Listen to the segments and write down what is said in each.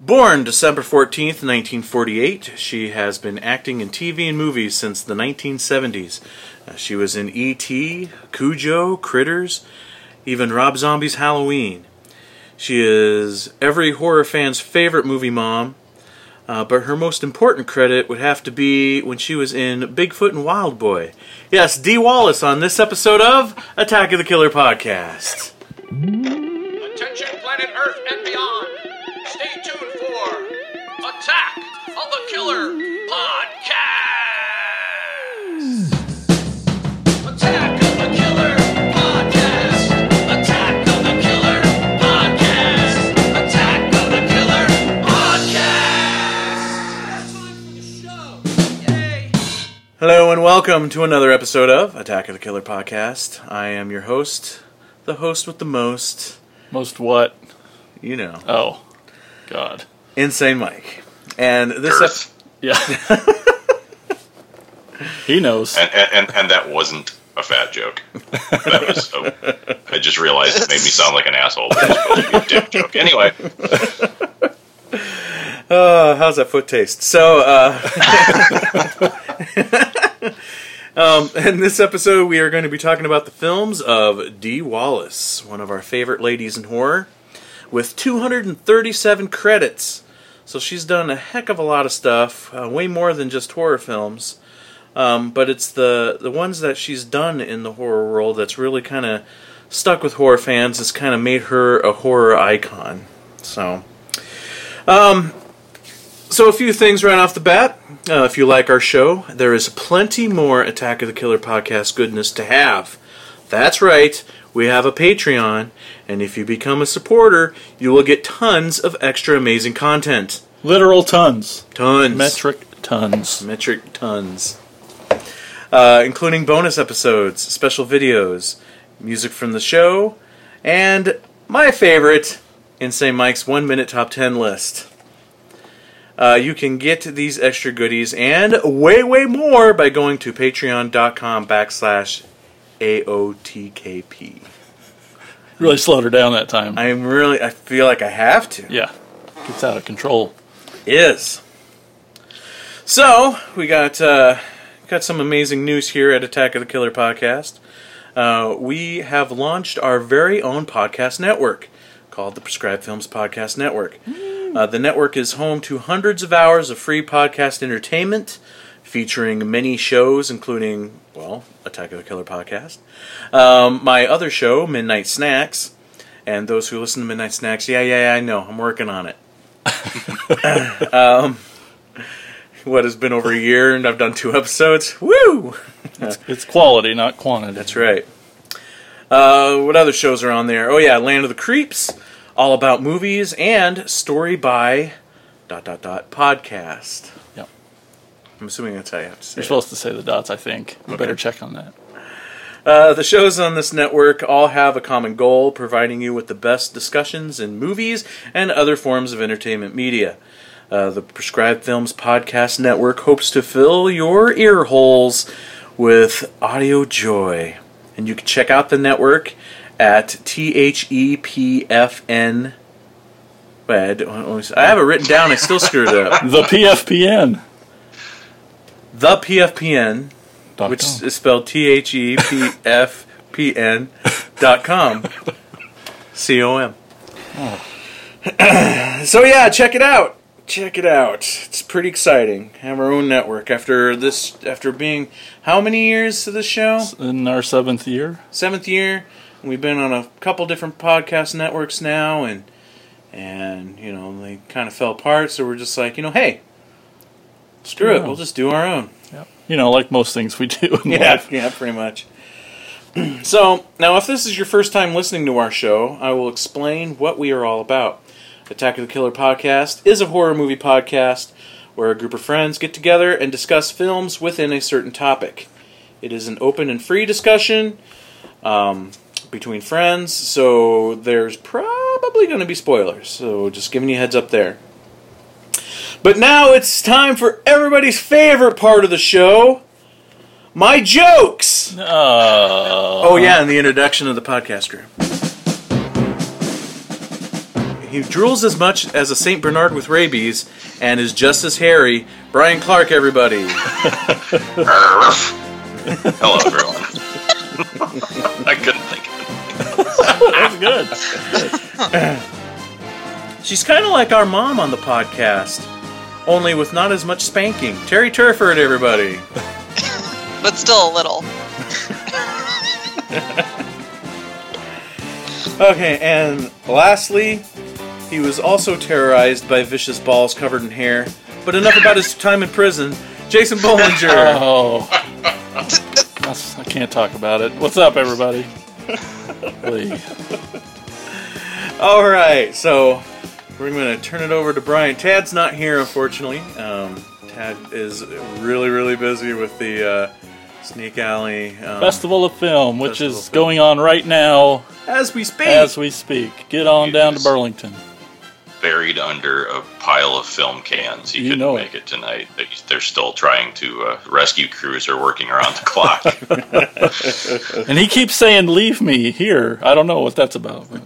Born December 14th, 1948, she has been acting in TV and movies since the 1970s. Uh, she was in E.T., Cujo, Critters, even Rob Zombie's Halloween. She is every horror fan's favorite movie mom, uh, but her most important credit would have to be when she was in Bigfoot and Wild Boy. Yes, Dee Wallace on this episode of Attack of the Killer Podcast. Attack of the Killer Podcast. Attack of the Killer Podcast. Attack of the Killer Podcast. Attack of the Killer Podcast. Yay. Hello and welcome to another episode of Attack of the Killer Podcast. I am your host, the host with the most, Most what? you know, Oh, God. Insane Mike. And this Earth. Yeah. he knows. and, and and that wasn't a fat joke. That was. A, I just realized it made me sound like an asshole. It was supposed to be a dick joke. Anyway, Uh, how's that foot taste? So, uh, um, in this episode, we are going to be talking about the films of Dee Wallace, one of our favorite ladies in horror, with 237 credits. So she's done a heck of a lot of stuff, uh, way more than just horror films. Um, but it's the the ones that she's done in the horror world that's really kind of stuck with horror fans. It's kind of made her a horror icon. So. So, a few things right off the bat. Uh, if you like our show, there is plenty more Attack of the Killer podcast goodness to have. That's right, we have a Patreon, and if you become a supporter, you will get tons of extra amazing content. Literal tons. Tons. Metric tons. Metric tons. Uh, including bonus episodes, special videos, music from the show, and my favorite, Insane Mike's one minute top 10 list. Uh, you can get these extra goodies and way, way more by going to patreon.com backslash AOTKP. Really slowed her down that time. I'm really, I feel like I have to. yeah. Gets out of control. is. So we got uh, got some amazing news here at Attack of the Killer podcast. Uh, we have launched our very own podcast network called the Prescribed Films Podcast Network. Uh, the network is home to hundreds of hours of free podcast entertainment, featuring many shows, including well, Attack of the Killer podcast, um, my other show, Midnight Snacks. And those who listen to Midnight Snacks, yeah, yeah, yeah, I know, I'm working on it. what has been over a year and I've done two episodes. Woo! It's quality, not quantity. That's right. Uh, what other shows are on there? Oh yeah, Land of the Creeps, all about movies, and Story by dot dot dot podcast. I'm assuming that's how you have to say. You're it. supposed to say the dots, I think. You Okay. better check on that. Uh, the shows on this network all have a common goal, providing you with the best discussions in movies and other forms of entertainment media. Uh, the Prescribed Films Podcast Network hopes to fill your ear holes with audio joy. And you can check out the network at THEPFN. Wait, I I have it written down, I still screwed it up. The PFPN. The PFPN Dot which com. is spelled T H E P F P N dot com. C O M. Oh. So yeah, check it out. Check it out. It's pretty exciting. Have our own network after this. After being how many years to this show? in our seventh year. Seventh year. We've been on a couple different podcast networks now, and and you know they kind of fell apart. So we're just like, you know, hey, screw it. We'll just do our own. Yep. You know, like most things we do in Yeah, life. yeah, pretty much. so, now if this is your first time listening to our show, I will explain what we are all about. Attack of the Killer podcast is a horror movie podcast where a group of friends get together and discuss films within a certain topic. It is an open and free discussion um, between friends, so there's probably going to be spoilers. So, just giving you a heads up there. But now it's time for everybody's favorite part of the show my jokes! Uh, Oh, yeah, and the introduction of the podcast group. he drools as much as a Saint Bernard with rabies, and is just as hairy. Brian Clark, everybody. Hello, everyone. I couldn't think of it. That's good. She's kind of like our mom on the podcast, only with not as much spanking. Terry Turford, everybody. but still a little. Okay, and lastly, he was also terrorized by vicious balls covered in hair. But enough about his time in prison. Jason Bollinger. Oh. I can't talk about it. What's up, everybody? All right, so we're going to turn it over to Brian. Tad's not here, unfortunately. Um, Tad is really, really busy with the uh, Snake Alley um, Festival of Film, which Festival is Film. going on right now as we speak. as we speak. Get on down to Burlington. Buried under a pile of film cans. He You couldn't know make it tonight. They- They're still trying to. Uh, rescue crews are working around the clock. And he keeps saying, "Leave me here." I don't know what that's about.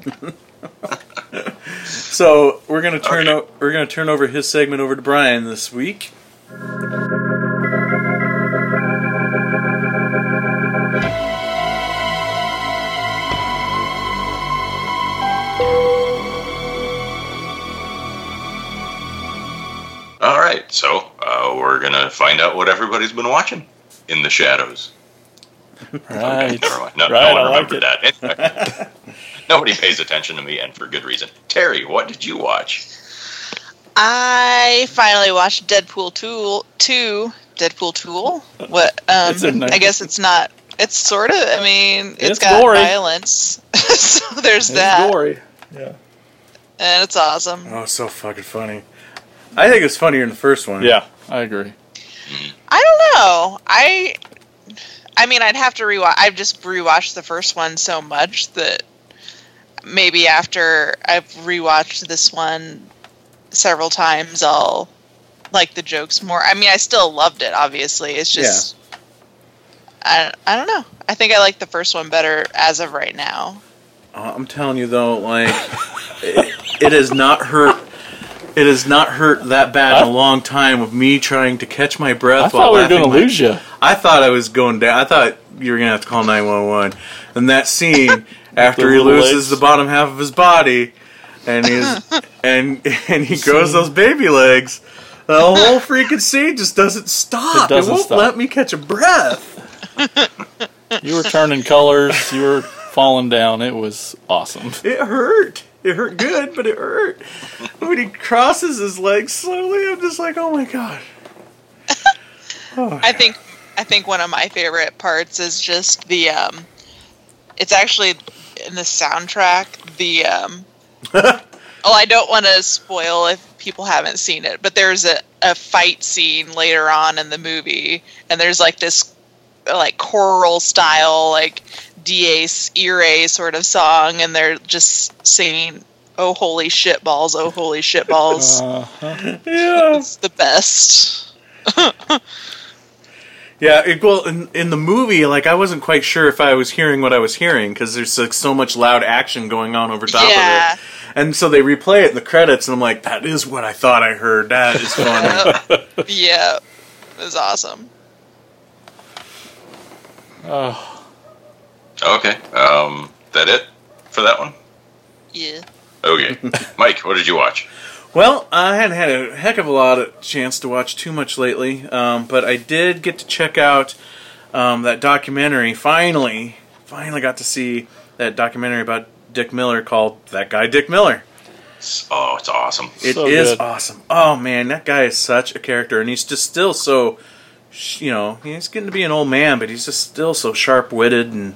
So we're gonna turn Okay. o- we're gonna turn over his segment over to Brian this week. Right, so uh, we're gonna find out what everybody's been watching in the shadows. Right. Never mind. No, right. no one I remembered it. that. Anyway, nobody pays attention to me, and for good reason. Terry, what did you watch? I finally watched Deadpool 2. 2 Deadpool 2? What? Um, It's. I guess it's not. It's sort of. I mean, It's it's got gory. violence. so there's It's that. gory. Yeah. And it's awesome. Oh, so fucking funny. I think it's funnier than the first one. Yeah, I agree. I don't know. I. I mean, I'd have to rewatch. I've just rewatched the first one so much that maybe after I've rewatched this one several times, I'll like the jokes more. I mean, I still loved it. Obviously, it's just. I, I don't know. I think I like the first one better as of right now. Uh, I'm telling you though, like it, it has not hurt. It has not hurt that bad in a long time of me trying to catch my breath. I thought while we were going to my- lose you. I thought I was going down. I thought you were gonna have to call nine one one. And that scene after he little loses legs. the bottom half of his body, and he's and and he grows those baby legs. The whole freaking scene just doesn't stop. It, It doesn't won't stop. let me catch a breath. You were turning colors. You were falling down. It was awesome. It hurt. It hurt good, but it hurt. When he crosses his legs slowly, I'm just like, oh my god. Oh, I think I think one of my favorite parts is just the um it's actually in the soundtrack the um Oh, I don't want to spoil if people haven't seen it, but there's a, a fight scene later on in the movie and there's like this like choral style like Dies Irae sort of song and they're just singing oh holy shit balls, oh holy shit balls. Uh-huh. yeah. it's the best. Yeah, it, well, in, in the movie, like I wasn't quite sure if I was hearing what I was hearing because there's like so much loud action going on over top Yeah. of it, and so they replay it in the credits, and I'm like, that is what I thought I heard. That is funny. Yeah. It was awesome. Oh, Okay, um, that it for that one. Yeah. Okay, Mike, what did you watch? well, I hadn't had a heck of a lot of chance to watch too much lately, um, but I did get to check out um, that documentary. Finally, finally got to see that documentary about Dick Miller called "That Guy Dick Miller." Oh, it's awesome. It is So good. awesome. Oh man, that guy is such a character, and he's just still so, you know, he's getting to be an old man, but he's just still so sharp witted and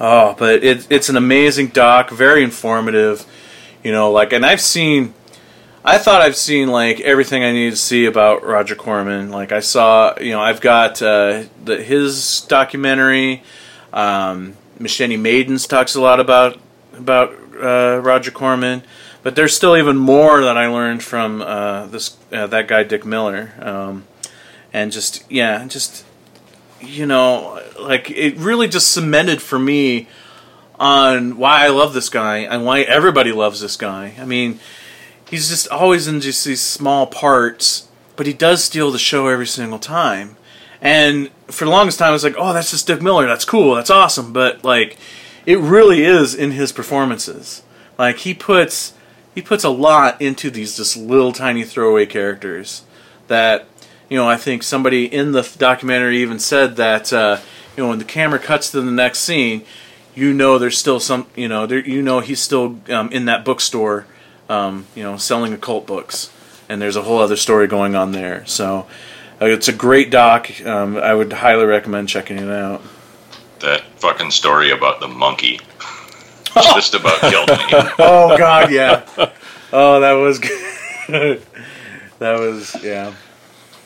oh, but it, it's an amazing doc, very informative. You know, like, and I've seen, I thought I've seen like everything I need to see about Roger Corman. Like, I saw, you know, I've got uh, the, his documentary. Um, Machete Maidens talks a lot about about uh, Roger Corman, but there's still even more that I learned from uh, this uh, that guy Dick Miller, um, and just yeah, just you know, like it really just cemented for me on why I love this guy and why everybody loves this guy. I mean, he's just always in just these small parts, but he does steal the show every single time. And for the longest time, I was like, "Oh, that's just Dick Miller. That's cool. That's awesome." But like, it really is in his performances. Like he puts he puts a lot into these just little tiny throwaway characters that you know I think somebody in the documentary even said that uh, you know when the camera cuts to the next scene, you know there's still some you know there you know he's still um, in that bookstore um, you know selling occult books and there's a whole other story going on there. So uh, it's a great doc. Um, I would highly recommend checking it out. That fucking story about the monkey just about killed me. oh God, yeah. Oh, that was good. that was yeah.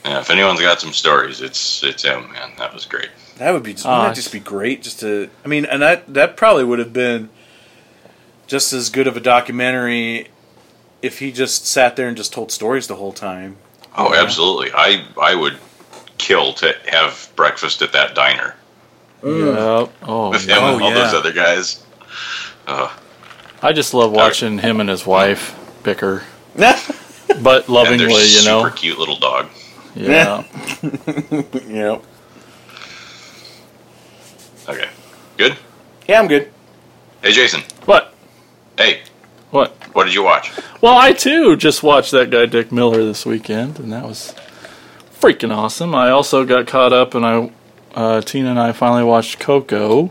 Yeah, if anyone's got some stories, it's it's him, man. That was great. That would be wouldn't Ah, that just be great just to I mean, and that that probably would have been just as good of a documentary if he just sat there and just told stories the whole time. Oh, Yeah. absolutely. I I would kill to have breakfast at that diner Yep. Oh, with yeah. him Oh, and all yeah. those other guys. Uh, I just love watching him and his wife bicker, but and lovingly, you know. super cute little dog. Yeah. yep. Okay, good. Yeah, I'm good. Hey, Jason. What? Hey, What? what did you watch? Well, I too just watched that guy Dick Miller this weekend, and that was freaking awesome. I also got caught up, and I, uh, Tina and I finally watched Coco.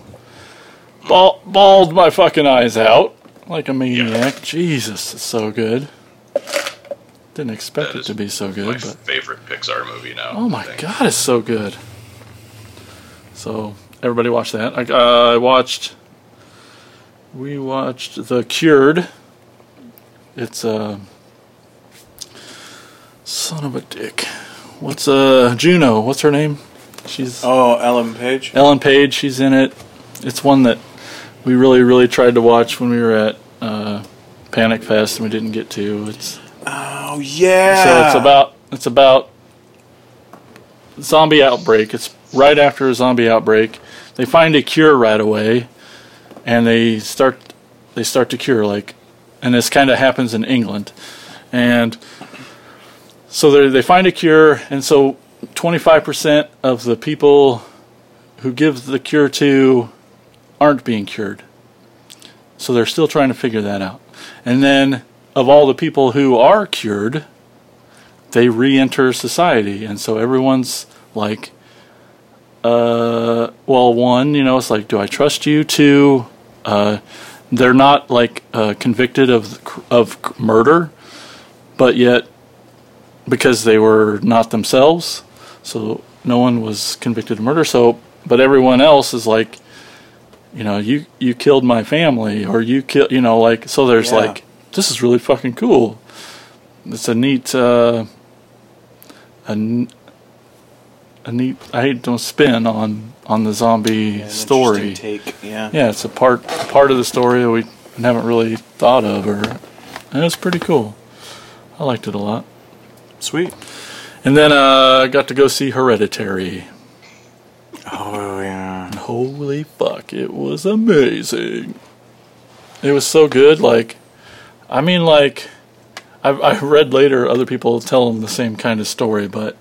Ball, bawled my fucking eyes out like a maniac. Jesus, it's so good. Didn't expect That it is to be so My good, but favorite Pixar movie now. oh my god, it's so good. So everybody watched that. I, uh, I watched. We watched The Cured. It's uh son of a dick. What's uh Juno? What's her name? She's Oh, Ellen Page. Ellen Page. She's in it. It's one that we really, really tried to watch when we were at uh, Panic Fest and we didn't get to. It's Oh yeah. so it's about it's about zombie outbreak. It's right after a zombie outbreak. They find a cure right away, and they start they start to cure like, and this kind of happens in England, and so they they find a cure, and so twenty five percent of the people who give the cure to aren't being cured. So they're still trying to figure that out. And then of all the people who are cured, they re-enter society, and so everyone's like, uh, well, one, you know, it's like, do I trust you? Two, uh, they're not like uh, convicted of of murder, but yet because they were not themselves, so no one was convicted of murder. So, but everyone else is like, you know, you you killed my family, or you kill, you know, like so. There's Yeah. like, this is really fucking cool. It's a neat, uh, a, a neat. I hate to spin on on the zombie Yeah, story. Take. Yeah. Yeah, it's a part part of the story that we haven't really thought of, or and it's pretty cool. I liked it a lot. Sweet. And then uh, I got to go see Hereditary. Oh yeah. Holy fuck, it was amazing. It was so good. Like, I mean, like, I, I read later other people tell them the same kind of story, but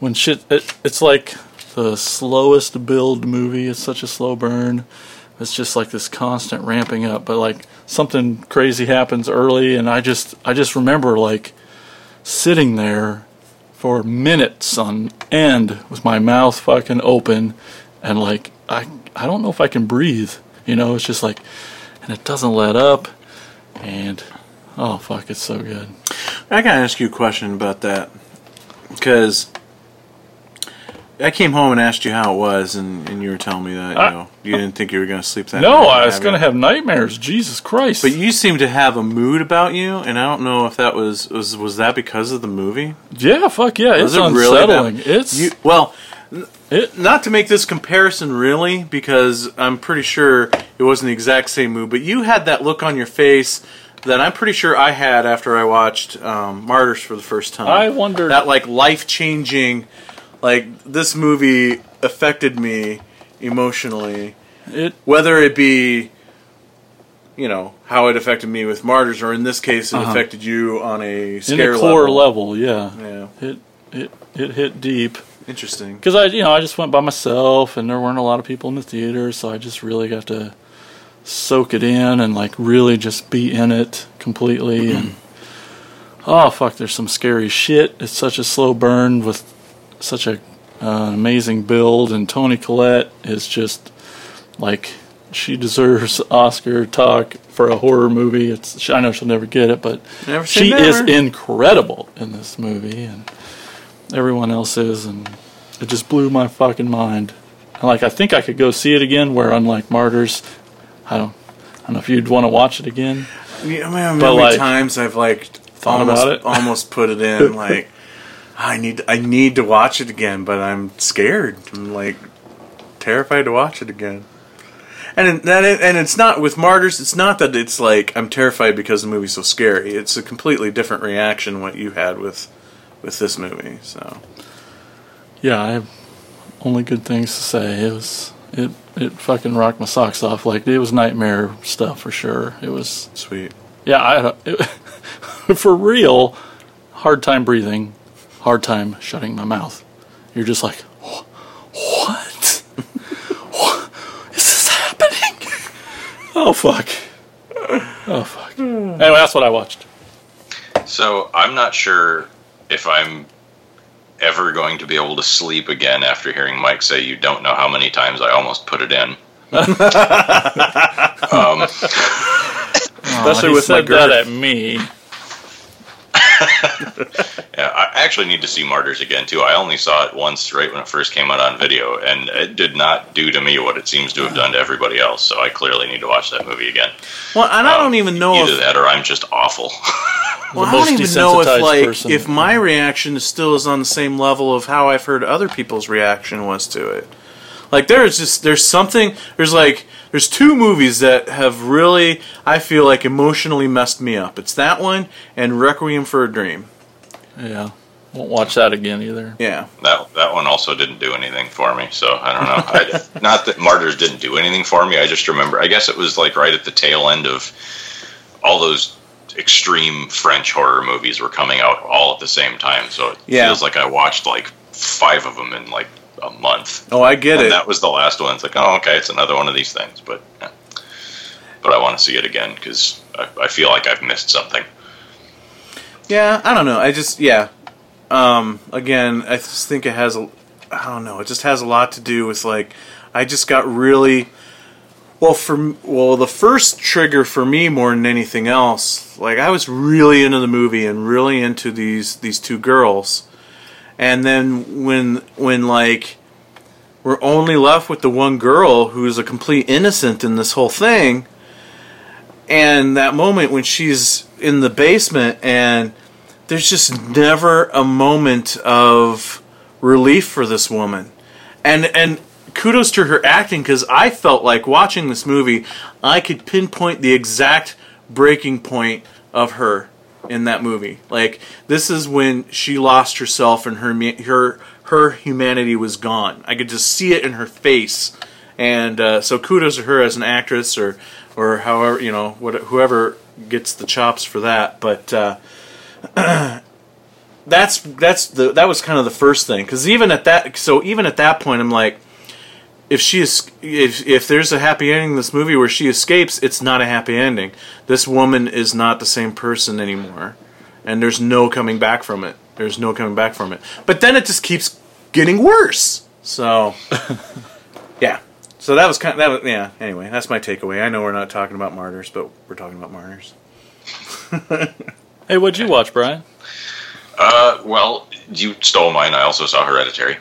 when shit, it, it's like the slowest build movie. It's such a slow burn. It's just like this constant ramping up. But like something crazy happens early, and I just, I just remember like sitting there for minutes on end with my mouth fucking open and like I I don't know if I can breathe. You know, it's just like and it doesn't let up and oh fuck, it's so good. I gotta ask you a question about that because I came home and asked you how it was, and, and you were telling me that you I- know you didn't think you were gonna sleep that. Night. No, night I was gonna have nightmares. Jesus Christ. But you seem to have a mood about you, and I don't know if that was was was that because of the movie. yeah, fuck yeah, Was it's it really that- unsettling. it's You well, it not to make this comparison really, because I'm pretty sure it wasn't the exact same mood, but you had that look on your face that I'm pretty sure I had after I watched um, Martyrs for the first time. I wonder that like life changing, like this movie affected me emotionally. it Whether it be you know how it affected me with Martyrs, or in this case, it Uh-huh. affected you on a scare a core level. level, yeah. Yeah, It it it hit deep interesting. because I you know I just went by myself and there weren't a lot of people in the theater, so I just really got to soak it in and like really just be in it completely and oh fuck, there's some scary shit. It's such a slow burn with such a uh, amazing build, and Toni Collette is just like she deserves Oscar talk for a horror movie. It's I know she'll never get it, but Never she is incredible in this movie, and everyone else is, and it just blew my fucking mind. And, Like I think I could go see it again. Where unlike Martyrs, I don't, I don't know if you'd want to watch it again. Yeah, man, But, how many like, times I've like thought almost, about it? almost put it in. Like, I need, I need to watch it again, but I'm scared. I'm like terrified to watch it again. And that and it's not with Martyrs. It's not that it's like I'm terrified because the movie's so scary. It's a completely different reaction what you had with with this movie. So Yeah, I have only good things to say. It was it it fucking rocked my socks off. Like it was nightmare stuff for sure. It was sweet. yeah. I it, for real hard time breathing, hard time shutting my mouth. You're just like what? what is this happening? oh fuck. Oh fuck. Anyway, that's what I watched. So I'm not sure if I'm ever going to be able to sleep again after hearing Mike say you don't know how many times I almost put it in. um, Especially he with that girth. at me. yeah, I actually need to see Martyrs again too. I only saw it once right when it first came out on video, and it did not do to me what it seems to have done to everybody else. So I clearly need to watch that movie again. Well, and I Um, don't even know Either if that or I'm just awful. Well, I don't even know if like person. if my reaction is still is on the same level of how I've heard other people's reaction was to it. Like there's just there's something there's like there's two movies that have really I feel like emotionally messed me up. It's that one and Requiem for a Dream. Yeah, won't watch that again either. Yeah. that that one also didn't do anything for me. So I don't know. I, not that Martyrs didn't do anything for me. I just remember. I guess it was like right at the tail end of all those extreme French horror movies were coming out all at the same time. So it Yeah. feels like I watched like five of them in like a month. Oh, I get and it. that was the last one. It's like, oh, okay, it's another one of these things. But yeah. but I want to see it again because I, I feel like I've missed something. Yeah, I don't know. I just yeah. Um, again, I just think it has a. I don't know. It just has a lot to do with like, I just got really. Well, for well, the first trigger for me more than anything else, like I was really into the movie and really into these these two girls, and then when when like we're only left with the one girl who's a complete innocent in this whole thing, and that moment when she's in the basement and there's just never a moment of relief for this woman. And and kudos to her acting because i felt like watching this movie i could pinpoint the exact breaking point of her in that movie. Like this is when she lost herself and her her her humanity was gone. I could just see it in her face. And uh, so kudos to her as an actress or or however you know what, whoever gets the chops for that. But uh, that's that's the that was kind of the first thing. Because even at that so even at that point I'm like if she is if if there's a happy ending in this movie where she escapes it's not a happy ending. This woman is not the same person anymore. And there's no coming back from it. There's no coming back from it. But then it just keeps getting worse. So yeah. So that was kind of that was yeah. Anyway that's my takeaway. I know we're not talking about martyrs but we're talking about martyrs. Hey, what'd you watch, Brian? Uh, well, you stole mine. I also saw Hereditary.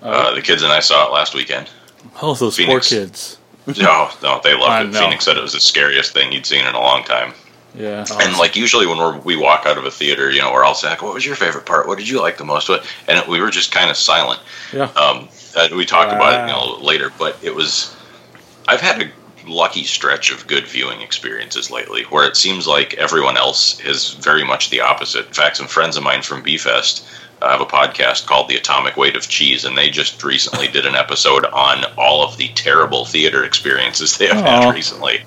Uh, the kids and I saw it last weekend. Oh, those Phoenix. poor kids. No, no, they I loved it. know. Phoenix said it was the scariest thing he'd seen in a long time. Yeah. And like usually when we're, we walk out of a theater, you know, we're all saying, like, "What was your favorite part? What did you like the most?" What? And it, we were just kind of silent. Yeah. Um, uh, we talked about it you Wow. know, later, but it was. I've had a lucky stretch of good viewing experiences lately, where it seems like everyone else is very much the opposite. In fact, some friends of mine from BFest uh, have a podcast called The Atomic Weight of Cheese, and they just recently did an episode on all of the terrible theater experiences they have Aw. had recently.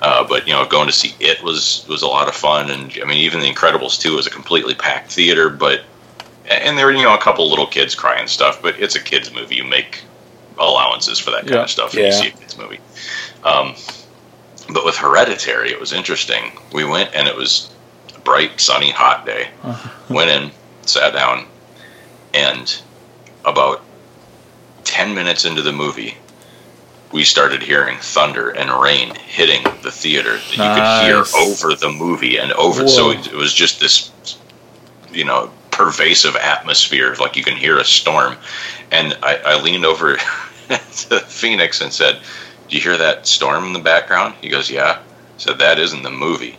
Uh, but you know, going to see it was was a lot of fun, and I mean, even The Incredibles two was a completely packed theater, but and there were you know a couple little kids crying stuff, but it's a kids movie. You make allowances for that kind Yeah. of stuff when Yeah. you see a kids movie. Um, but with Hereditary, it was interesting. We went and it was a bright, sunny, hot day. went in, sat down, and about ten minutes into the movie, we started hearing thunder and rain hitting the theater that you could hear over the movie and over. So Whoa. it, it was just this, you know, pervasive atmosphere. Like you can hear a storm. And I, I leaned over to Phoenix and said, "Do you hear that storm in the background?" He goes, "Yeah." I said, "That isn't the movie."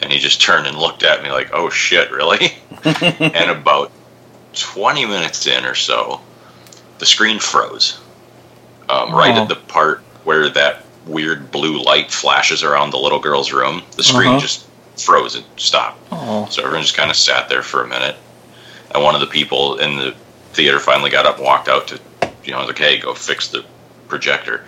And he just turned and looked at me like, "Oh shit, really?" and about 20 minutes in or so, the screen froze. Um, right Oh. at the part where that weird blue light flashes around the little girl's room, the screen Uh-huh. just froze and stopped. Oh, So everyone just kind of sat there for a minute. And one of the people in the theater finally got up and walked out to, you know, like, hey, go fix the projector.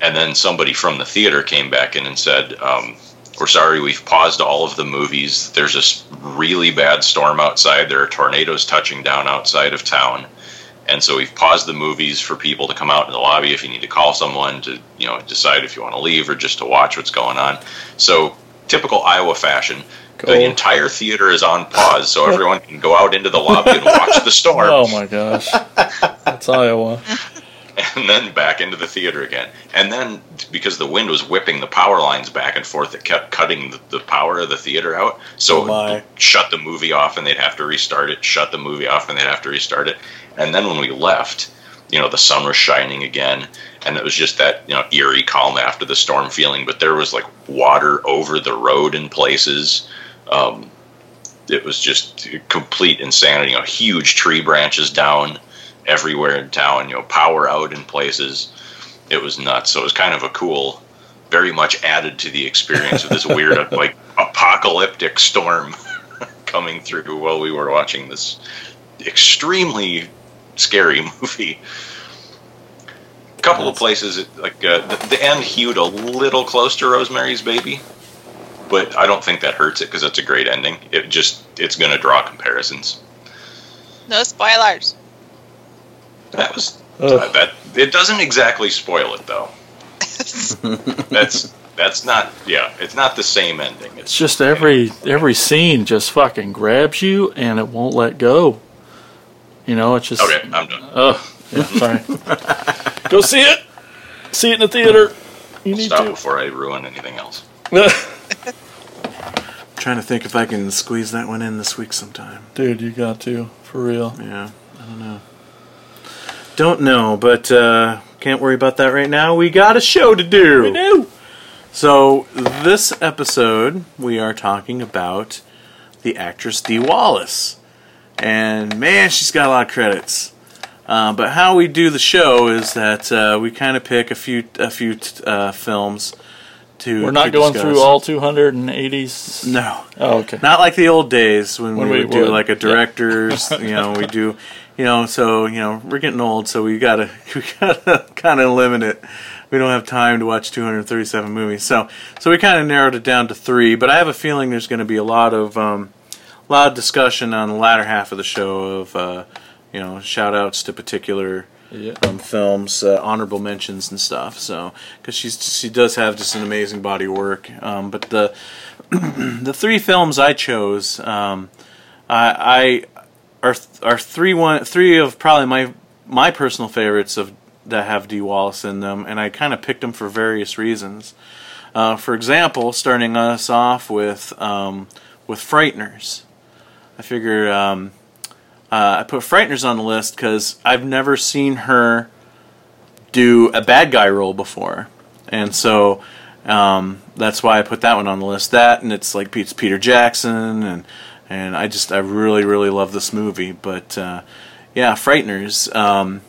And then somebody from the theater came back in and said, um, we're sorry, we've paused all of the movies. There's this really bad storm outside. There are tornadoes touching down outside of town. And so we've paused the movies for people to come out in the lobby if you need to call someone to, you know, decide if you want to leave or just to watch what's going on. So typical Iowa fashion, Cool. the entire theater is on pause so everyone can go out into the lobby and watch the storm oh my gosh, that's Iowa. and then back into the theater again. And then because the wind was whipping the power lines back and forth, it kept cutting the, the power of the theater out. So Oh, shut the movie off and they'd have to restart it, shut the movie off and they'd have to restart it. And then when we left, you know, the sun was shining again and it was just that, you know, eerie calm after the storm feeling, but there was like water over the road in places. Um, it was just complete insanity. You know, huge tree branches down everywhere in town. You know, power out in places. It was nuts. So it was kind of a cool, very much added to the experience of this weird, like apocalyptic storm coming through while we were watching this extremely scary movie. A couple of places, like uh, the, the end, hewed a little close to Rosemary's Baby, but I don't think that hurts it because it's a great ending. It just it's going to draw comparisons. No spoilers. That was Ugh. that. It doesn't exactly spoil it though. that's that's not yeah. It's not the same ending. It's just every every scene just fucking grabs you and it won't let go. You know, it's just okay. I'm done. Oh, yeah, sorry. Go see it. See it in the theater. You need Stop to. before I ruin anything else. trying to think if I can squeeze that one in this week sometime. Dude, you got to for real. Yeah, I don't know. Don't know, but uh, can't worry about that right now. We got a show to do. We do. So this episode, we are talking about the actress Dee Wallace, and man, she's got a lot of credits. Uh, but how we do the show is that uh, we kind of pick a few a few uh, films to. We're not to going discuss. through all 280s. No, Oh, okay. not like the old days when, When we, we would do would. like a director's. you know, we do. You know, so you know we're getting old, so we gotta we gotta kind of limit it. We don't have time to watch 237 movies, so so we kind of narrowed it down to three. But I have a feeling there's going to be a lot of um, a lot of discussion on the latter half of the show of uh, you know shout outs to particular Yeah. um, films, uh, honorable mentions and stuff. So because she's she does have just an amazing body of work. Um, but the the three films I chose, um, I, I are are three one three of probably my my personal favorites of that have Dee Wallace in them, and I kind of picked them for various reasons. Uh, for example, starting us off with um, with Frighteners. I figure um, uh, I put Frighteners on the list because I've never seen her do a bad guy role before, and so um, that's why I put that one on the list. That and it's like it's Peter Jackson, and and I just I really really love this movie. But uh, yeah, Frighteners. Um,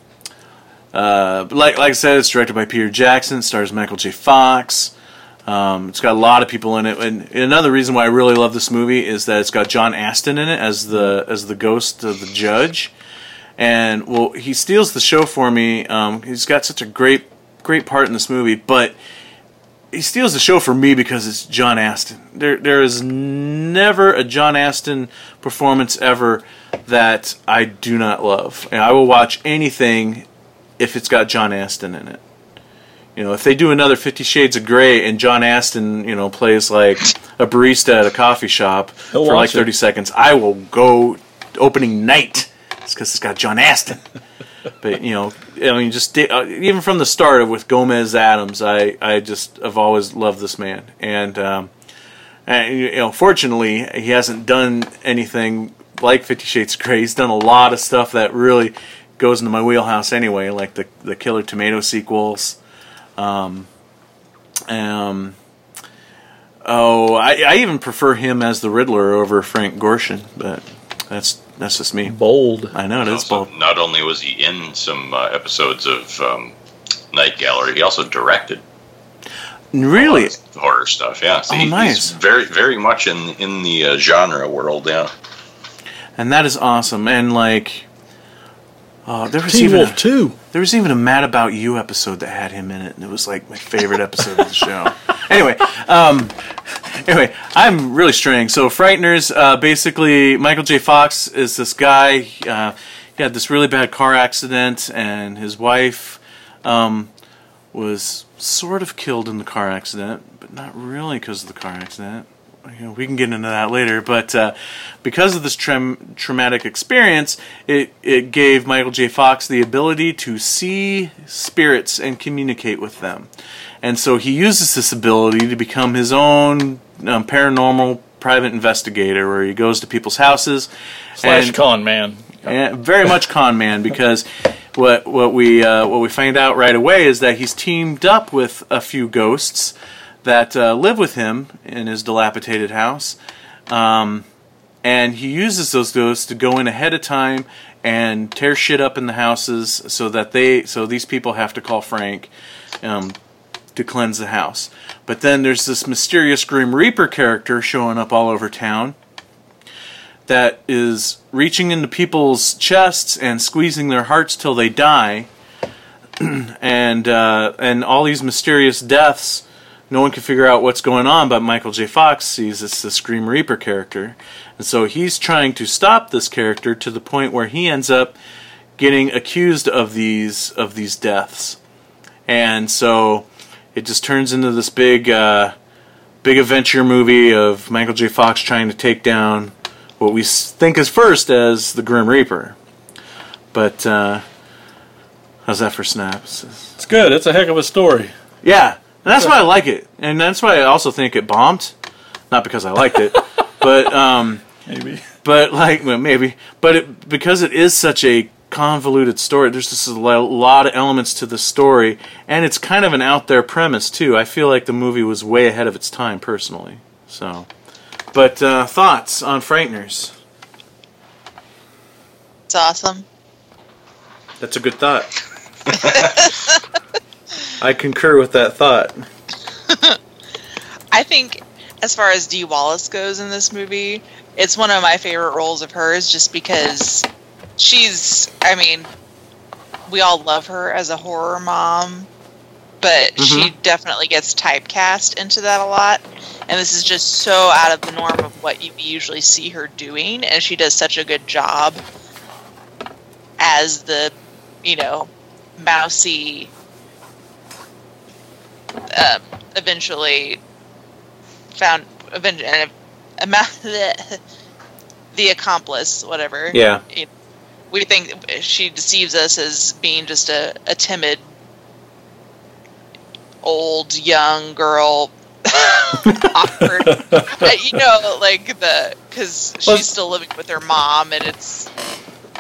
uh, like like I said, it's directed by Peter Jackson. Stars Michael J. Fox. Um, it's got a lot of people in it, and another reason why I really love this movie is that it's got John Astin in it as the as the ghost of the judge, and well, he steals the show for me. Um, he's got such a great great part in this movie, but he steals the show for me because it's John Astin. There there is never a John Astin performance ever that I do not love. And I will watch anything if it's got John Astin in it. You know, if they do another Fifty Shades of Grey and John Astin, you know, plays like a barista at a coffee shop He'll for like watch it. thirty seconds, I will go opening night. It's because it's got John Astin. But you know, I mean, just uh, even from the start of with Gomez Addams, I I just have always loved this man, and um, and you know, fortunately, he hasn't done anything like Fifty Shades of Grey. He's done a lot of stuff that really goes into my wheelhouse anyway, like the the Killer Tomato sequels. Um, um, oh, I, I even prefer him as the Riddler over Frank Gorshin, but that's that's just me. Bold. I know it is Also, both. not only was he in some uh, episodes of um, Night Gallery, he also directed Really, a lot of horror stuff. Yeah, so Oh, he- nice. he's very, very much in in the uh, genre world. Yeah, and that is awesome. And like, uh, there was Teen even Wolf a, 2. there was even a Mad About You episode that had him in it, and it was like my favorite episode of the show. Anyway, um, anyway, I'm really straying. So, Frighteners, uh, basically, Michael J. Fox is this guy. Uh, he had this really bad car accident, and his wife um, was sort of killed in the car accident, but not really because of the car accident. You know, we can get into that later, but uh, because of this traum- traumatic experience, it it gave Michael J. Fox the ability to see spirits and communicate with them, and so he uses this ability to become his own um, paranormal private investigator, where he goes to people's houses Slash and- con man. yeah, very much con man because what what we uh, what we find out right away is that he's teamed up with a few ghosts that uh, live with him in his dilapidated house, um, and he uses those ghosts to go in ahead of time and tear shit up in the houses so that they so these people have to call Frank. Um, to cleanse the house. But then there's this mysterious Grim Reaper character showing up all over town that is reaching into people's chests and squeezing their hearts till they die, and uh, and all these mysterious deaths. No one can figure out what's going on, but Michael J. Fox sees it's the Scream Reaper character, and so he's trying to stop this character to the point where he ends up getting accused of these of these deaths, and so it just turns into this big uh, big adventure movie of Michael J. Fox trying to take down what we think is first as the Grim Reaper. But uh, how's that for snaps? It's good. It's a heck of a story. Yeah, and that's why I like it, and that's why I also think it bombed. Not because I liked it, but um, Maybe. but like well, maybe, but it, because it is such a convoluted story. There's just a lot of elements to the story, and it's kind of an out there premise too. I feel like the movie was way ahead of its time, personally. So, but uh, thoughts on Frighteners? It's awesome. That's a good thought. I concur with that thought. I think, as far as Dee Wallace goes in this movie, it's one of my favorite roles of hers just because she's, I mean, we all love her as a horror mom, but she definitely gets typecast into that a lot. And this is just so out of the norm of what you usually see her doing, and she does such a good job as the, you know, mousy, um, eventually found aven- uh, the, the accomplice, whatever. Yeah. You- We think she deceives us as being just a, a timid, old, young girl. awkward. Uh, you know, like the because Well- she's still living with her mom, and it's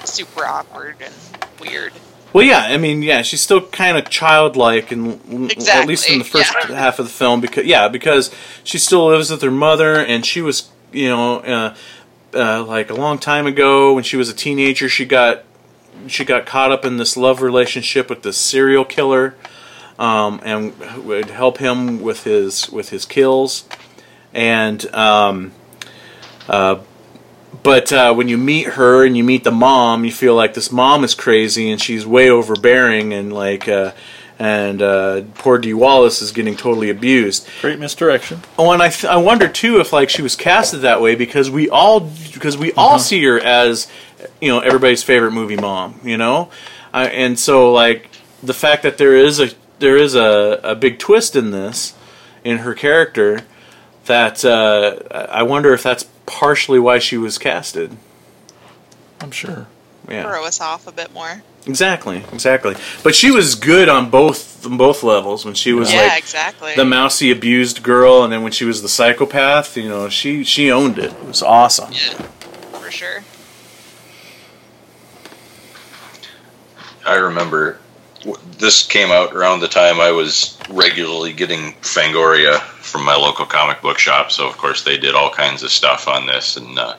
super awkward and weird. Well, yeah, I mean, yeah, she's still kind of childlike, and at least in the first yeah. half of the film, because yeah, because she still lives with her mother, and she was, you know, uh, uh, like a long time ago when she was a teenager, she got she got caught up in this love relationship with this serial killer, um, and would help him with his with his kills, and um, uh, but uh, when you meet her and you meet the mom, you feel like this mom is crazy and she's way overbearing and like uh, and uh, poor Dee Wallace is getting totally abused. Great misdirection. Oh, and I, th- I wonder too if like she was casted that way because we all because we all see her as you know everybody's favorite movie mom, you know, uh, and so like the fact that there is a there is a, a big twist in this in her character that uh, I wonder if that's partially why she was casted. I'm sure. Yeah, Throw us off a bit more. Exactly, exactly. But she was good on both both levels when she was yeah, like exactly. the mousy abused girl, and then when she was the psychopath, you know, she she owned it. It was awesome. yeah, for sure. I remember this came out around the time I was regularly getting Fangoria from my local comic book shop. So of course they did all kinds of stuff on this, and uh,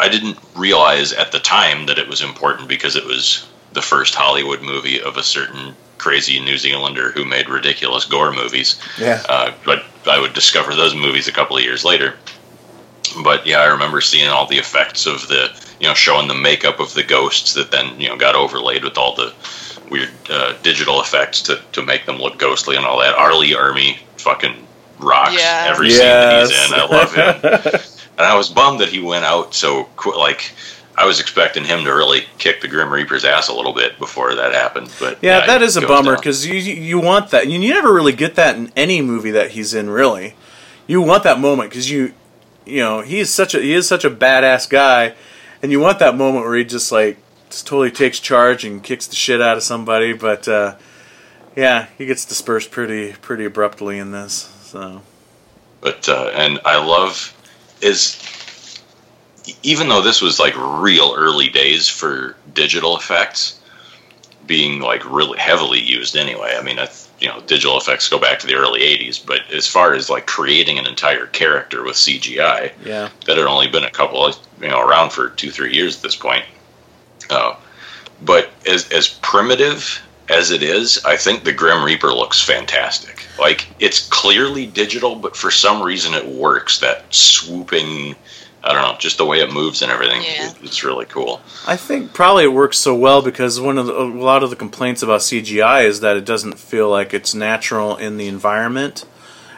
I didn't realize at the time that it was important because it was the first Hollywood movie of a certain crazy New Zealander who made ridiculous gore movies. Yeah. Uh, but I would discover those movies a couple of years later. But yeah, I remember seeing all the effects of the, you know, showing the makeup of the ghosts that then, you know, got overlaid with all the weird uh, digital effects to, to make them look ghostly and all that. R. Lee Ermey fucking rocks Yeah. every scene that he's in. I love him. and I was bummed that he went out so quick. Like, I was expecting him to really kick the Grim Reaper's ass a little bit before that happened. But Yeah, that he is a bummer because you you want that. You never really get that in any movie that he's in. Really, you want that moment because you, you know, he is such a he is such a badass guy, and you want that moment where he just like just totally takes charge and kicks the shit out of somebody. But uh, yeah, he gets dispersed pretty pretty abruptly in this. So but uh, and I love is even though this was like real early days for digital effects being like really heavily used anyway. I mean, I, th- you know, digital effects go back to the early '80s, but as far as like creating an entire character with CGI, yeah, that had only been a couple, of, you know, around for two, three years at this point. Uh, but as as primitive as it is, I think the Grim Reaper looks fantastic. Like it's clearly digital, but for some reason it works. That swooping, I don't know, just the way it moves and everything. Yeah. it's really cool. I think probably it works so well because one of the, a lot of the complaints about CGI is that it doesn't feel like it's natural in the environment,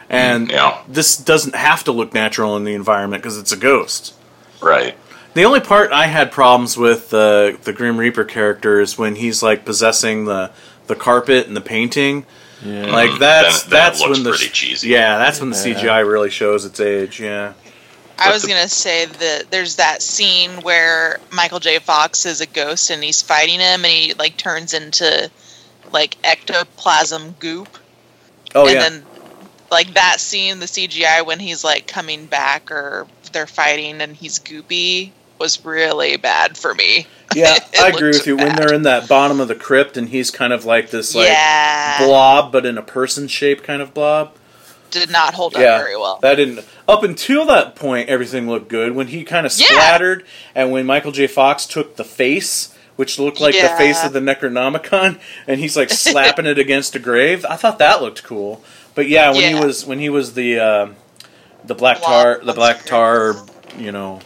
and mm, Yeah. this doesn't have to look natural in the environment because it's a ghost. Right. The only part I had problems with the the Grim Reaper character is when he's like possessing the the carpet and the painting. Yeah. Like mm, that's Then- then that's looks when the pretty cheesy. yeah that's when the Yeah. CGI really shows its age. Yeah, I was the- gonna say that there's that scene where Michael J. Fox is a ghost and he's fighting him and he like turns into like ectoplasm goop. oh and yeah, then like that scene, the CGI when he's like coming back or they're fighting and he's goopy was really bad for me. yeah. I agree with you. When they're in that bottom of the crypt and he's kind of like this like yeah, blob, but in a person shape kind of blob. did not hold up Yeah, very well. That didn't. Up until that point, everything looked good. When he kind of Yeah. splattered, and when Michael J. Fox took the face, which looked like the face of the Necronomicon, and he's like slapping it against a grave, I thought that looked cool. But yeah, when he was when he was the um the black tar, the black tar, you know,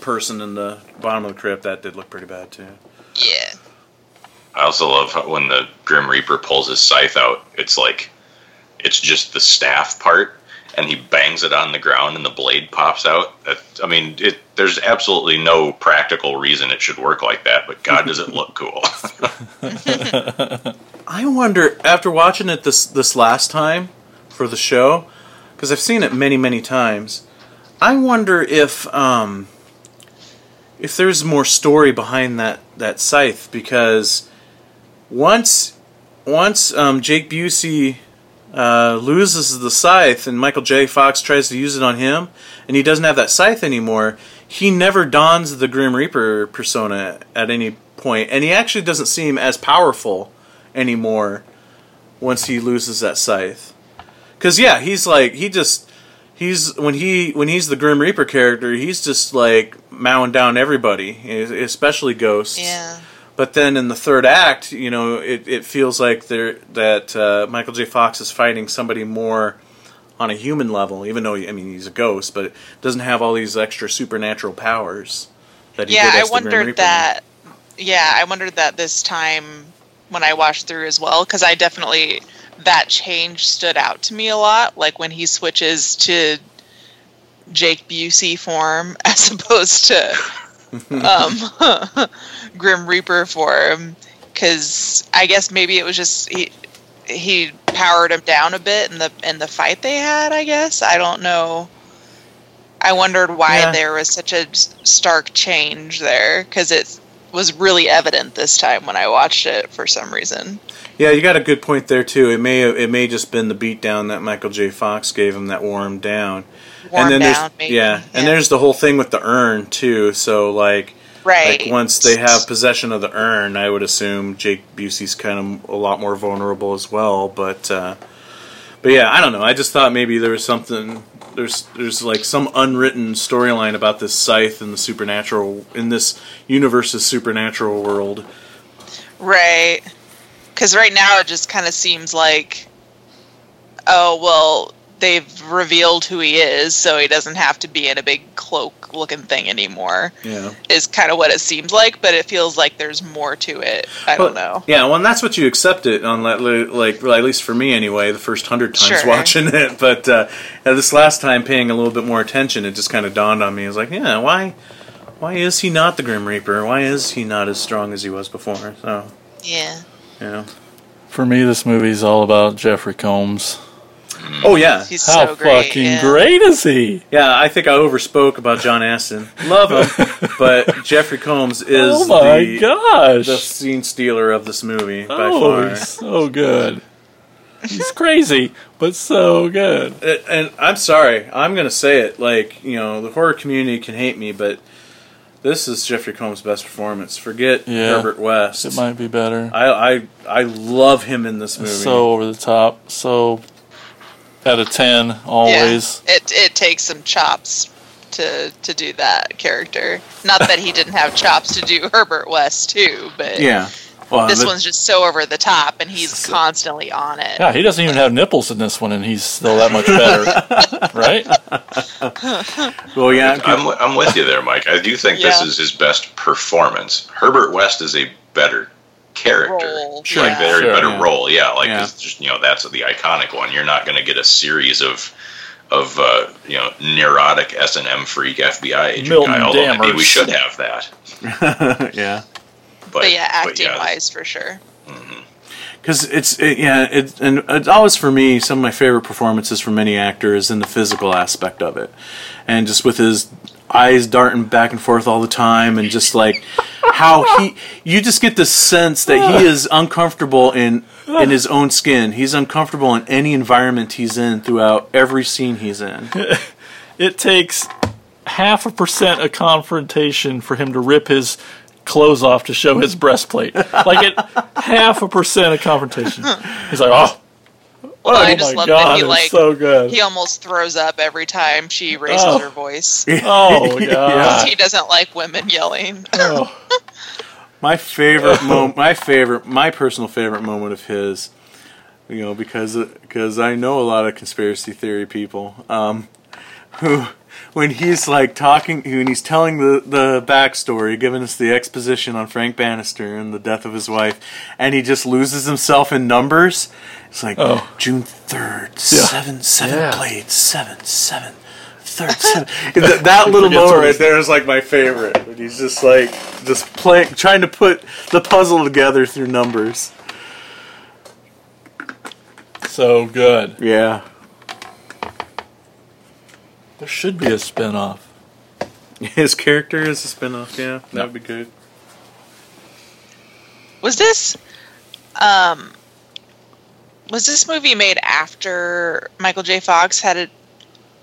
person in the bottom of the crypt, that did look pretty bad too. yeah, I also love how when the Grim Reaper pulls his scythe out, it's like it's just the staff part, and he bangs it on the ground, and the blade pops out. I mean, it, there's absolutely no practical reason it should work like that, but God, does it look cool? I wonder after watching it this this last time for the show because I've seen it many many times. I wonder if um, if there's more story behind that that scythe because once once um, Jake Busey uh, loses the scythe and Michael J. Fox tries to use it on him and he doesn't have that scythe anymore, he never dons the Grim Reaper persona at any point, and he actually doesn't seem as powerful anymore once he loses that scythe. Cause yeah, he's like he just he's when he when he's the Grim Reaper character, he's just like mowing down everybody, especially ghosts. yeah. But then in the third act, you know, it, it feels like there that uh, Michael J. Fox is fighting somebody more on a human level, even though I mean he's a ghost, but it doesn't have all these extra supernatural powers that he yeah, did I the wondered that. Yeah, I wondered that this time when I watched through as well because I definitely that change stood out to me a lot. Like when he switches to Jake Busey form as opposed to um, Grim Reaper form, because I guess maybe it was just he he powered him down a bit in the in the fight they had. I guess I don't know. I wondered why Yeah. there was such a stark change there because it was really evident this time when I watched it for some reason. Yeah, you got a good point there too. It may it may just been the beatdown that Michael J. Fox gave him that wore him down. And then down, there's maybe. yeah, and there's the whole thing with the urn too. So like right. like once they have possession of the urn, I would assume Jake Busey's kind of a lot more vulnerable as well. But uh, but yeah, I don't know. I just thought maybe there was something. There's there's like some unwritten storyline about this scythe in the supernatural in this universe's supernatural world. Right. Because right now it just kind of seems like, oh, well, they've revealed who he is, so he doesn't have to be in a big cloak looking thing anymore, Yeah. is kind of what it seems like, but it feels like there's more to it. I don't know. Yeah, well, and that's what you accept it on, like, like well, at least for me anyway, the first hundred times Sure. watching it. But uh, this last time, paying a little bit more attention, it just kind of dawned on me. I was like, yeah, why, why is he not the Grim Reaper? Why is he not as strong as he was before? So, Yeah. you know. For me, this movie's all about Jeffrey Combs. Oh yeah, He's How so great. fucking yeah. great is he? yeah. I think I overspoke about John Astin. Love him, but Jeffrey Combs is oh my the, gosh! the scene stealer of this movie by oh, far. he's so good. He's crazy, but so good. And- and I'm sorry, I'm gonna say it. Like you know, the horror community can hate me, but this is Jeffrey Combs' best performance. Forget Yeah. Herbert West. It might be better. I, I I love him in this movie. So over the top. So out of ten, always. Yeah. It, it takes some chops to to do that character. Not that he didn't have chops to do Herbert West, too, but. yeah, well, This but- one's just so over the top, and he's So- uh, constantly on it. Yeah, he doesn't even have nipples in this one, and he's still that much better, right? well, yeah, I'm, I'm with you there, Mike. I do think this is his best performance. Herbert West is a better character, Role, Sure. like very Sure, better yeah. role. Yeah, like Yeah. just you know that's the iconic one. You're not going to get a series of of uh, you know neurotic S and M freak FBI agent Milton guy. Although maybe we should have that. yeah. But, But yeah, but acting yeah. wise, for sure. because it's it, yeah it and it's always for me some of my favorite performances from any actor is in the physical aspect of it and just with his eyes darting back and forth all the time and just like how he you just get the sense that he is uncomfortable in in his own skin he's uncomfortable in any environment he's in throughout every scene he's in It takes half a percent of confrontation for him to rip his clothes off to show his breastplate. Like it, half a percent of confrontation. He's like, oh, oh I just my love god, that he it's like so good. he almost throws up every time she raises Oh. her voice. oh yeah. He doesn't like women yelling. Oh. My favorite moment, my favorite, my personal favorite moment of his, you know, because because I know a lot of conspiracy theory people, um, who when he's like talking, when he's telling the the backstory, giving us the exposition on Frank Bannister and the death of his wife, and he just loses himself in numbers. It's like Oh. June third, Yeah. seven seven Yeah. blades, seven seven. Third, seven. that, that little moment right there is like my favorite. When he's just like just playing, trying to put the puzzle together through numbers. So good. Yeah, There should be a spin-off. his character is a spinoff. Yeah, that would be good. Was this um was this movie made after Michael J. Fox had it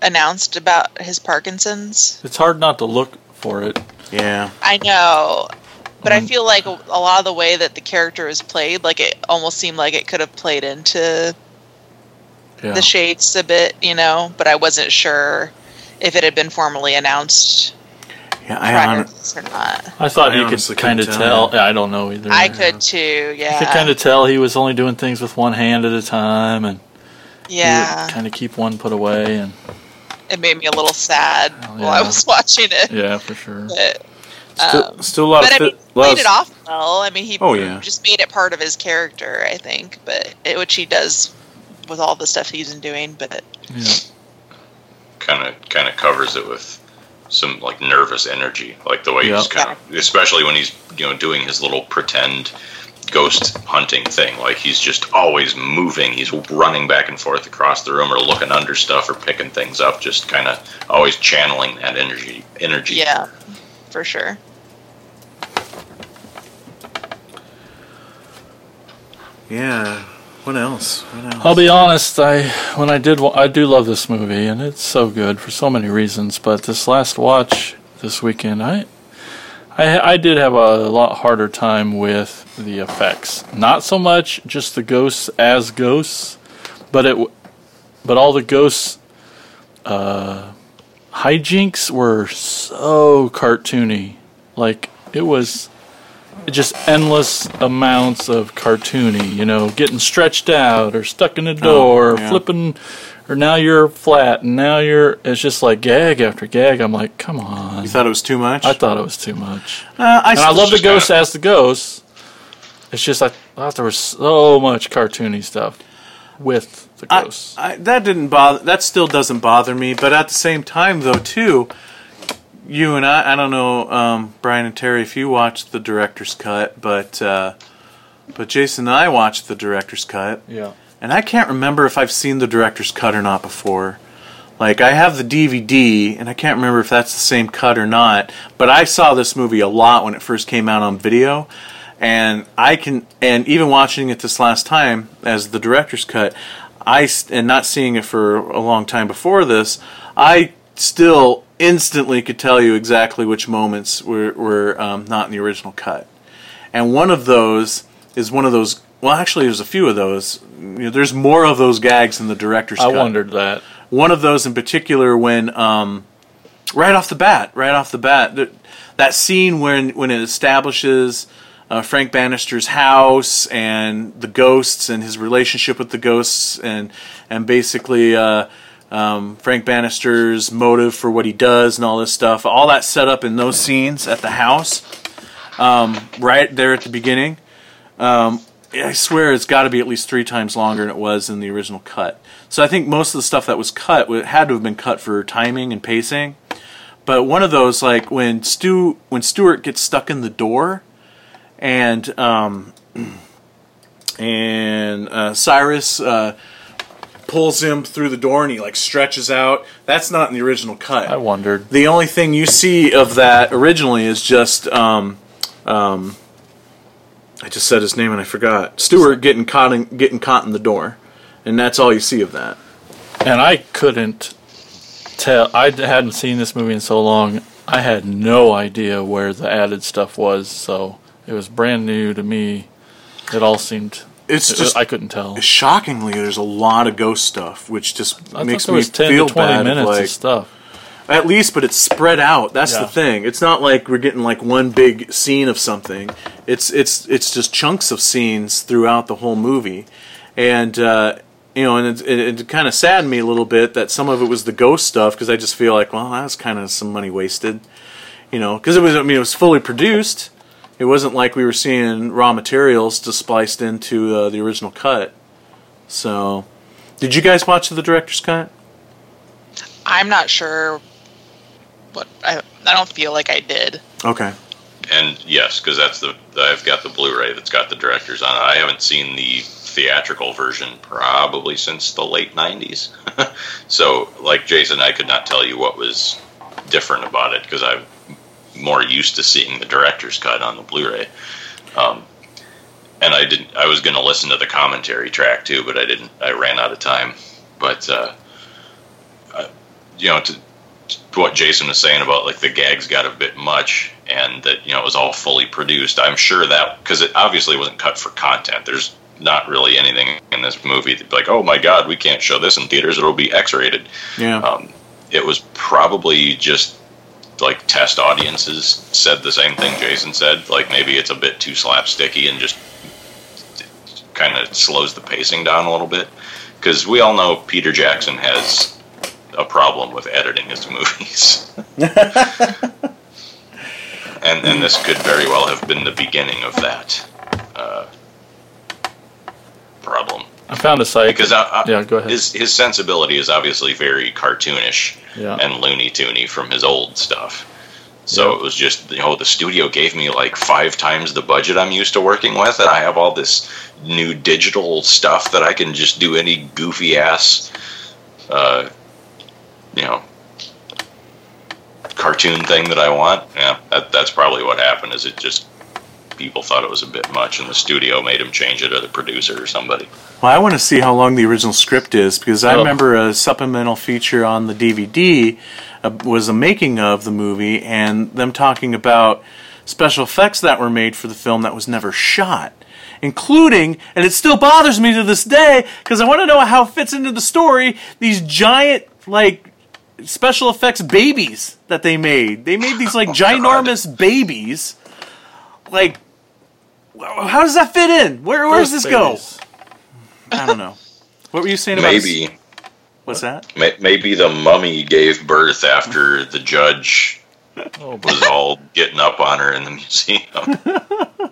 announced about his Parkinson's? It's hard not to look for it. Yeah, I know. But I Mm. feel like a, a lot of the way that the character is played, like it almost seemed like it could have played into Yeah. the shades a bit, you know, but I wasn't sure if it had been formally announced yeah. I prior hon- to this or not. I thought I you could kind of tell. tell. I don't know either. I could too, yeah. You could kind of tell he was only doing things with one hand at a time, and yeah. kind of keep one put away, and It made me a little sad Oh, while I was watching it. yeah, for sure. But Still, Um, still a lot but of I mean, he played of- it off well. I mean, he Oh, yeah. just made it part of his character, I think, but it, which he does with all the stuff he's been doing. But Yeah. Kind of kind of covers it with some like nervous energy, like the way Yeah. he's kind of, especially when he's you know doing his little pretend ghost hunting thing. Like he's just always moving. He's running back and forth across the room, or looking under stuff, or picking things up. Just kind of always channeling that energy. Energy. yeah, for sure. yeah. What else? I'll be honest. I when I did, I do love this movie, and it's so good for so many reasons. But this last watch this weekend, I, I, I did have a lot harder time with the effects. Not so much just the ghosts as ghosts, but it, but all the ghosts, uh, hijinks were so cartoony. Like it was just endless amounts of cartoony, you know, getting stretched out or stuck in a door, or yeah. flipping, or now you're flat and now you're. It's just like gag after gag. I'm like, come on. You thought it was too much? I thought it was too much. Uh, I, And I love the ghost as the ghost. It's just I thought there was so much cartoony stuff with the I, ghosts. I, that didn't bother. That still doesn't bother me. But at the same time, though, too, you and I. I don't know, um, Brian and Terry, if you watched the director's cut, but uh, but Jason and I watched the director's cut, yeah. and I can't remember if I've seen the director's cut or not before. Like I have the DVD, and I can't remember if that's the same cut or not. But I saw this movie a lot when it first came out on video, and I can, and even watching it this last time as the director's cut, I and not seeing it for a long time before this, I still instantly could tell you exactly which moments were were um, not in the original cut, and one of those is one of those. Well, actually, there's a few of those. You know, there's more of those gags in the director's I cut. wondered that. One of those in particular when, um, right off the bat, right off the bat, that, that scene when when it establishes uh, Frank Bannister's house and the ghosts and his relationship with the ghosts and and basically uh, um, Frank Bannister's motive for what he does and all this stuff. All that set up in those scenes at the house, um, right there at the beginning. Um, I swear it's got to be at least three times longer than it was in the original cut. So I think most of the stuff that was cut had to have been cut for timing and pacing. But one of those, like when Stu, when Stewart gets stuck in the door, and um, and uh, Cyrus uh, pulls him through the door, and he like stretches out. That's not in the original cut. I wondered. The only thing you see of that originally is just um, um, I just said his name and I forgot. Stewart getting caught in, getting caught in the door, and that's all you see of that. And I couldn't tell. I hadn't seen this movie in so long. I had no idea where the added stuff was, so it was brand new to me. It all seemed. It's just I couldn't tell. shockingly there's a lot of ghost stuff, which just I makes me feel bad. minutes like, of stuff. At least, but it's spread out. That's Yeah. the thing. It's not like we're getting like one big scene of something. It's it's it's just chunks of scenes throughout the whole movie, and uh, you know, and it, it, it kind of saddened me a little bit that some of it was the ghost stuff because I just feel like, well, that was kind of some money wasted, you know, because it was I mean it was fully produced. It wasn't like we were seeing raw materials just spliced into uh, the original cut. So, did you guys watch the director's cut? I'm not sure what I. I don't feel like I did. Okay. And yes, because that's the I've got the Blu-ray that's got the directors on it. I haven't seen the theatrical version probably since the late '90s. so, like Jason, I could not tell you what was different about it because I'm more used to seeing the director's cut on the Blu-ray. Um, and I didn't. I was going to listen to the commentary track too, but I didn't. I ran out of time. But uh, uh, you know, to, to what Jason was saying about like the gags got a bit much, and that you know it was all fully produced. I'm sure that because it obviously wasn't cut for content. There's not really anything in this movie that like, oh my god, we can't show this in theaters; it'll be X-rated. Yeah. Um, it was probably just like test audiences said the same thing Jason said. Like maybe it's a bit too slapsticky and just kind of slows the pacing down a little bit. Because we all know Peter Jackson has a problem with editing his movies. and and this could very well have been the beginning of that uh, problem. I found a site Because I, I, Yeah, go ahead. His his sensibility is obviously very cartoonish Yeah. and Looney Toony from his old stuff. So Yeah. it was just you know the studio gave me like five times the budget I'm used to working with, and I have all this new digital stuff that I can just do any goofy ass, uh, you know, cartoon thing that I want. Yeah, that, that's probably what happened. Is it just people thought it was a bit much, and the studio made him change it, or the producer or somebody. Well, I want to see how long the original script is because I Oh. remember a supplemental feature on the DVD uh, was a making of the movie and them talking about special effects that were made for the film that was never shot, including, and it still bothers me to this day because I want to know how it fits into the story. These giant like special effects babies that they made. They made these like Oh, God. ginormous babies. Like, how does that fit in? Where where does this go? I don't know. What were you saying about Maybe. What's that? Maybe the mummy gave birth after the judge Oh, was all getting up on her in the museum.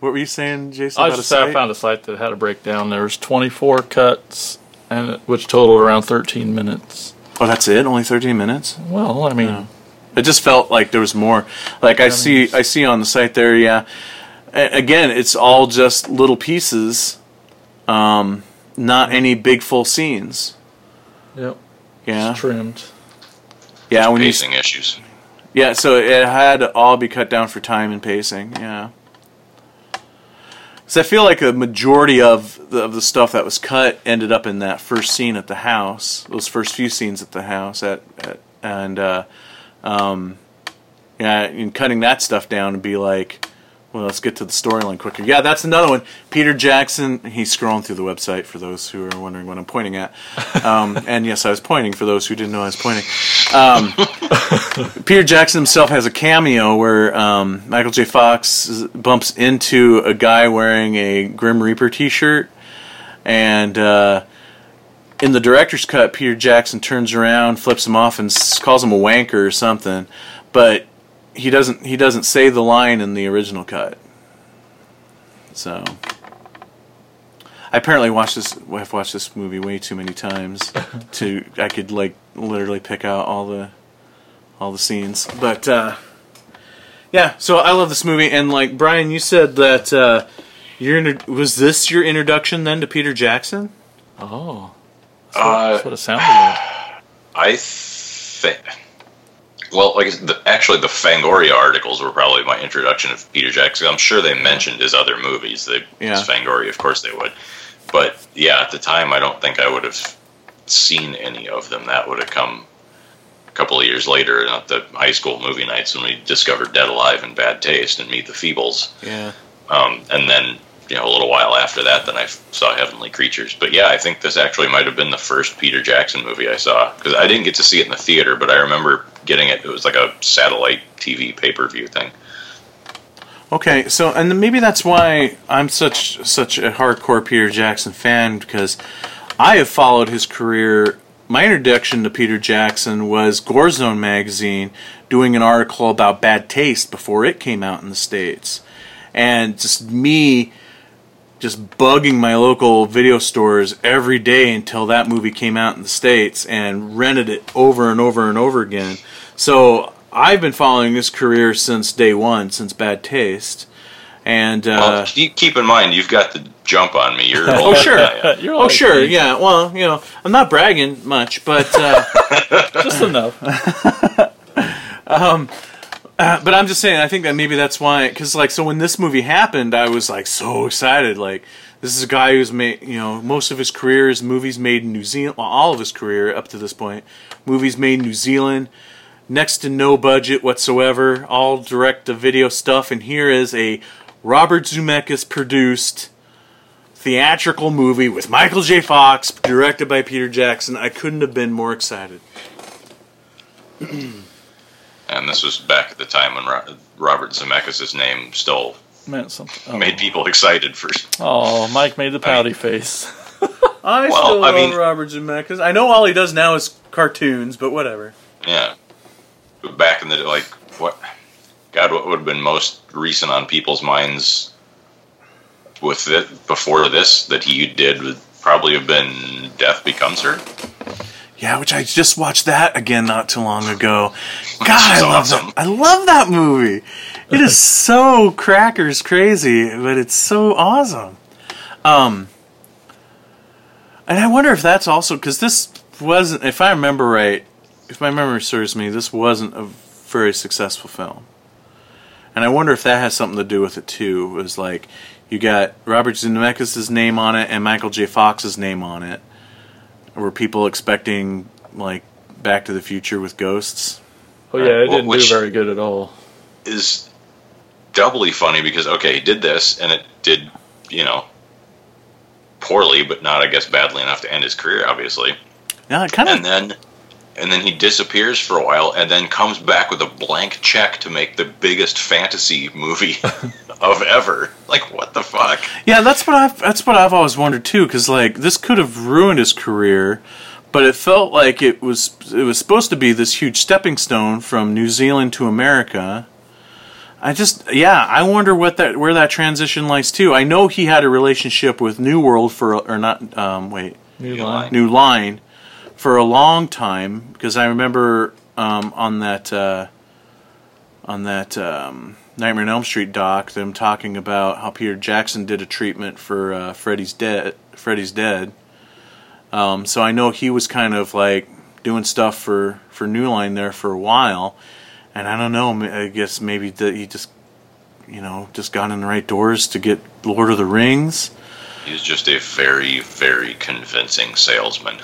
What were you saying, Jason? I about just a I site? found a site that had a breakdown. There was 24 cuts, and which totaled around 13 minutes. Oh, that's it. Only thirteen minutes. Well, I mean, Yeah. It just felt like there was more. Like I see, I see on the site there. Yeah. A- again, it's all just little pieces. Um, not any big full scenes. yep, Yeah. it's trimmed. Yeah. When you Pacing issues. Yeah, so it had to all be cut down for time and pacing. Yeah. So I feel like a majority of the, of the stuff that was cut ended up in that first scene at the house. Those first few scenes at the house at, at and uh, um, yeah, and cutting that stuff down and be like, well, let's get to the storyline quicker. Yeah, that's another one. Peter Jackson. He's scrolling through the website for those who are wondering what I'm pointing at. Um, and yes, I was pointing for those who didn't know I was pointing. Peter Jackson himself has a cameo where um, Michael J. Fox bumps into a guy wearing a Grim Reaper T-shirt, and uh, in the director's cut, Peter Jackson turns around, flips him off, and calls him a wanker or something. But he doesn't. He doesn't say the line in the original cut. So. I apparently watched this. I've watched this movie way too many times to. I could like literally pick out all the all the scenes. But uh, yeah, so I love this movie, and like Brian, you said that uh, your inter- was this your introduction then to Peter Jackson? Oh, Uh, that's what it sounded like. I think. Well, like the, actually, the Fangoria articles were probably my introduction of Peter Jackson. I'm sure they mentioned his other movies. They, Yeah. Fangoria, of course they would. But yeah, at the time, I don't think I would have seen any of them. That would have come a couple of years later at the high school movie nights when we discovered Dead Alive and Bad Taste and Meet the Feebles. Yeah, Um, and then, you know, a little while after that, then I saw Heavenly Creatures. But yeah, I think this actually might have been the first Peter Jackson movie I saw because I didn't get to see it in the theater, but I remember getting it. It was like a satellite TV pay per view thing. Okay, so and maybe that's why I'm such such a hardcore Peter Jackson fan because I have followed his career. My introduction to Peter Jackson was Gorezone magazine doing an article about bad taste before it came out in the states, and just me just bugging my local video stores every day until that movie came out in the states and rented it over and over and over again. So I've been following his career since day one, since Bad Taste, and uh, well, keep, keep in mind, you've got the jump on me. You're oh sure, than I am. You're oh sure, me. yeah. Well, you know, I'm not bragging much, but. Uh, just enough. Uh, but I'm just saying, I think that maybe that's why, because like, so when this movie happened, I was like so excited. Like, this is a guy who's made, you know, most of his career is movies made in New Zealand. Well, all of his career up to this point, movies made in New Zealand, next to no budget whatsoever, all direct to video stuff. And here is a Robert Zemeckis produced theatrical movie with Michael J. Fox, directed by Peter Jackson. I couldn't have been more excited. And this was back at the time when Robert Zemeckis' name still Meant something. Oh. made people excited for. oh, Mike made the pouty face. I Well, still I love mean- Robert Zemeckis. I know all he does now is cartoons, but whatever. Yeah. But back in the day, like what, God, what would have been most recent on people's minds with it before this that he did would probably have been Death Becomes Her. Yeah, which I just watched that again not too long ago. God, I love awesome. that. I love that movie. It is so crackers crazy, but it's so awesome. Um, and I wonder if that's also because this wasn't, if I remember right, if my memory serves me, this wasn't a very successful film. And I wonder if that has something to do with it too. It was like you got Robert Zemeckis' name on it and Michael J. Fox's name on it. Were people expecting like Back to the Future with ghosts? Oh yeah, it didn't which- do very good at all. Is doubly funny because okay, he did this and it did, you know, poorly, but not I guess badly enough to end his career, obviously. Yeah, it kind and of. then and then he disappears for a while and then comes back with a blank check to make the biggest fantasy movie of ever like what the fuck Yeah, that's what I've that's what I've always wondered too. Because like this could have ruined his career, but it felt like it was it was supposed to be this huge stepping stone from New Zealand to America. I just yeah, I wonder what that where that transition lies too. I know he had a relationship with New World for or not um, wait New New line. Line. New Line for a long time because I remember um, on that uh, on that um, Nightmare on Elm Street doc them talking about how Peter Jackson did a treatment for uh, Freddy's dead. Freddy's dead. Um, so I know he was kind of like doing stuff for for New Line there for a while, and I don't know. I guess maybe that he just you know just got in the right doors to get Lord of the Rings. He's just a very very convincing salesman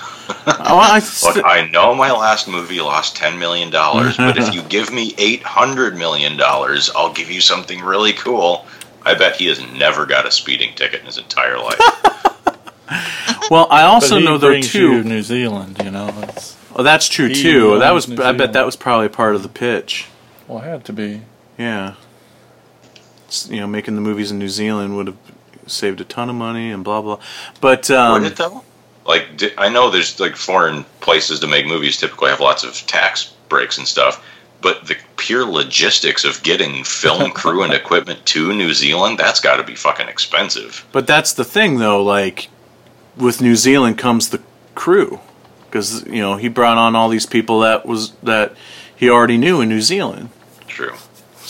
Oh, I, look i know my last movie lost 10 million dollars but if you give me 800 million dollars i'll give you something really cool i bet he has never got a speeding ticket in his entire life well, I But also he know though brings too. you New Zealand, you know. It's, Oh, that's true too. That was. New I bet Zealand. that was probably part of the pitch. well, it had to be. Yeah. S- You know, making the movies in New Zealand would have saved a ton of money and blah blah. But um, though? Like I know there's like foreign places to make movies typically have lots of tax breaks and stuff, but the pure logistics of getting film crew and equipment to New Zealand, that's got to be fucking expensive. but that's the thing though. Like with New Zealand comes the crew because you know he brought on all these people that was that he already knew in New Zealand. True.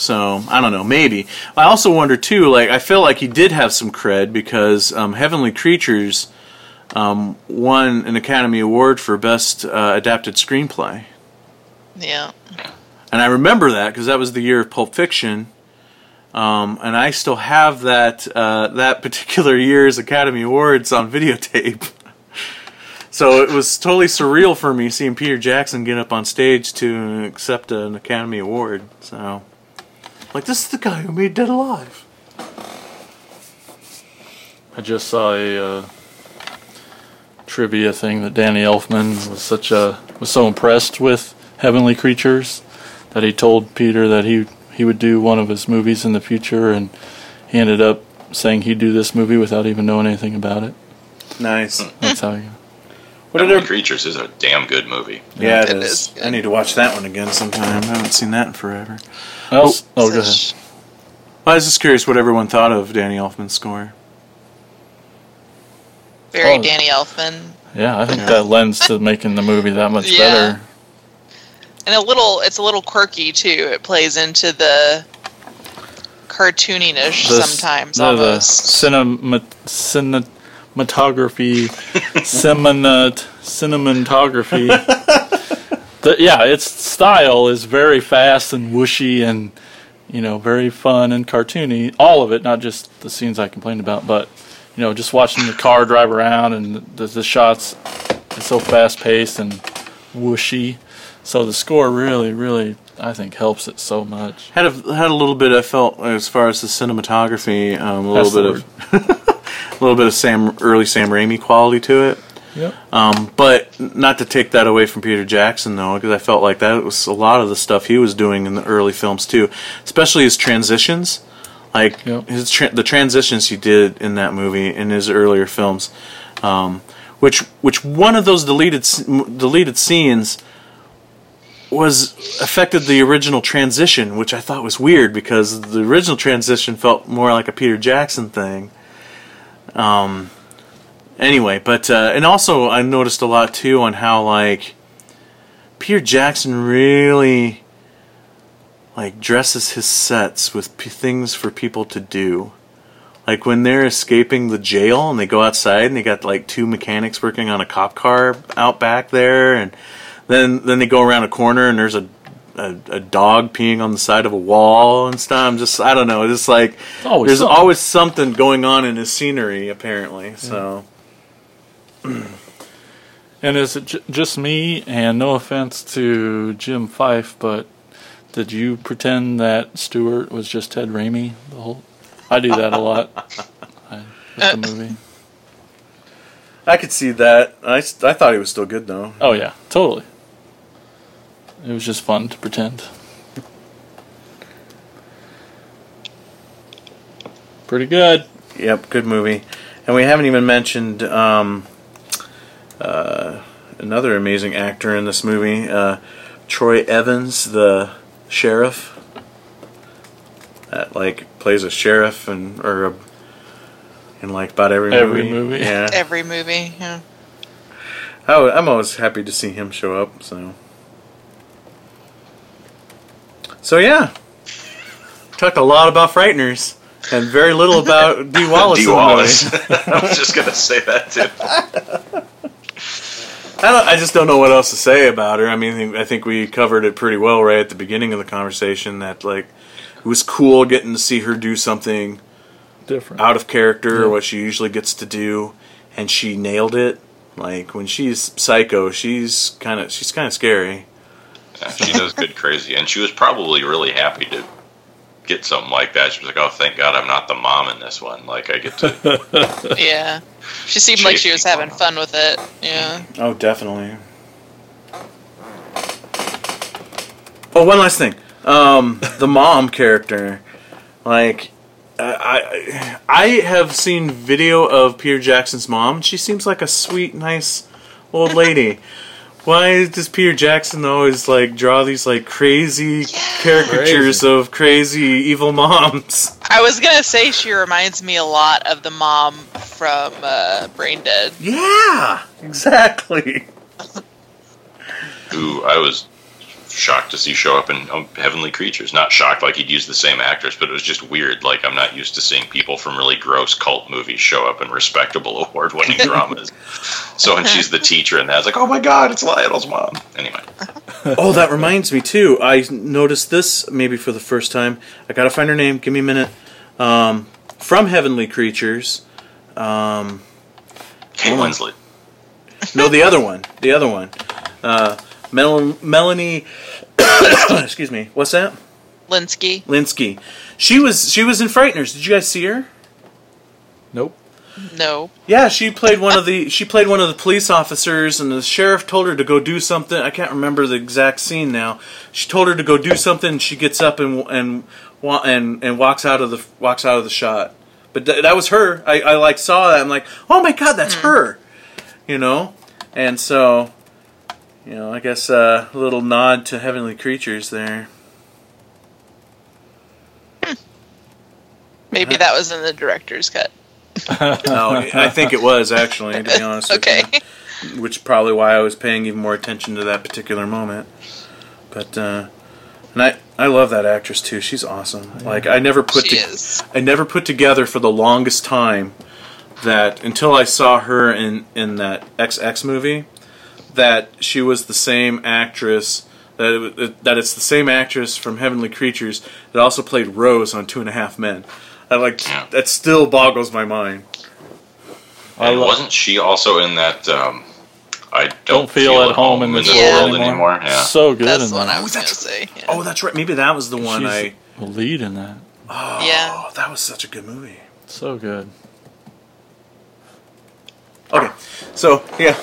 So I don't know. Maybe I also wonder too. Like I feel like he did have some cred because um, Heavenly Creatures um, won an Academy Award for Best uh, Adapted Screenplay, Yeah. and I remember that because that was the year of Pulp Fiction. Um, and I still have that uh, that particular year's Academy Awards on videotape. so it was totally surreal for me seeing Peter Jackson get up on stage to accept an Academy Award. So, like, this is the guy who made Dead Alive. I just saw a uh, trivia thing that Danny Elfman was such a was so impressed with Heavenly Creatures that he told Peter that he he would do one of his movies in the future, and he ended up saying he'd do this movie without even knowing anything about it. Nice. That's how you. What Heavenly did Creatures is a damn good movie. Yeah, it It is. is. I need to watch that one again sometime. I haven't seen that in forever. Oh, oh, go ahead. Such- I was just curious what everyone thought of Danny Elfman's score. Very Oh. Danny Elfman. Yeah, I think that lends to making the movie that much Yeah. better. And a little it's a little quirky too. It plays into the cartooniness The sometimes no, the cinema, cinematography, cinemat, cinematography. the, yeah, its style is very fast and whooshy and you know very fun and cartoony. All of it, not just the scenes I complained about, but you know just watching the car drive around and the, the shots. It's so fast paced and whooshy. So the score really, really, I think helps it so much. Had a had a little bit. I felt as far as the cinematography, um, a That's little bit of a little bit of Sam early Sam Raimi quality to it. Yep. Um, but not to take that away from Peter Jackson though, because I felt like that was a lot of the stuff he was doing in the early films too, especially his transitions. Like Yep. his tra- the transitions he did in that movie in his earlier films, um, which which one of those deleted deleted scenes was affected the original transition, which I thought was weird because the original transition felt more like a Peter Jackson thing. Um. Anyway, but uh, and also I noticed a lot too on how like Peter Jackson really like dresses his sets with p- things for people to do. Like when they're escaping the jail and they go outside and they got like two mechanics working on a cop car out back there, and then then they go around a corner and there's a a, a dog peeing on the side of a wall and stuff. I'm just I don't know. It's like Always there's something. always something going on in his scenery apparently. So And is it j- just me? And no offense to Jim Fyfe, but did you pretend that Stewart was just Ted Raimi the whole? I do that a lot. I, with the movie. I could see that. I, I thought he was still good though. Oh yeah, totally. It was just fun to pretend. Pretty good. Yep, good movie. And we haven't even mentioned um, uh, another amazing actor in this movie, uh, Troy Evans, the sheriff. That like plays a sheriff and or a, in like about every, Every movie. movie. Yeah, Every movie. Yeah. I, I'm always happy to see him show up. So, so yeah, talked a lot about frighteners and very little about Dee Wallace. D. in the movie. Wallace. I was just gonna say that too. I, don't, I just don't know what else to say about her. I mean, I think we covered it pretty well right at the beginning of the conversation. That like it was cool getting to see her do something Different. out of character Yeah. or what she usually gets to do, and she nailed it. Like when she's psycho, she's kind of she's kind of scary. Yeah, she does good crazy, and she was probably really happy to get something like that. She was like, "Oh, thank God, I'm not the mom in this one. Like, I get to." Yeah. She seemed like she was having fun with it. Yeah. Oh, definitely. Oh, one last thing. Um, the mom character, like, I, I I have seen video of Peter Jackson's mom. She seems like a sweet, nice old lady. Why does Peter Jackson always like draw these like crazy caricatures Crazy. of crazy evil moms? I was gonna say she reminds me a lot of the mom from uh, Brain Dead. Yeah, exactly. who I was shocked to see show up in um, Heavenly Creatures. Not shocked like he'd use the same actors, but it was just weird. Like I'm not used to seeing people from really gross cult movies show up in respectable award-winning dramas. So when she's the teacher and that, I like, oh my god, it's Lionel's mom. Anyway, oh, that reminds me too. I noticed this maybe for the first time. I gotta find her name. Give me a minute. Um, from Heavenly Creatures. Um, Kate Winslet. no, the other one. The other one. Uh, Mel- Melanie. excuse me. What's that? Lynskey. Lynskey. She was she was in Frighteners. Did you guys see her? Nope. No. Yeah, she played one of the she played one of the police officers, and the sheriff told her to go do something. I can't remember the exact scene now. She told her to go do something. And she gets up and and and and walks out of the walks out of the shot. But th- that was her. I, I like saw that. I'm like, oh my god, that's hmm. her. You know, and so you know, I guess uh, a little nod to Heavenly Creatures there. Maybe that was in the director's cut. Oh, I think it was actually, to be honest. with Okay. you. which is probably why I was paying even more attention to that particular moment. But uh, and I I love that actress too. She's awesome. Like I never put She to- is. I never put together for the longest time that until I saw her in in that XX movie that she was the same actress that it, that it's the same actress from Heavenly Creatures that also played Rose on Two and a Half Men. I like Yeah. that still boggles my mind. And lo- wasn't she also in that? Um, I don't, Don't feel at home in this world world anymore. anymore. Yeah. So good That's in the one that. I was gonna say. Yeah. Oh, that's right. Maybe that was the one She's I. a lead in that. Oh, yeah. Oh, that was such a good movie. So good. Okay, so yeah,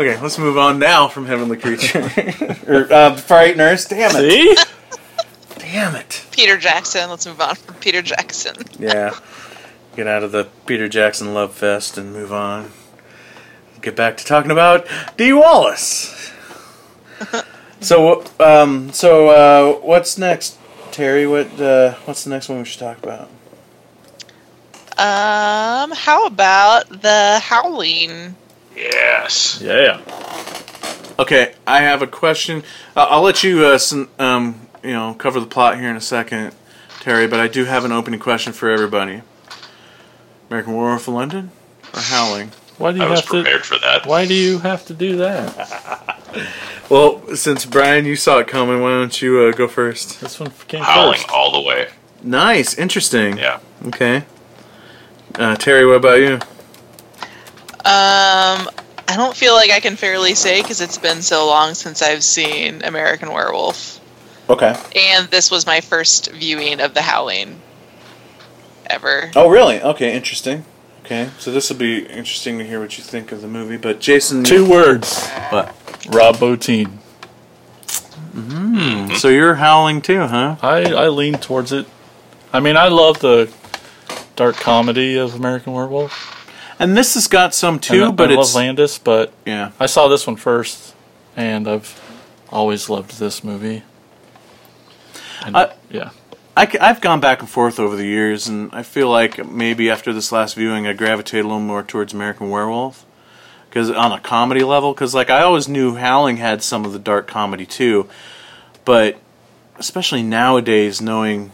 okay, let's move on now from Heavenly Creature or uh, Frighteners. Damn it! See? Damn it! Peter Jackson. Let's move on from Peter Jackson. Yeah, get out of the Peter Jackson love fest and move on. Get back to talking about D. Wallace. So, um, so uh, what's next, Terry? What uh, what's the next one we should talk about? Um, how about the Howling? Yes. Yeah. Okay, I have a question. Uh, I'll let you, uh, some, um, you know, cover the plot here in a second, Terry. But I do have an opening question for everybody. American Werewolf in London or Howling? Why do you I was have to? prepared for that. Why do you have to do that? Well, since Brian, you saw it coming, why don't you uh, go first? This one came Howling first. all the way. Nice, interesting. Yeah. Okay. Uh, Terry, what about you? Um, I don't feel like I can fairly say because it's been so long since I've seen American Werewolf, Okay. and this was my first viewing of the Howling ever. Oh, really? Okay, interesting. Okay, so this will be interesting to hear what you think of the movie. But Jason, Two words. What? Rob Bottin. Hmm. So you're howling too, huh? I I lean towards it. I mean, I love the dark comedy of American Werewolf. And this has got some too, I- but I it's love Landis, but yeah. I saw this one first, and I've always loved this movie. And, I- yeah, I, have gone back and forth over the years, and I feel like maybe after this last viewing, I gravitate a little more towards American Werewolf, because on a comedy level, because like I always knew Howling had some of the dark comedy too, but especially nowadays, knowing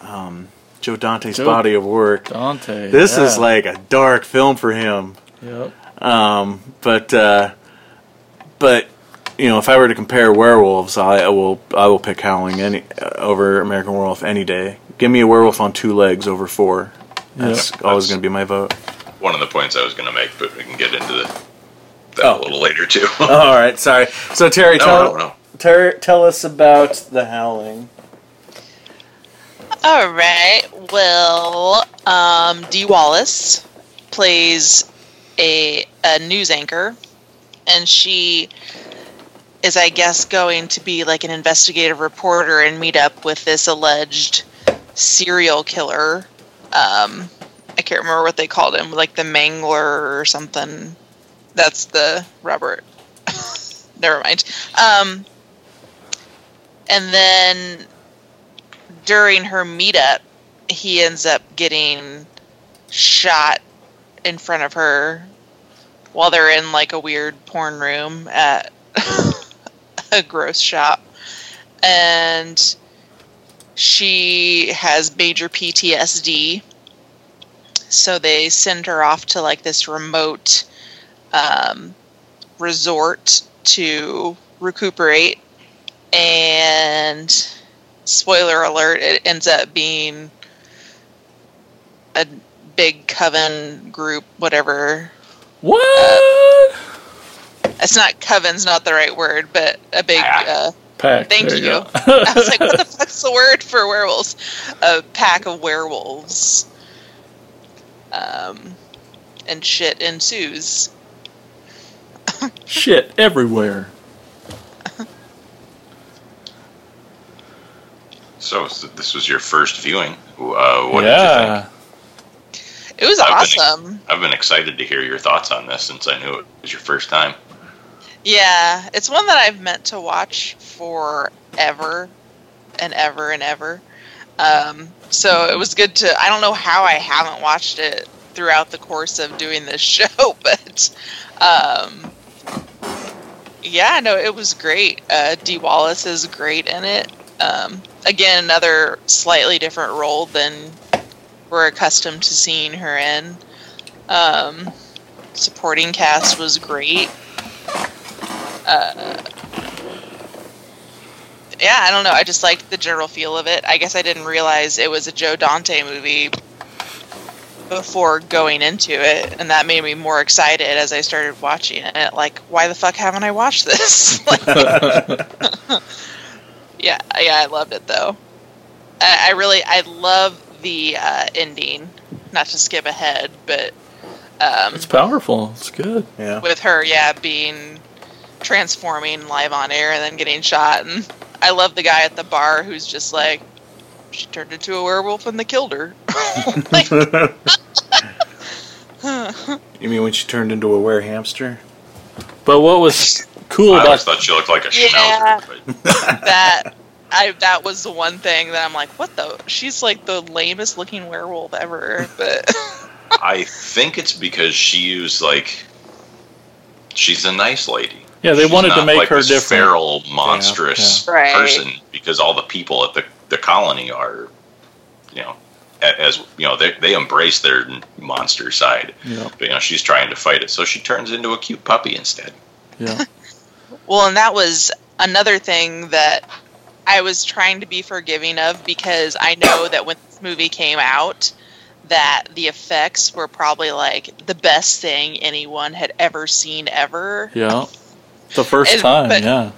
um, Joe Dante's Joe- body of work, Dante. this yeah. is like a dark film for him. Yep. Um, but uh, but you know, if I were to compare werewolves, I, I will I will pick Howling any uh, over American Werewolf any day. Give me a werewolf on two legs over four. That's Yeah. always That's- going to be my vote. One of the points I was going to make, but we can get into the, that Oh. a little later too. All right, sorry. So Terry, no, tell no, no. Terry, tell us about the Howling. All right. Well, um, Dee Wallace plays a a news anchor, and she is, I guess, going to be like an investigative reporter and meet up with this alleged serial killer. Um, I can't remember what they called him, like the Mangler or something. That's the Robert. Never mind. Um, and then during her meetup, he ends up getting shot in front of her while they're in like a weird porn room at a gross shop. And she has major PTSD. So they send her off to like this remote um, resort to recuperate. And spoiler alert, it ends up being a big coven group, whatever. What? It's not coven's not the right word, but a big. Pack. Uh, Pack. thank there you. go. I was like, what the fuck's the word for werewolves? A pack of werewolves. Um, and shit ensues. Shit everywhere. So s- this was your first viewing. Uh, what did you think? It was I've been- awesome. I've been excited to hear your thoughts on this since I knew it was your first time. Yeah, it's one that I've meant to watch forever and ever and ever. Um, so it was good to. I don't know how I haven't watched it throughout the course of doing this show, but um, yeah, no, it was great. Uh, Dee Wallace is great in it. Um, again, another slightly different role than we're accustomed to seeing her in. Um, supporting cast was great. Uh, yeah, I don't know. I just liked the general feel of it. I guess I didn't realize it was a Joe Dante movie before going into it, and that made me more excited as I started watching it. Like, why the fuck haven't I watched this? Like, yeah, yeah, I loved it though. I, I really, I love the uh, ending. Not to skip ahead, but um, It's powerful. It's good. Yeah. with her, yeah, being transforming live on air and then getting shot. And I love the guy at the bar who's just like, she turned into a werewolf and they killed her. like, You mean when she turned into a were hamster? But what was cool I always thought she looked like a Yeah. schnauzer. But that I that was the one thing that I'm like, what the? She's like the lamest looking werewolf ever. But I think it's because she used like she's a nice lady. yeah, they She's wanted to make like her this different. feral, monstrous yeah. Right. person because all the people at the the colony are, you know, as you know, they they embrace their monster side. Yeah, But you know, she's trying to fight it, so she turns into a cute puppy instead. yeah, well, and that was another thing that I was trying to be forgiving of because I know that when this movie came out, that the effects were probably like the best thing anyone had ever seen ever. yeah. The first And- time, yeah.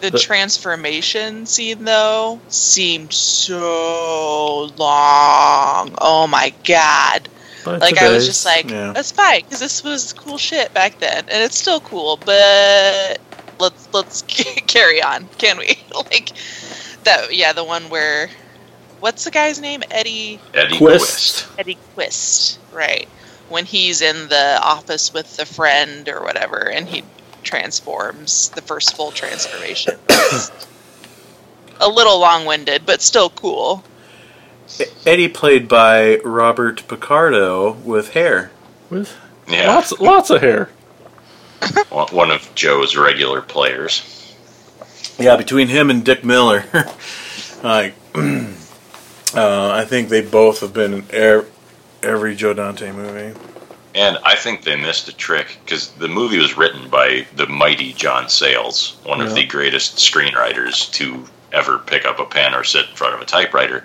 The The- transformation scene, though, seemed so long. Oh my god! But Like I was just like, yeah. that's fine because this was cool shit back then, and it's still cool. But let's let's carry on, can we? like that, yeah, the one where what's the guy's name? Eddie Eddie Quist. Quist. Eddie Quist, right? When he's in the office with the friend or whatever, and he transforms the first full transformation. A little long-winded, but still cool. Eddie played by Robert Picardo with hair. with Yeah, lots, lots of hair. One of Joe's regular players. Yeah, between him and Dick Miller, like, uh, I think they both have been in er- every Joe Dante movie. And I think they missed a trick because the movie was written by the mighty John Sayles, one Yeah. of the greatest screenwriters to ever pick up a pen or sit in front of a typewriter.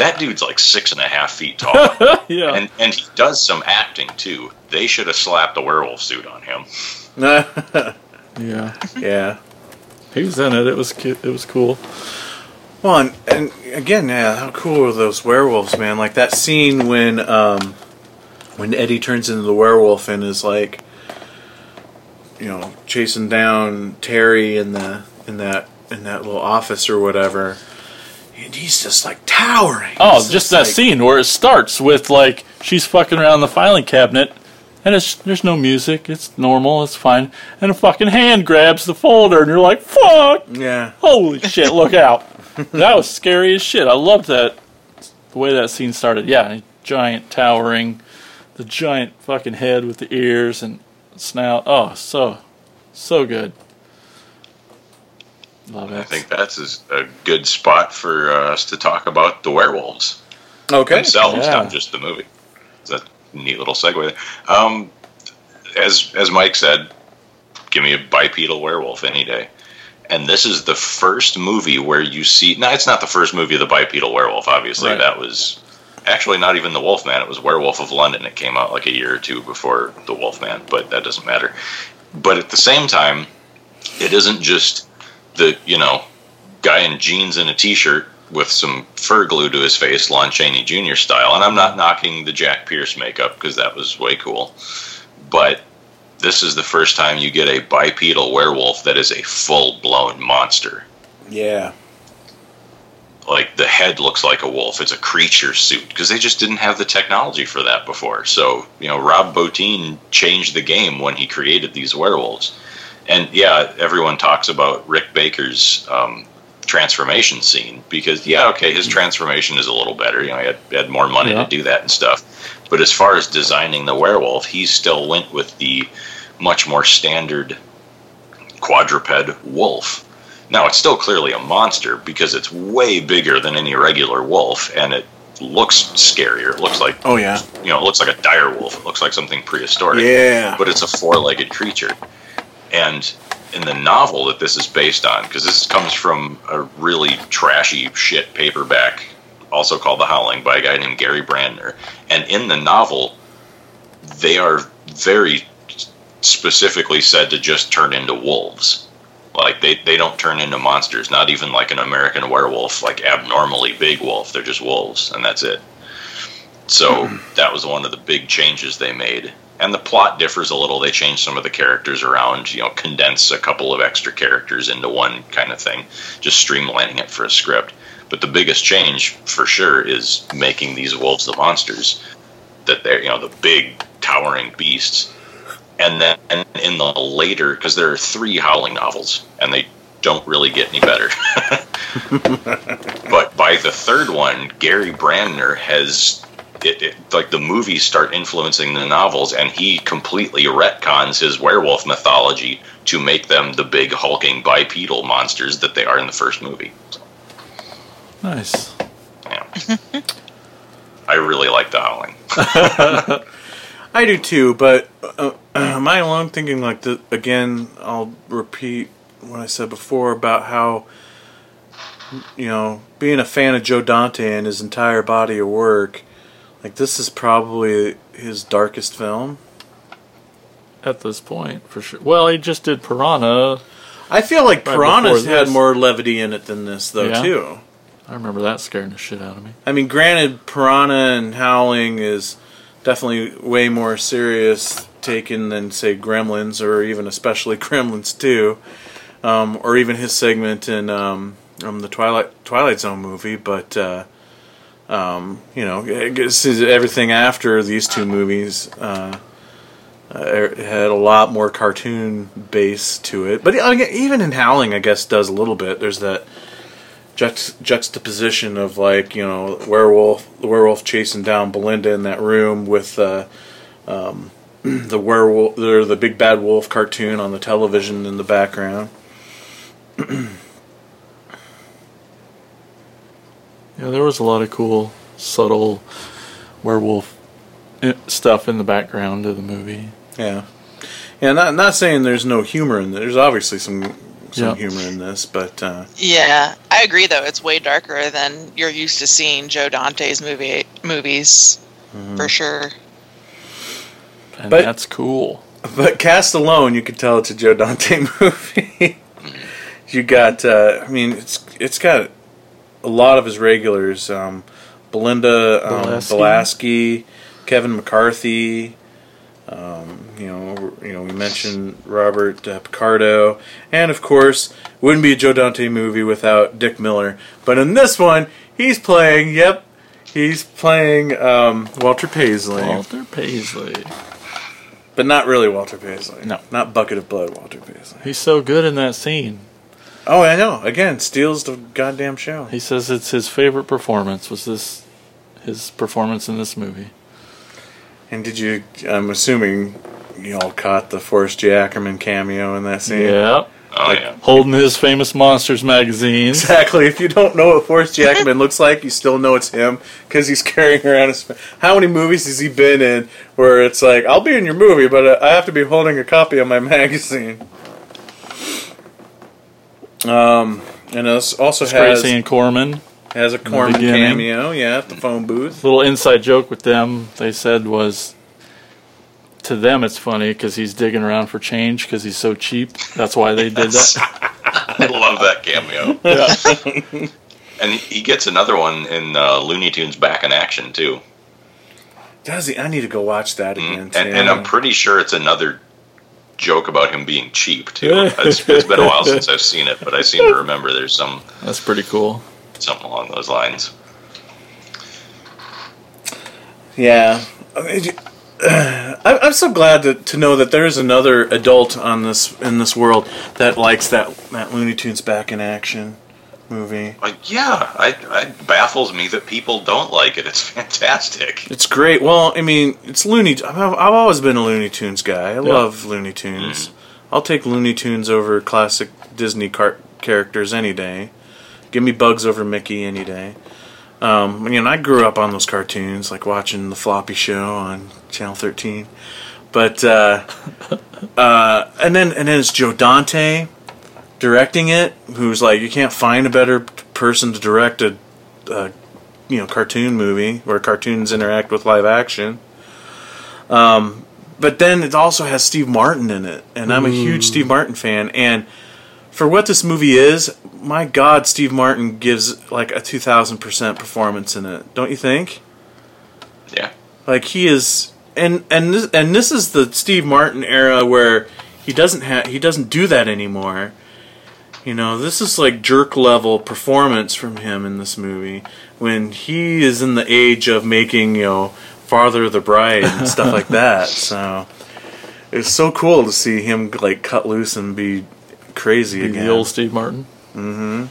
That dude's like six and a half feet tall, yeah, and and he does some acting too. They should have slapped a werewolf suit on him. yeah. yeah. He was in it. It was cute. It was cool. Well, and, and again, yeah, how cool are those werewolves, man? Like that scene when um, when Eddie turns into the werewolf and is like, you know, chasing down Terry in the in that in that little office or whatever, and he's just like towering. Oh, It's just that like- scene where it starts with like she's fucking around the filing cabinet, and it's there's no music. It's normal. It's fine. And a fucking hand grabs the folder, and you're like, "Fuck! Yeah, Holy shit! Look out!" that was scary as shit. I loved that the way that scene started. Yeah, giant towering, the giant fucking head with the ears and snout. Oh, so so good. Love I think that's as- a good spot for uh, us to talk about the werewolves okay. themselves, Yeah. not just the movie. It's a neat little segue. There. Um, as as Mike said, give me a bipedal werewolf any day. And this is the first movie where you see. No, it's not the first movie of the bipedal werewolf. Obviously, Right. that was actually not even the Wolfman. It was Werewolf of London. It came out like a year or two before the Wolfman, but that doesn't matter. But at the same time, it isn't just the you know guy in jeans and a t-shirt with some fur glued to his face, Lon Chaney Jr. style. And I'm not knocking the Jack Pierce makeup because that was way cool, but this is the first time you get a bipedal werewolf that is a full-blown monster. Yeah. Like the head looks like a wolf. It's a creature suit because they just didn't have the technology for that before. So you know, Rob Bottin changed the game when he created these werewolves. And yeah, everyone talks about Rick Baker's um, transformation scene because yeah, okay, his transformation is a little better. You know, he had, had more money Yeah. to do that and stuff. But as far as designing the werewolf, he still went with the much more standard quadruped wolf. Now it's still clearly a monster because it's way bigger than any regular wolf, and it looks scarier. It looks like Oh yeah. you know, it looks like a dire wolf. It looks like something prehistoric. Yeah. But it's a four-legged creature, and in the novel that this is based on, because this comes from a really trashy shit paperback, also called The Howling, by a guy named Gary Brandner, and in the novel, they are very specifically said to just turn into wolves. Like they, they don't turn into monsters, not even like an American werewolf, like abnormally big wolf. They're just wolves, and that's it. So that was one of the big changes they made. And the plot differs a little. They change some of the characters around, you know, condense a couple of extra characters into one kind of thing, just streamlining it for a script. But the biggest change for sure is making these wolves the monsters. That they're, you know, the big towering beasts and then and in the later, because there are three Howling novels, and they don't really get any better. but by the third one, Gary Brandner has. It, it, like the movies start influencing the novels, and he completely retcons his werewolf mythology to make them the big hulking bipedal monsters that they are in the first movie. Nice. Yeah. I really like the Howling. I do too, but uh, am I alone thinking like the again? I'll repeat what I said before about how you know being a fan of Joe Dante and his entire body of work. Like this is probably his darkest film. At this point, for sure. Well, he just did Piranha. I feel like Right Piranha's had more levity in it than this, though. Yeah. Too. I remember that scaring the shit out of me. I mean, granted, Piranha and Howling is definitely way more serious taken than say Gremlins, or even especially Gremlins Two, um, or even his segment in um, um, the Twilight Twilight Zone movie. But uh, um, you know, I guess everything after these two movies. Uh, uh, had a lot more cartoon base to it, but even in Howling, I guess does a little bit. There's that juxt- juxtaposition of like you know werewolf the werewolf chasing down Belinda in that room with uh, um, the werewolf the big bad wolf cartoon on the television in the background. Yeah, there was a lot of cool, subtle werewolf stuff in the background of the movie. Yeah, yeah. Not not saying there's no humor in there. There's obviously some some Yeah. humor in this, but uh, Yeah, I agree. Though it's way darker than you're used to seeing Joe Dante's movie movies, Mm-hmm. for sure. And But- that's cool. But cast alone, you could tell it's a Joe Dante movie. you got, uh, I mean, it's it's got a lot of his regulars: um, Belinda um, Balaski. Kevin McCarthy. Um, you know, you know, we mentioned Robert uh, Picardo, and of course, wouldn't be a Joe Dante movie without Dick Miller. But in this one, he's playing. Yep, he's playing um, Walter Paisley. Walter Paisley. But not really Walter Paisley. No. Not Bucket of Blood Walter Paisley. He's so good in that scene. Oh, I know. Again, steals the goddamn show. He says it's his favorite performance was this his performance in this movie. And did you, I'm assuming you all caught the Forrest J. Ackerman cameo in that scene? Yeah. Oh Like- yeah. Holding his famous Monsters magazine. Exactly. If you don't know what Forrest J. Ackerman looks like, you still know it's him because he's carrying around his. How many movies has he been in where it's like, I'll be in your movie, but uh, I have to be holding a copy of my magazine? Um, and it also It's great has seeing Corman. has a Corman cameo, yeah, at the phone booth. Little inside joke with them. They said was to them it's funny because he's digging around for change because he's so cheap. That's why they did that. I love that cameo. Yeah. and he gets another one in uh, Looney Tunes Back in Action too. Does he? I need to go watch that Mm, again. and, and I'm pretty sure it's another joke about him being cheap too. it's, it's been a while since I've seen it, but I seem to remember there's some That's pretty cool. something along those lines. Yeah. I mean, I, I'm so glad to, to know that there is another adult on this in this world that likes that that Looney Tunes back in action movie. Like, yeah, I, I, it baffles me that people don't like it. It's fantastic. It's great. Well, I mean, it's Looney. I've, I've always been a Looney Tunes guy. I love Looney Tunes. I'll take Looney Tunes over classic Disney car- characters any day. Give me Bugs over Mickey any day. Um, you know, I grew up on those cartoons, like watching the Floppy Show on Channel 13. But uh, uh, and then and then it's Joe Dante directing it, who's like you can't find a better person to direct a, a you know cartoon movie where cartoons interact with live action. Um, but then it also has Steve Martin in it, and I'm a huge Steve Martin fan. And for what this movie is, my God, Steve Martin gives like a two thousand percent performance in it. Don't you think? Yeah. Like he is, and and this, and this is the Steve Martin era where he doesn't have he doesn't do that anymore. You know, this is like jerk level performance from him in this movie when he is in the age of making you know Father of the Bride and stuff like that. So, it's so cool to see him like cut loose and be crazy Be again. the old Steve Martin. Mm-hmm.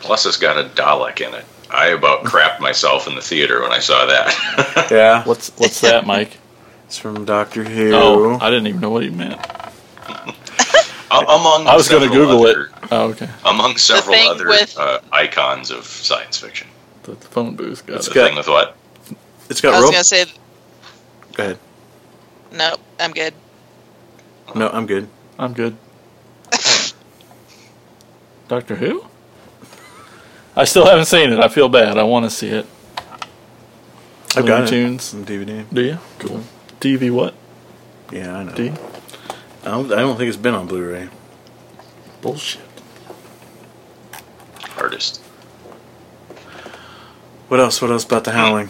Plus, it's got a Dalek in it. I about crapped myself in the theater when I saw that. yeah, What's what's that, Mike? it's from Doctor Who. Oh, I didn't even know what he meant. Among I was going to Google other, it. Oh, okay. Among several other with- uh, icons of science fiction. The, the phone booth got It's it. The got- thing with what? it's I got I was rope. gonna say Go ahead. No, I'm good. No, I'm good. I'm good. Doctor Who? I still haven't seen it. I feel bad. I want to see it. I've got Looney it. Tunes. on DVD. Do you? Cool. TV what? Yeah, I know. D? I don't, I don't think it's been on Blu-ray. Bullshit. Artist. What else? What else about the Howling?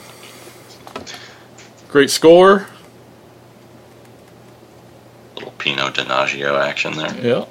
Great score. Little Pino Donaggio action there. Yeah.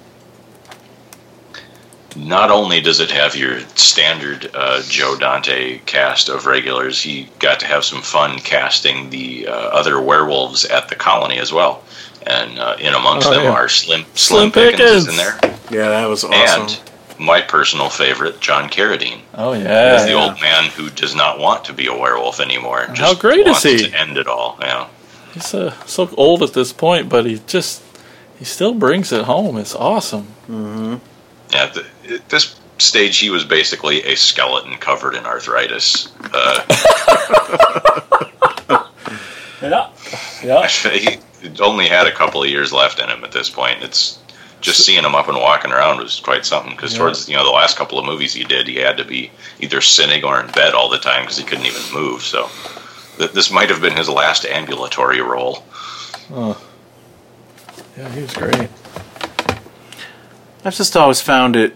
Not only does it have your standard uh, Joe Dante cast of regulars, he got to have some fun casting the uh, other werewolves at the colony as well. And uh, in amongst Oh, them yeah. are Slim Slim Slim, Pickens, is in there, Yeah, that was awesome. and my personal favorite, John Carradine. Oh yeah. He's yeah. the old man who does not want to be a werewolf anymore. Just How great is wants he? To end it all. Yeah. He's uh, so old at this point, but he just he still brings it home. It's awesome. Mm-hmm. Yeah. The, at this stage, he was basically a skeleton covered in arthritis. Uh, Yeah. Yeah. he only had a couple of years left in him at this point. It's just seeing him up and walking around was quite something. Because Yeah. towards you know the last couple of movies he did, he had to be either sitting or in bed all the time because he couldn't even move. So th- this might have been his last ambulatory role. Oh. Yeah, he was great. I've just always found it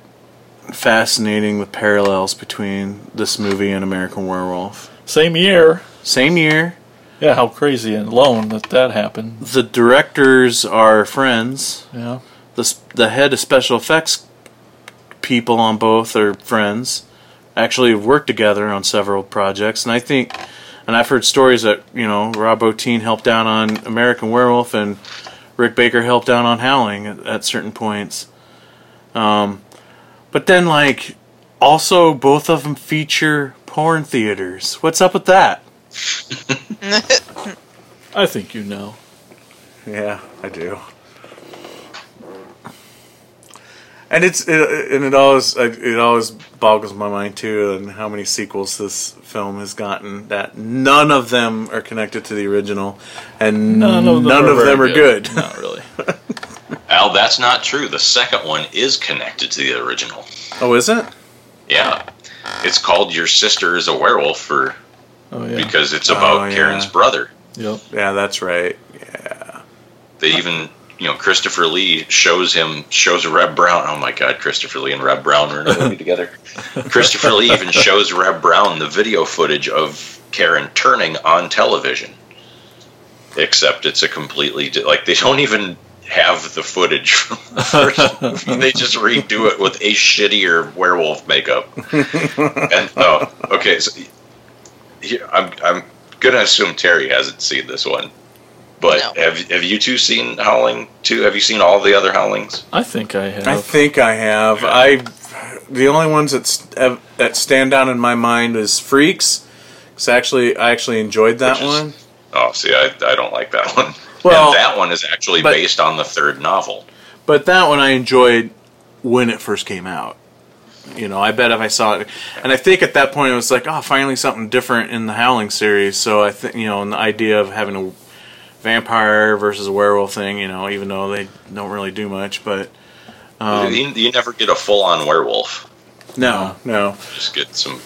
fascinating the parallels between this movie and American Werewolf. Same year. Same year. Yeah, how crazy and alone that that happened. The directors are friends. Yeah. The the head of special effects people on both are friends. Actually, have worked together on several projects, and I think, and I've heard stories that you know Rob Bottin helped out on American Werewolf and Rick Baker helped out on Howling at, at certain points. Um, but then like also both of them feature porn theaters. What's up with that? I think you know. Yeah, I do. And it's it, and it always it always boggles my mind too, and how many sequels this film has gotten that none of them are connected to the original, and None of them, none are, of very them are good. Not really. Al, that's not true. The second one is connected to the original. oh, is it? Yeah. It's called Your Sister is a Werewolf for Oh yeah. because it's about Oh, yeah. Karen's brother. Yep. Yeah, that's right. Yeah. They even, you know, Christopher Lee shows him shows Reb Brown. Oh my God, Christopher Lee and Reb Brown are in a movie together. Christopher Lee even shows Reb Brown the video footage of Karen turning on television. Except it's a completely like they don't even have the footage from the first movie. They just redo it with a shittier werewolf makeup. and oh, okay, so here, I'm I'm gonna assume Terry hasn't seen this one. But No. have have you two seen Howling too? Have you seen all the other Howlings? I think I have. I think I have. I the only ones that that stand out in my mind is Freaks. Cause actually, I actually enjoyed that Which is- one. Oh, see, I, I don't like that one. Well, and that one is actually but- based on the third novel. But that one I enjoyed when it first came out. You know, I bet if I saw it, and I think at that point it was like, oh, finally something different in the Howling series. So I think you know, and the idea of having a vampire versus a werewolf thing, you know, even though they don't really do much, but um, you, you never get a full on werewolf. no, no. Just get some.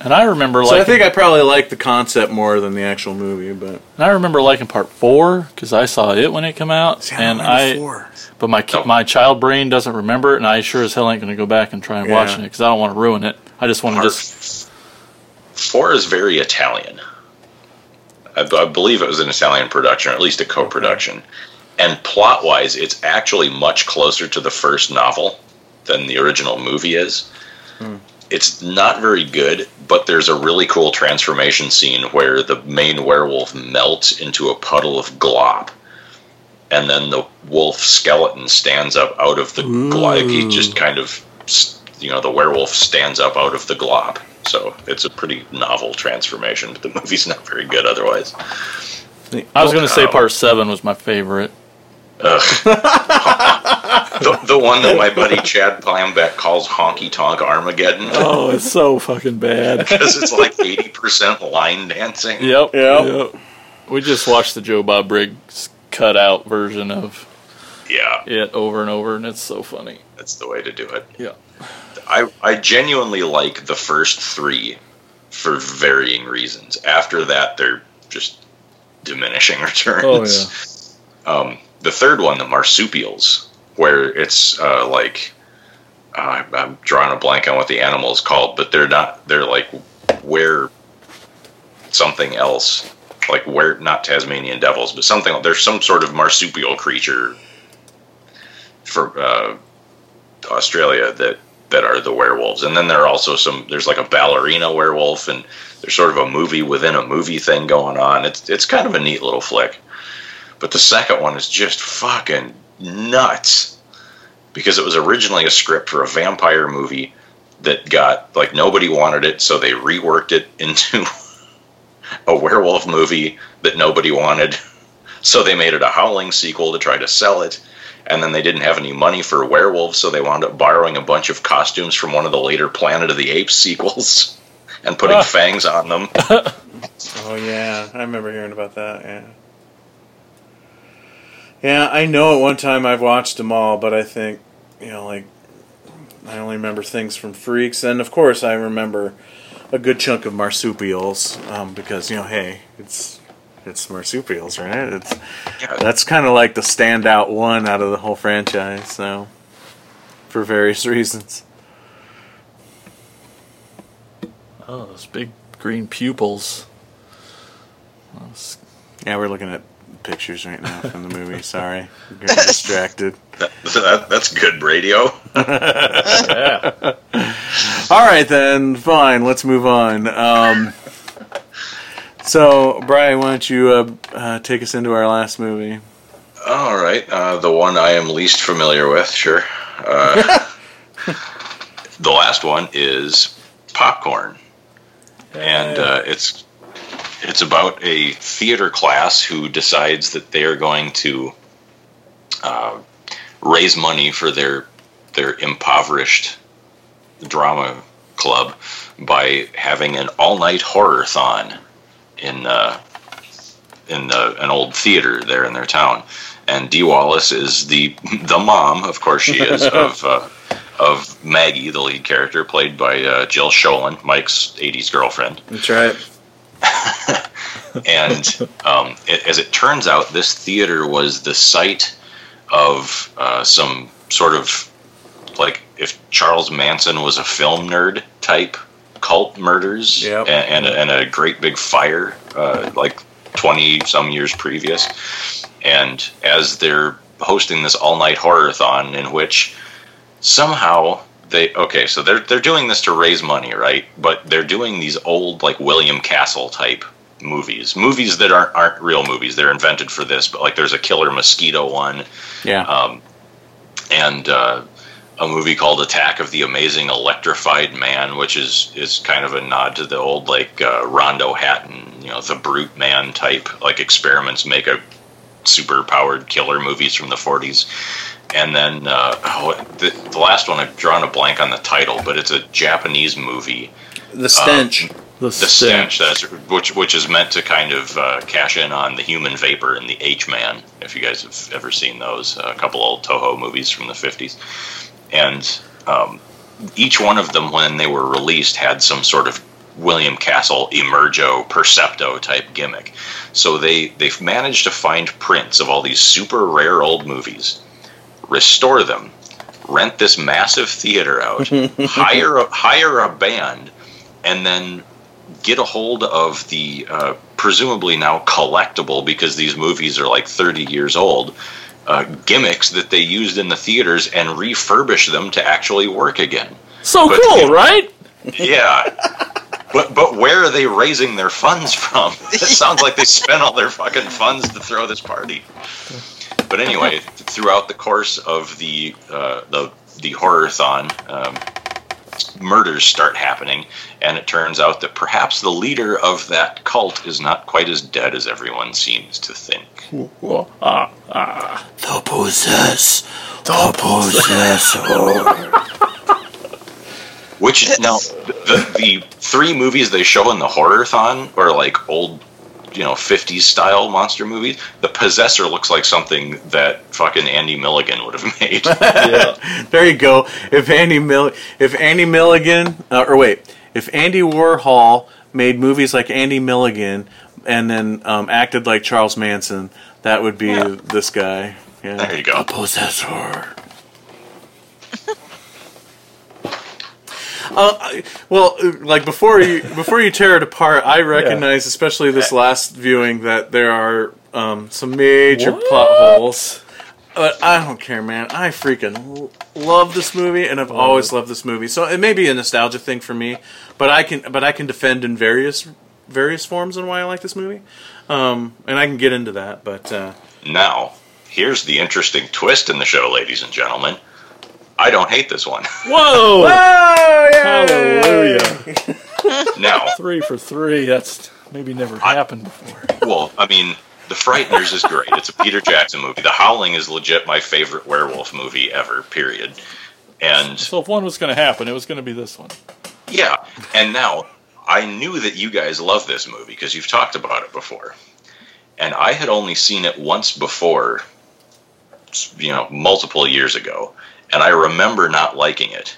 And I remember So I think I probably like the concept more than the actual movie, but and I remember liking part four because I saw it when it came out, See, I and I. four. But my ki- No. my child brain doesn't remember it, and I sure as hell ain't going to go back and try and watch it because I don't want to ruin it. I just want to Part just. four is very Italian. I, I believe it was an Italian production, or at least a co production. And plot wise, it's actually much closer to the first novel than the original movie is. Hmm. It's not very good, but there's a really cool transformation scene where the main werewolf melts into a puddle of glop. and then the wolf skeleton stands up out of the glop. He just kind of, you know, the werewolf stands up out of the glop. So it's a pretty novel transformation, but the movie's not very good otherwise. I was going to say part seven was my favorite. Ugh. the, the one that my buddy Chad Plambeck calls Honky Tonk Armageddon Oh, it's so fucking bad. because it's like 80% line dancing. Yep. Yep. We just watched the Joe Bob Briggs cutout version of Yeah, it over and over, and it's so funny. that's the way to do it. Yeah. I, I genuinely like the first three for varying reasons. After that, they're just diminishing returns. Um, the third one, the marsupials, where it's uh, like uh, I'm drawing a blank on what the animal is called, but they're not. They're like where something else, like where not Tasmanian devils, but something. There's some sort of marsupial creature for uh, Australia that that are the werewolves, and then there are also some. There's like a ballerina werewolf, and there's sort of a movie within a movie thing going on. It's it's kind of a neat little flick. But the second one is just fucking nuts because it was originally a script for a vampire movie that got like nobody wanted it, so they reworked it into a werewolf movie that nobody wanted. So they made it a Howling sequel to try to sell it. And then they didn't have any money for werewolves, so they wound up borrowing a bunch of costumes from one of the later Planet of the Apes sequels and putting Ah. fangs on them. Oh yeah, I remember hearing about that. Yeah. Yeah, I know at one time I've watched them all, but I think you know, like I only remember things from Freaks, and of course I remember a good chunk of marsupials um, because you know, hey, it's it's marsupials, right? It's that's kind of like the standout one out of the whole franchise. So, for various reasons. Oh, those big green pupils. Yeah, we're looking at pictures right now from the movie. Sorry, I'm getting distracted. that, that, that's good radio. yeah. All right, then. Fine. Let's move on. Um, so, Brian, why don't you uh, uh, take us into our last movie? All right, uh, the one I am least familiar with, sure. Uh, the last one is Popcorn, and uh, it's it's about a theater class who decides that they are going to uh, raise money for their their impoverished drama club by having an all night horror thon in uh, in the, an old theater there in their town. And Dee Wallace is the the mom, of course she is, of uh, of Maggie, the lead character, played by uh, Jill Schoelen, Mike's '80s girlfriend. That's right. And um, it, as it turns out, this theater was the site of uh, some sort of like if Charles Manson was a film nerd type cult murders Yep. and, and, a, and a great big fire uh, like 20 some years previous. And as they're hosting this all night horror-thon in which somehow they okay so they're they're doing this to raise money right but they're doing these old like william castle type movies movies that aren't aren't real movies they're invented for this but like there's a killer mosquito one Yeah. um, and uh, a movie called Attack of the Amazing Electrified Man, which is is kind of a nod to the old like uh, Rondo Hatton, you know, the brute man type like experiments make a super powered killer movies from the 40s. And then uh, oh, the, the last one I've drawn a blank on the title, but it's a Japanese movie the stench. The, the stench that's which which is meant to kind of uh, cash in on the human vapor and the H man. If you guys have ever seen those, a couple old Toho movies from the fifties, and um, each one of them when they were released had some sort of William Castle Emergo Percepto type gimmick. So they they've managed to find prints of all these super rare old movies, restore them, rent this massive theater out, hire a, hire a band, and then get a hold of the uh, presumably now collectible because these movies are like 30 years old uh, gimmicks that they used in the theaters and refurbish them to actually work again. So But- cool, right? Yeah. But but where are they raising their funds from? It sounds like they spent all their fucking funds to throw this party. But anyway, throughout the course of the uh, the the horror-thon, um, murders start happening, and it turns out that perhaps the leader of that cult is not quite as dead as everyone seems to think. Ah, ah. The possess. The possessor. Which now the the three movies they show in the horrorthon are like old, you know, 50s style monster movies. The Possessor looks like something that fucking Andy Milligan would have made. Yeah. There you go. If Andy Mill, if Andy Milligan, uh, or wait, if Andy Warhol made movies like Andy Milligan and then um, acted like Charles Manson, that would be Yeah. this guy. yeah. there you go. Possessor. Uh, well, uh, like before you before you tear it apart, I recognize, especially this last viewing, that there are um, some major What? plot holes. But I don't care, man. I freaking love this movie, and I've always loved this movie. So it may be a nostalgia thing for me, but I can but I can defend in various various forms on why I like this movie, um, and I can get into that. But uh, Now, here's the interesting twist in the show, ladies and gentlemen. I don't hate this one. Whoa! oh Hallelujah! now, Three for three. That's maybe never happened before. well, I mean, The Frighteners is great. It's a Peter Jackson movie. The Howling is legit my favorite werewolf movie ever, period. And So if one was going to happen, it was going to be this one. Yeah, and now I knew that you guys love this movie because you've talked about it before, and I had only seen it once before, you know, multiple years ago, and I remember not liking it.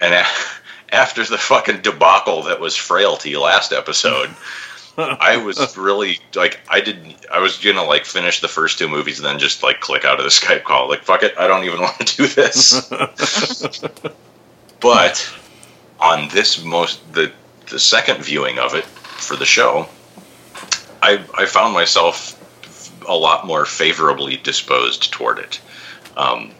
And after the fucking debacle that was Frailty last episode, I was really like I didn't. I was gonna like finish the first two movies and then just like click out of the Skype call. Like fuck it, I don't even want to do this. but on this most the the second viewing of it for the show, I I found myself a lot more favorably disposed toward it. Um,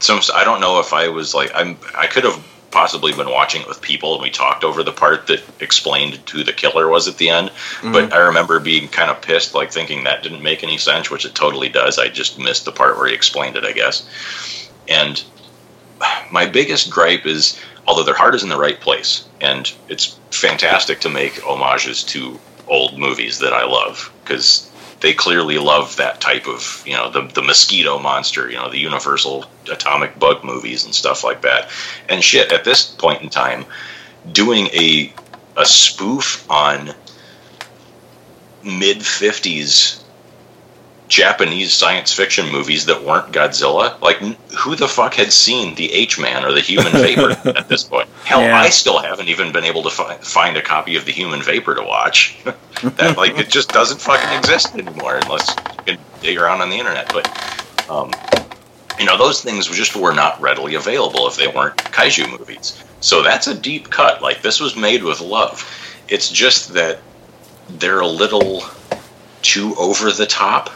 some I don't know if I was like I'm I could have possibly been watching it with people and we talked over the part that explained who the killer was at the end. Mm-hmm. But i remember being kind of pissed like thinking that didn't make any sense which it totally does. I just missed the part where he explained it i guess. And my biggest gripe is although their heart is in the right place and it's fantastic to make homages to old movies that i love because they clearly love that type of you know the the mosquito monster you know the universal atomic bug movies and stuff like that. And shit at this point in time doing a a spoof on mid 50s Japanese science fiction movies that weren't Godzilla. Like, who the fuck had seen the H Man or the Human Vapor at this point? Hell, Yeah. I still haven't even been able to fi- find a copy of the Human Vapor to watch. that like it just doesn't fucking exist anymore unless you can dig around on the internet. But um, you know, those things just were not readily available if they weren't kaiju movies. So that's a deep cut. Like this was made with love. It's just that they're a little too over the top.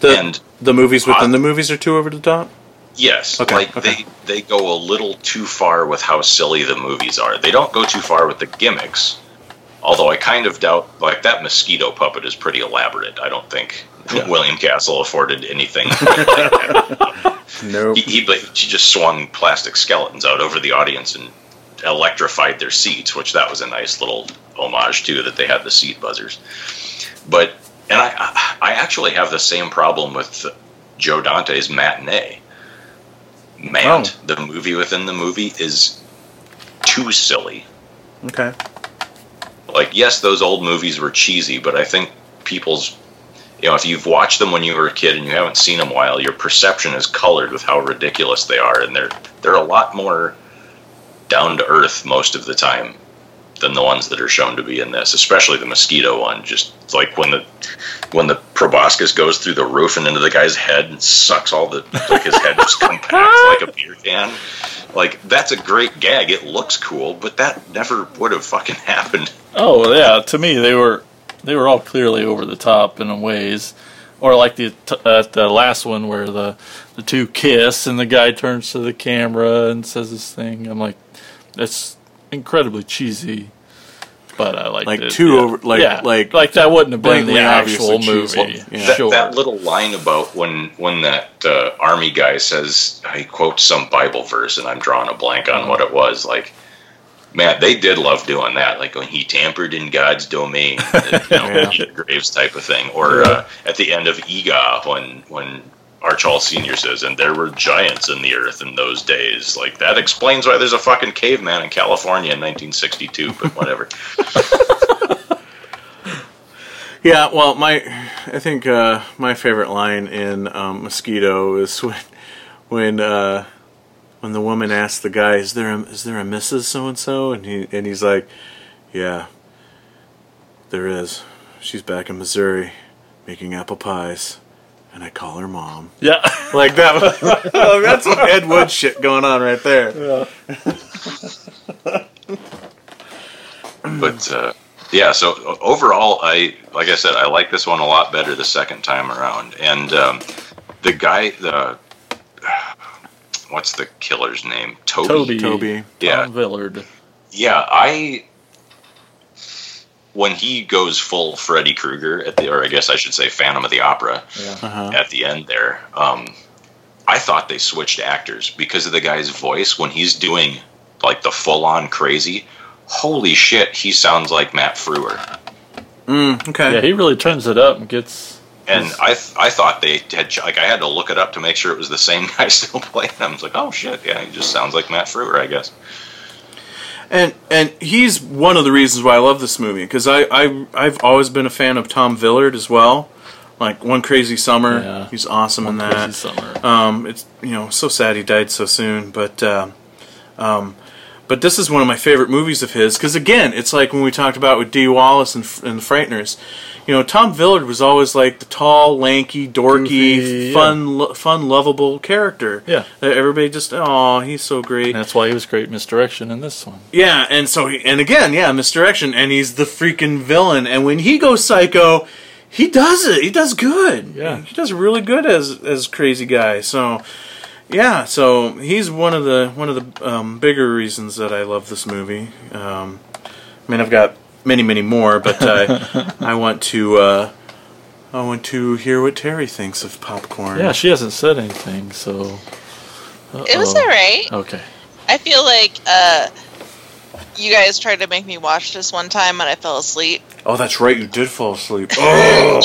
The and the movies within Uh, the movies are too over the top. yes, Okay, like okay. they they go a little too far with how silly the movies are. They don't go too far with the gimmicks. Although I kind of doubt, like that mosquito puppet is pretty elaborate. I don't think William Castle afforded anything. no. Nope. he, he, he just swung plastic skeletons out over the audience and electrified their seats, which that was a nice little homage too that they had the seat buzzers. But and I I actually have the same problem with Joe Dante's matinee. Mant, oh. the movie within the movie, is too silly. Okay. Like, yes, those old movies were cheesy, but I think people's, you know, if you've watched them when you were a kid and you haven't seen them while, your perception is colored with how ridiculous they are, and they're they're a lot more down to earth most of the time than the ones that are shown to be in this, especially the mosquito one. Just like when the when the proboscis goes through the roof and into the guy's head and sucks all the like his head just compacts like a beer can. Like that's a great gag. It looks cool, but that never would have fucking happened. Oh yeah, to me they were they were all clearly over the top in ways, or like the uh, the last one where the the two kiss and the guy turns to the camera and says this thing. I'm like, that's incredibly cheesy. but I liked Like it. too yeah. over- like- yeah. like like that wouldn't have been the actual obviously choose- movie. Yeah. That, Sure. that little line about when when that uh, army guy says he quotes some Bible verse, and I'm drawing a blank on what it was. Like, man, they did love doing that. Like when he tampered in God's domain, you know, Yeah. Graves type of thing. Or uh, at the end of Eegah, when when Arch Hall Senior says, "And there were giants in the earth in those days." Like that explains why there's a fucking caveman in California in 1962. But whatever. Yeah, well, my I think uh, my favorite line in um, Mosquito is when when uh, when the woman asks the guy, "Is there a, is there a Mrs. So and So?" and he and he's like, "Yeah, there is. She's back in Missouri making apple pies, and I call her mom." yeah. Like that. oh, that's some Ed Wood shit going on right there. but uh, yeah so overall i like i said i like this one a lot better the second time around and um, the guy the what's the killer's name toby, Toby. Toby. yeah Tom Villard. yeah i when he goes full freddy krueger at the or i guess i should say phantom of the opera Uh-huh. at the end there um, i thought they switched actors because of the guy's voice when he's doing like the full-on crazy holy shit he sounds like matt frewer Mm, okay. Yeah, he really turns it up and gets. And I, th- I thought they had like I had to look it up to make sure it was the same guy still playing. I was like, oh shit, yeah, he just sounds like Matt Frewer, I guess. And and he's one of the reasons why I love this movie because I, I I've always been a fan of Tom Villard as well. Like One Crazy Summer, Yeah. he's awesome in Crazy that. Summer. Um, it's you know so sad he died so soon, but um, um, but this is one of my favorite movies of his because again, it's like when we talked about with Dee Wallace and, and the Frighteners. You know, Tom Villard was always like the tall, lanky, dorky, Goofy, fun, lo- fun, lovable character. Yeah. That everybody just, oh, he's so great. And that's why he was great misdirection in this one. Yeah, and so he, and again, yeah, misdirection, and he's the freaking villain. And when he goes psycho, he does it. He does good. Yeah. he does really good as as crazy guy. So yeah, so he's one of the one of the um, bigger reasons that I love this movie. Um, I mean, I've got many, many more, but I I want to uh, I want to hear what Terry thinks of popcorn. Yeah, she hasn't said anything, so. It was alright. Okay. I feel like uh, you guys tried to make me watch this one time and I fell asleep, Oh, that's right. You did fall asleep. Oh.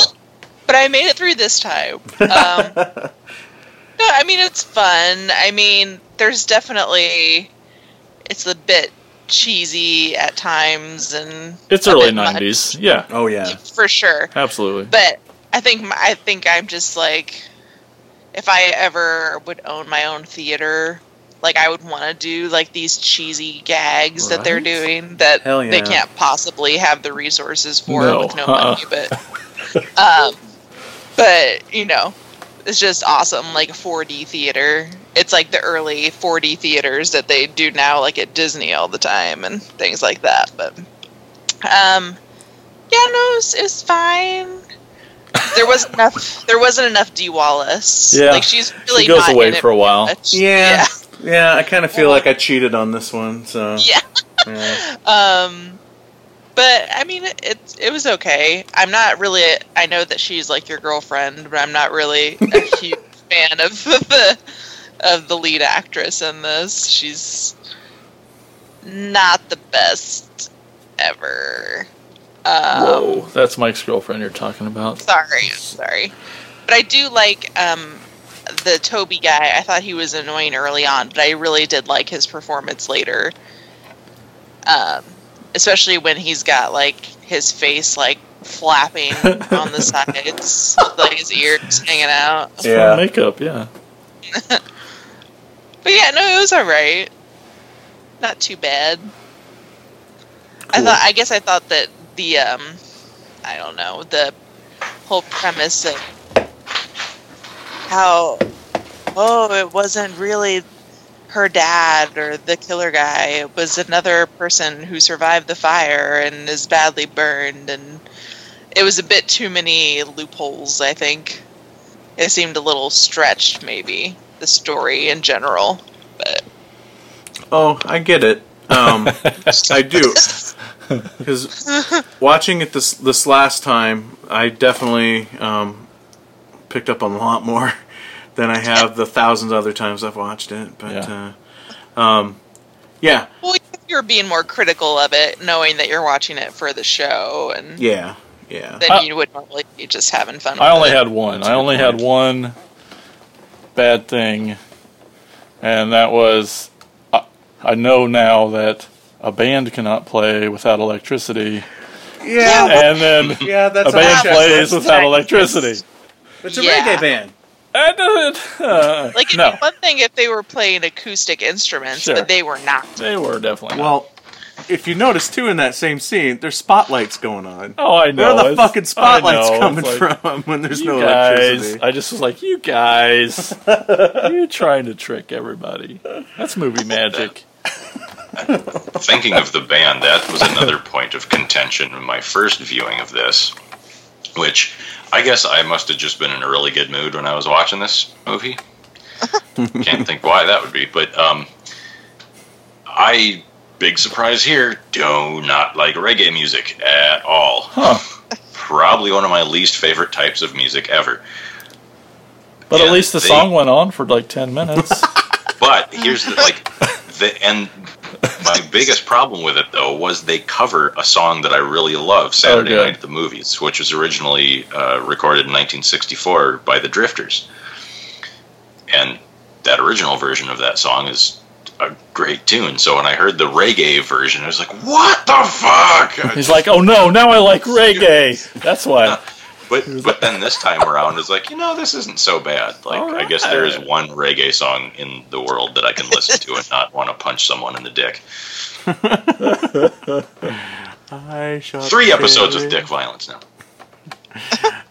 but I made it through this time. Um, no, I mean it's fun. I mean, there's definitely it's a bit cheesy at times and It's early bit much, 90s. Yeah, oh yeah. for sure. absolutely. But I think my- I think I'm just like, if I ever would own my own theater, like I would want to do like these cheesy gags that they're doing that Hell they can't possibly have the resources for No, with no uh-uh. money. But, um, but you know, it's just awesome. Like a 4D theater. It's like the early 4D theaters that they do now, like at Disney all the time and things like that. But, um, yeah, no, it was, it fine. There wasn't enough. There wasn't enough Dee Wallace. Yeah. like she's really she goes not away in it for a while. much. Yeah. Yeah, I kind of feel like I cheated on this one. So yeah. yeah. Um, but I mean, it, it it was okay. I'm not really. I know that she's like your girlfriend, but I'm not really a huge fan of the of the lead actress in this. She's not the best ever. Um, Whoa, that's Mike's girlfriend you're talking about. Sorry, sorry. But I do like um, the Toby guy. I thought he was annoying early on, but I really did like his performance later. Um, especially when he's got like his face like flapping on the sides, like his ears hanging out. It's Yeah. fun makeup, yeah. But yeah, no, it was alright. Not too bad. I thought. I guess I thought that the um, I don't know, the whole premise of how oh, it wasn't really her dad or the killer guy. Was another person who survived the fire and is badly burned, and it was a bit too many loopholes. I think it seemed a little stretched, maybe the story in general. But Oh, I get it. Um, I do. because watching it this this last time, I definitely um, picked up on a lot more than I have the thousands of other times I've watched it. But Yeah. uh, um, yeah, Well, you're being more critical of it, knowing that you're watching it for the show, and yeah, yeah. then I- you would normally be just having fun. I only it. had one. That's I a good only had one bad thing, and that was I, I know now that a band cannot play without electricity, Yeah, and then yeah, that's a band plays without electricity. It's a Yeah. reggae band. That doesn't. Uh, Like it'd no, be one thing if they were playing acoustic instruments, Sure. but they were not. they were definitely. Not. Well, if you notice too in that same scene, there's spotlights going on. oh, I know. Where are the it's- fucking spotlights coming like, from when there's you no guys, electricity? I just was like, you guys, you trying to trick everybody. That's movie magic. Thinking of the band, that was another point of contention in my first viewing of this, which I guess I must have just been in a really good mood when I was watching this movie. Can't think why that would be, but um, I big surprise here do not like reggae music at all. Huh. Probably one of my least favorite types of music ever. But Yeah, at least the they- song went on for like 10 minutes. But here's the like the and my biggest problem with it though was they cover a song that I really love, Saturday good. Night at the Movies, which was originally uh, recorded in 1964 by the Drifters, and that original version of that song is a great tune. So when I heard the reggae version, I was like, "What the fuck?" He's like, oh no, now I like reggae. That's why. But but then this time around, it's like you know this isn't so bad. Like I guess there is one reggae song in the world that I can listen to and not want to punch someone in the dick. I shot Three episodes of Terry. dick violence now.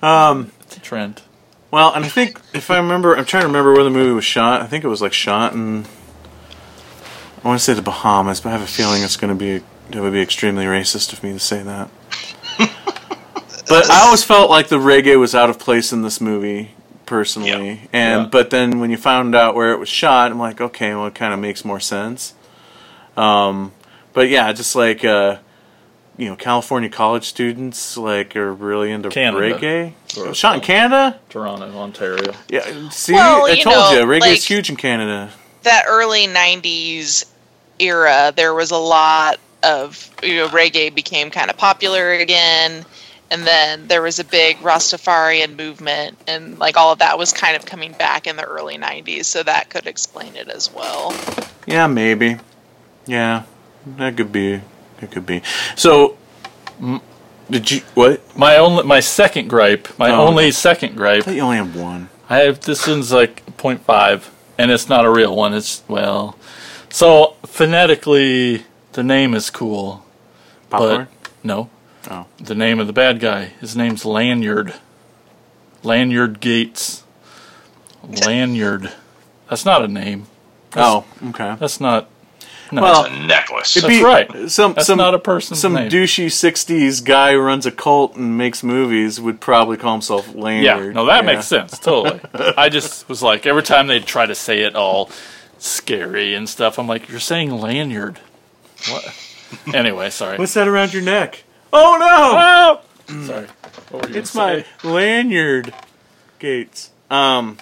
Um, It's a trend. well, and I think if I remember, I'm trying to remember where the movie was shot. I think it was like shot in. I want to say the Bahamas, but I have a feeling it's going to be it would be extremely racist of me to say that. but I always felt like the reggae was out of place in this movie, personally. And Yeah. but then when you found out where it was shot, I'm like, okay, well, it kind of makes more sense. Um, but yeah, just like uh, you know, California college students like are really into Canada. reggae. Or- Shot in Canada? Toronto, Ontario. Yeah. See, Well, I you told know, you, reggae like- huge in Canada. that early 90s era there was a lot of you know reggae became kind of popular again and then there was a big rastafarian movement and like all of that was kind of coming back in the early 90s so that could explain it as well Yeah, maybe. Yeah, that could be. It could be. So, m- did you what? My only, my second gripe, my Oh, only second gripe. I thought you only have one. I have this one's like 0.5, and it's not a real one. It's well, so phonetically the name is cool, Popcorn. but no, Oh. the name of the bad guy. His name's Lanyard. Lanyard Gates. Lanyard. That's not a name. oh, okay. That's not. No, Well, It's a necklace. That's right. Some that's some not a person's some name. douchey '60s guy who runs a cult and makes movies would probably call himself Lanyard. Yeah, no, that Yeah. makes sense totally. I just was like, every time they try to say it all scary and stuff, I'm like, you're saying lanyard. What? Anyway, sorry. What's that around your neck? Oh no! Oh! sorry. What were you It's my say? lanyard gates. Um.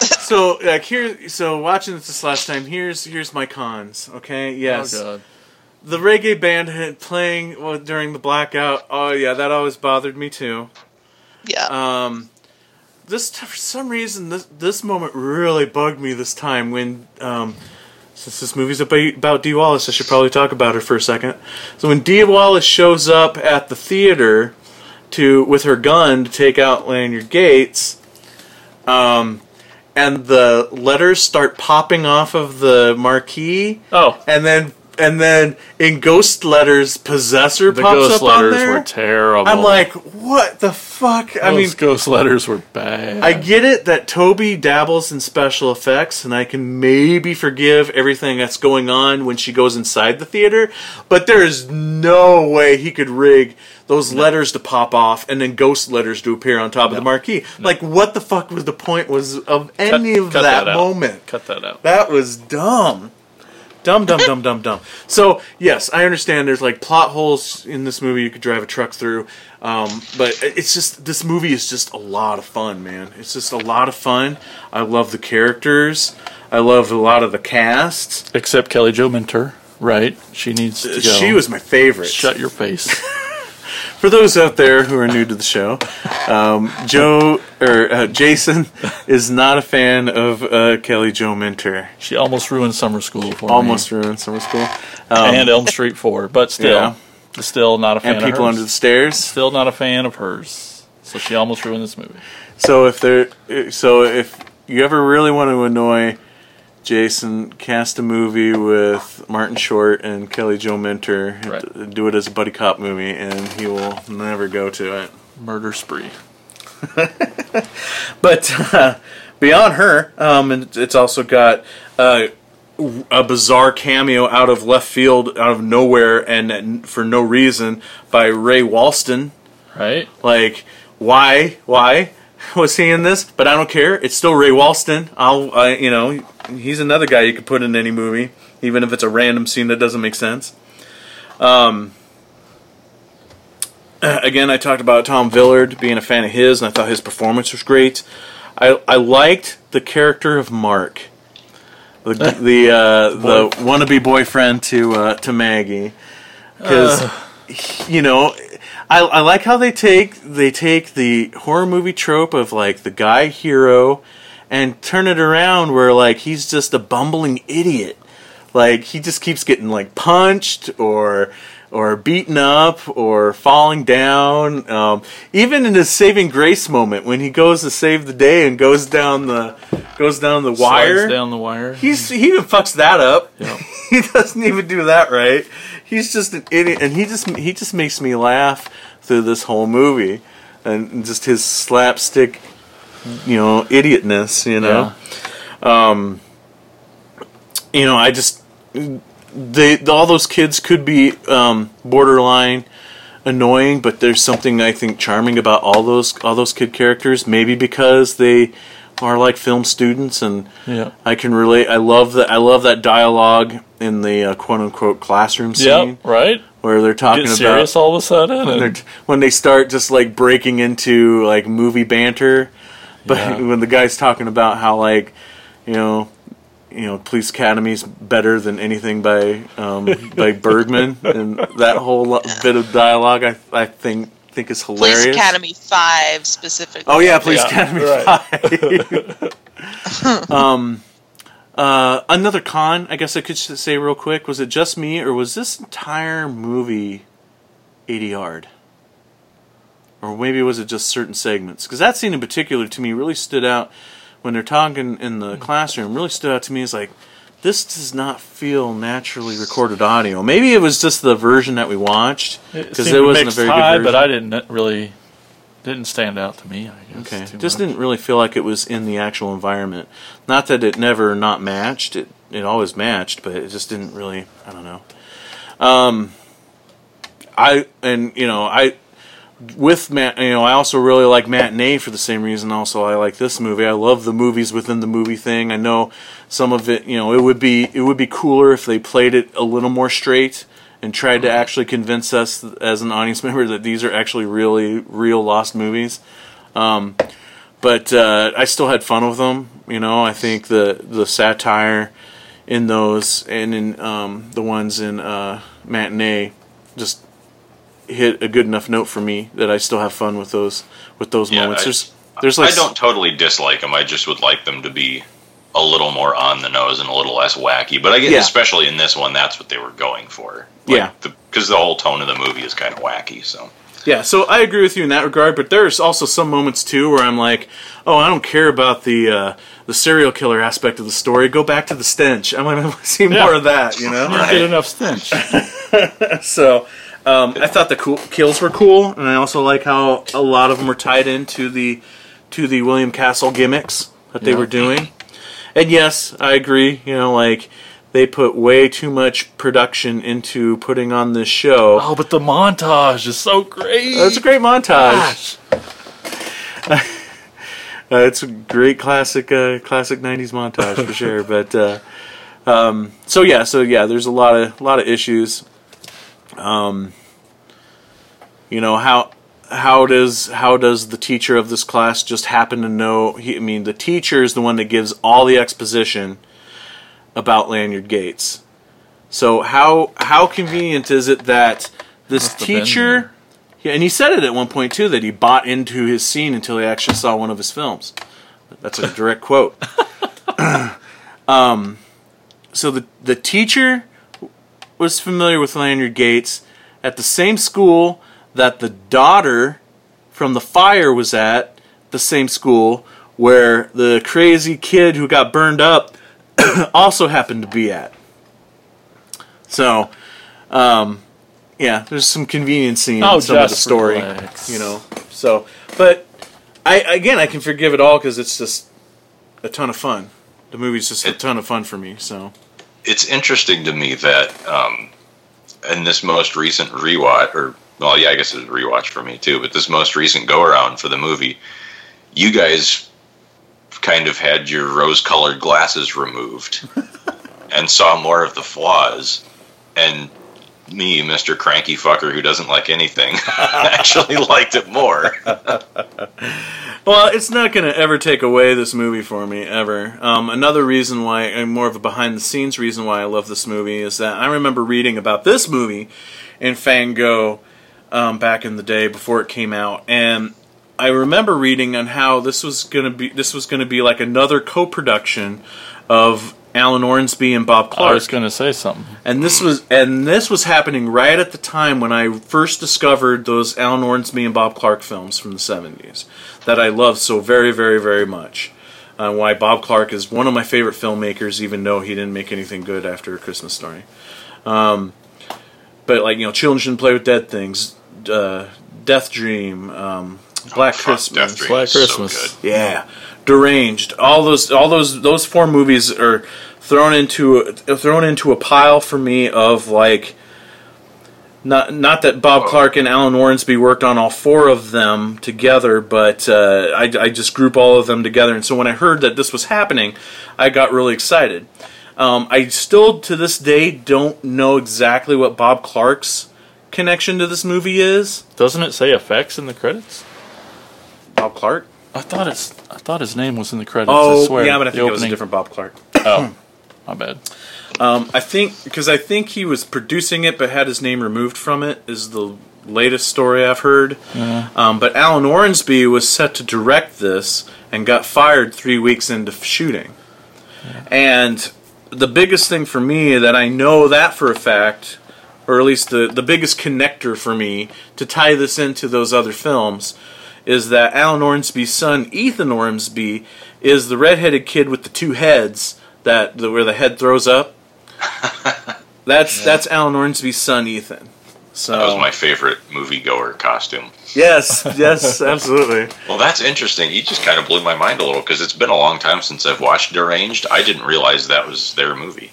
So like here, so watching this this last time. Here's here's my cons. Okay. Yes. Oh god. the reggae band had playing well, during the blackout. Oh yeah, that always bothered me too. yeah Um, this for some reason this this moment really bugged me this time when um, since this movie's about Dee Wallace, I should probably talk about her for a second. So when Dee Wallace shows up at the theater to with her gun to take out Lanyard Gates, um, and the letters start popping off of the marquee Oh, and then and then in ghost letters possessor the pops ghost up on letters there were terrible. i'm like what the fuck i Those mean ghost letters were bad. i get it that toby dabbles in special effects and i can maybe forgive everything that's going on when she goes inside the theater but there is no way he could rig those letters to pop off and then ghost letters to appear on top of the marquee like what the fuck was the point was of any of cut that, that moment Cut that out. that was dumb. Dumb, dumb, dumb, dumb, dumb. So yes, I understand. There's like plot holes in this movie you could drive a truck through, um, but it's just this movie is just a lot of fun, man. It's just a lot of fun. I love the characters. I love a lot of the cast. Except Kelly Jo Minter, right? She needs to go. She was my favorite. Shut your face. For those out there who are new to the show, um, Joe or uh, Jason is not a fan of uh, Kelly Jo Minter. She almost ruined summer school for me. Almost me. ruined summer school. Um, and Elm Street 4, but still, Yeah. still not a fan and of people under the stairs. Still not a fan of hers. So she almost ruined this movie. So if there, so if you ever really want to annoy Jason, cast a movie with Martin Short and Kelly Jo Minter. Right. Do it as a buddy cop movie, and he will never go to it. Murder spree. But uh, beyond her, um, and it's also got uh, a bizarre cameo out of left field, out of nowhere, and for no reason by Ray Walston. Right? Like, why? Why was he in this? But I don't care. It's still Ray Walston. I'll, I, you know, he's another guy you could put in any movie, even if it's a random scene that doesn't make sense. Um. uh, Again, I talked about Tom Villard being a fan of his, and I thought his performance was great. I I liked the character of Mark, the the uh, the wannabe boyfriend to uh, to Maggie, because you know I, I like how they take they take the horror movie trope of like the guy hero and turn it around where like he's just a bumbling idiot. Like he just keeps getting like punched or or beaten up or falling down um, even in his saving grace moment when he goes to save the day and goes down the goes down the wire Slides down the wire. He's he even fucks that up. Yeah. he doesn't even do that right. He's just an idiot, and he just he just makes me laugh through this whole movie, and just his slapstick, you know, idiotness. You know, Yeah. you know, I just they all those kids could be um, borderline annoying, but there's something I think charming about all those all those kid characters. Maybe because they are like film students and Yeah. I can relate. I love that. I love that dialogue in the uh, quote unquote classroom scene Yep, right? where they're talking Get about serious all of a sudden. when, when they start just like breaking into like movie banter. But Yeah. when the guy's talking about how like you know you know Police Academy's better than anything by um, by Bergman and that whole lo- bit of dialogue, I I think think is hilarious. Police Academy Five specifically. Oh yeah, Police Yeah, Academy right. Five. um, uh, another con, I guess I could say real quick. Was it just me, or was this entire movie ADR'd? Or maybe was it just certain segments? Because that scene in particular, to me, really stood out when they're talking in the classroom. Really stood out to me as like, this does not feel naturally recorded audio. Maybe it was just the version that we watched because seemed it wasn't a very high, good version. but I didn't really didn't stand out to me. I guess. Okay, just much. didn't really feel like it was in the actual environment. Not that it never not matched; it it always matched, but it just didn't really. I don't know. Um, I and you know I with Matt, you know I also really like Matinee for the same reason. Also, I like this movie. I love the movies within the movie thing. I know some of it. You know, it would be it would be cooler if they played it a little more straight and tried to actually convince us as an audience member that these are actually really real lost movies but uh, I still had fun with them. You know, I think the the satire in those and in um, the ones in uh, matinee just hit a good enough note for me that I still have fun with those with those Yeah, moments. I- there's there's like I don't totally dislike them. I just would like them to be a little more on the nose and a little less wacky. But I guess, Yeah. especially in this one, that's what they were going for. Yeah. because the, whole tone of the movie is kind of wacky. So Yeah, so I agree with you in that regard, but there's also some moments too where I'm like, oh, I don't care about the uh, the serial killer aspect of the story. Go back to the stench. I want to see Yeah. more of that. You know, Didn't get enough stench. So um, I thought the cool kills were cool, and I also like how a lot of them were tied into the to the William Castle gimmicks that they Yeah. were doing. And yes, I agree. You know, like they put way too much production into putting on this show. oh, but the montage is so great. It's a great montage. Gosh. Uh, it's a great classic, uh, classic '90s montage for sure. But uh, Um, so yeah, so yeah, there's a lot of a lot of issues. Um, you know how how does how does the teacher of this class just happen to know? He, I mean, the teacher is the one that gives all the exposition about Lanyard Gates. So how how convenient is it that this Must teacher? Yeah, and he said it at one point too that he bought into his scene until he actually saw one of his films. That's a direct quote. um, so the the teacher was familiar with Lanyard Gates at the same school that the daughter from the fire was at, the same school where the crazy kid who got burned up also happened to be at. So, um, yeah, there's some conveniency in Oh, some of the story, relax. you know. So, but I again, I can forgive it all because it's just a ton of fun. The movie's just a ton of fun for me. So, it's interesting to me that um, in this most recent rewatch, or well, yeah, I guess it was a rewatch for me too, but this most recent go around for the movie, you guys kind of had your rose-colored glasses removed and saw more of the flaws, and me, Mr. Cranky Fucker who doesn't like anything, actually liked it more. Well, it's not going to ever take away this movie for me, ever. Um, another reason why, and more of a behind the scenes reason why I love this movie, is that I remember reading about this movie in Fango um, back in the day before it came out, and I remember reading on how this was going to be this was going to be like another co-production of Alan Ormsby and Bob Clark. I was going to say something. And this was and this was happening right at the time when I first discovered those Alan Ormsby and Bob Clark films from the '70s that I love so very, very, very much. Uh, why Bob Clark is one of my favorite filmmakers, even though he didn't make anything good after A Christmas Story. Um, but like you know, Children Shouldn't Play with Dead Things, uh, Death Dream, um, Black Fuck, Christmas. Death Dream Black is so Christmas. good. Yeah, deranged. All those, all those, those four movies are thrown into thrown into a pile for me of like. Not, not that Bob Clark and Alan Ormsby worked on all four of them together, but uh, I, I just group all of them together. And so when I heard that this was happening, I got really excited. Um, I still, to this day, don't know exactly what Bob Clark's connection to this movie is. Doesn't it say effects in the credits? Bob Clark? I thought it's. I thought his name was in the credits. Oh, I swear. yeah, but I The think it was a opening- different Bob Clark. Oh, my bad. Um, I think because I think he was producing it, but had his name removed from it. Is the latest story I've heard. Um, but Alan Ormsby was set to direct this and got fired three weeks into f- shooting. And the biggest thing for me that I know that for a fact, or at least the the biggest connector for me to tie this into those other films, is that Alan Ormsby's son Ethan Ormsby is the redheaded kid with the two heads that the, where the head throws up. That's that's Alan Ormsby's son Ethan. So That was my favorite moviegoer costume. yes, yes, absolutely. Well, that's interesting. You just kind of blew my mind a little because it's been a long time since I've watched Deranged. I didn't realize that was their movie.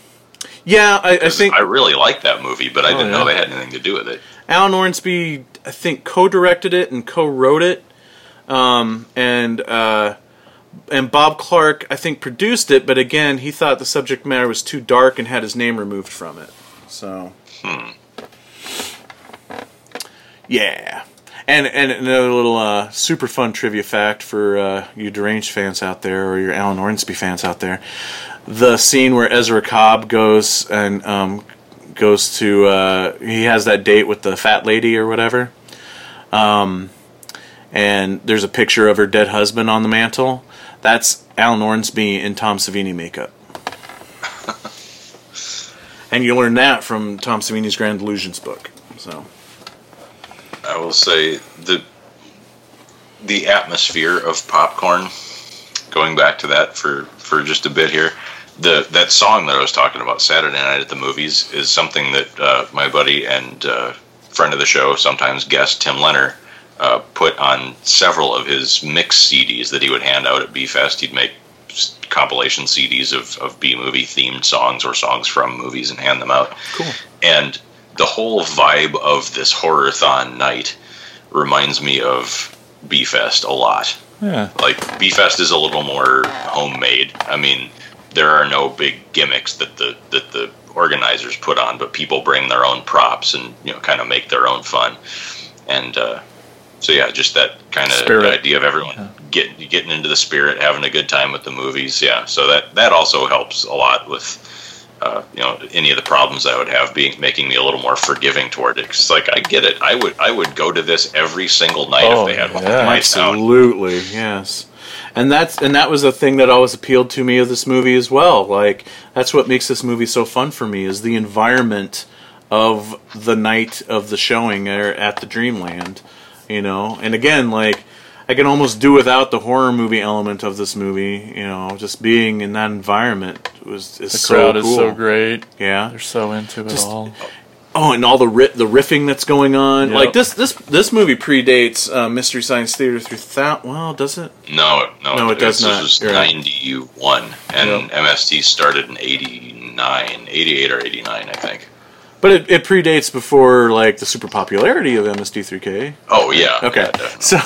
Yeah, I, I think I really liked that movie, but I Oh, didn't yeah. know they had anything to do with it. Alan Ormsby, I think, co-directed it and co-wrote it, um, and uh, and Bob Clark, I think, produced it. But again, he thought the subject matter was too dark and had his name removed from it. So, yeah. And and another little uh, super fun trivia fact for uh, you deranged fans out there or your Alan Ormsby fans out there: the scene where Ezra Cobb goes and um, goes to uh, he has that date with the fat lady or whatever, um, and there's a picture of her dead husband on the mantle. That's Alan Ormsby in Tom Savini makeup. and you learn that from Tom Savini's Grand Illusions book. So. I will say the the atmosphere of popcorn. Going back to that for for just a bit here, the that song that I was talking about, Saturday Night at the Movies, is something that uh, my buddy and uh, friend of the show, sometimes guest Tim Lenner, uh, put on several of his mix CDs that he would hand out at B Fest. He'd make compilation CDs of, of B movie themed songs or songs from movies and hand them out. Cool. And the whole vibe of this horror-thon night reminds me of B Fest a lot. Yeah. Like B Fest is a little more homemade. I mean, there are no big gimmicks that the that the organizers put on, but people bring their own props and you know kind of make their own fun. And uh, so yeah, just that kind of idea of everyone getting getting into the spirit, having a good time with the movies. Yeah, so that that also helps a lot with. Uh, you know, any of the problems I would have being making me a little more forgiving toward it. 'Cause it's like I get it. I would I would go to this every single night Oh, if they had one yeah. in my town. Absolutely, yes. And that's and that was the thing that always appealed to me of this movie as well. Like that's what makes this movie so fun for me is the environment of the night of the showing or at the Dreamland, you know. And again, like I can almost do without the horror movie element of this movie, you know. Just being in that environment was is The so crowd cool. is so great. Yeah. They're so into it Just- all. Oh, and all the ri- the riffing that's going on. Yep. Like this this this movie predates uh, Mystery Science Theater through that. Well, does it? No, no, No, it does not. this not. was You're right. 91, and MST started in 89, 88 or 89, I think. But it, it predates before like the super popularity of MSD3K. Oh, yeah. Okay, yeah, so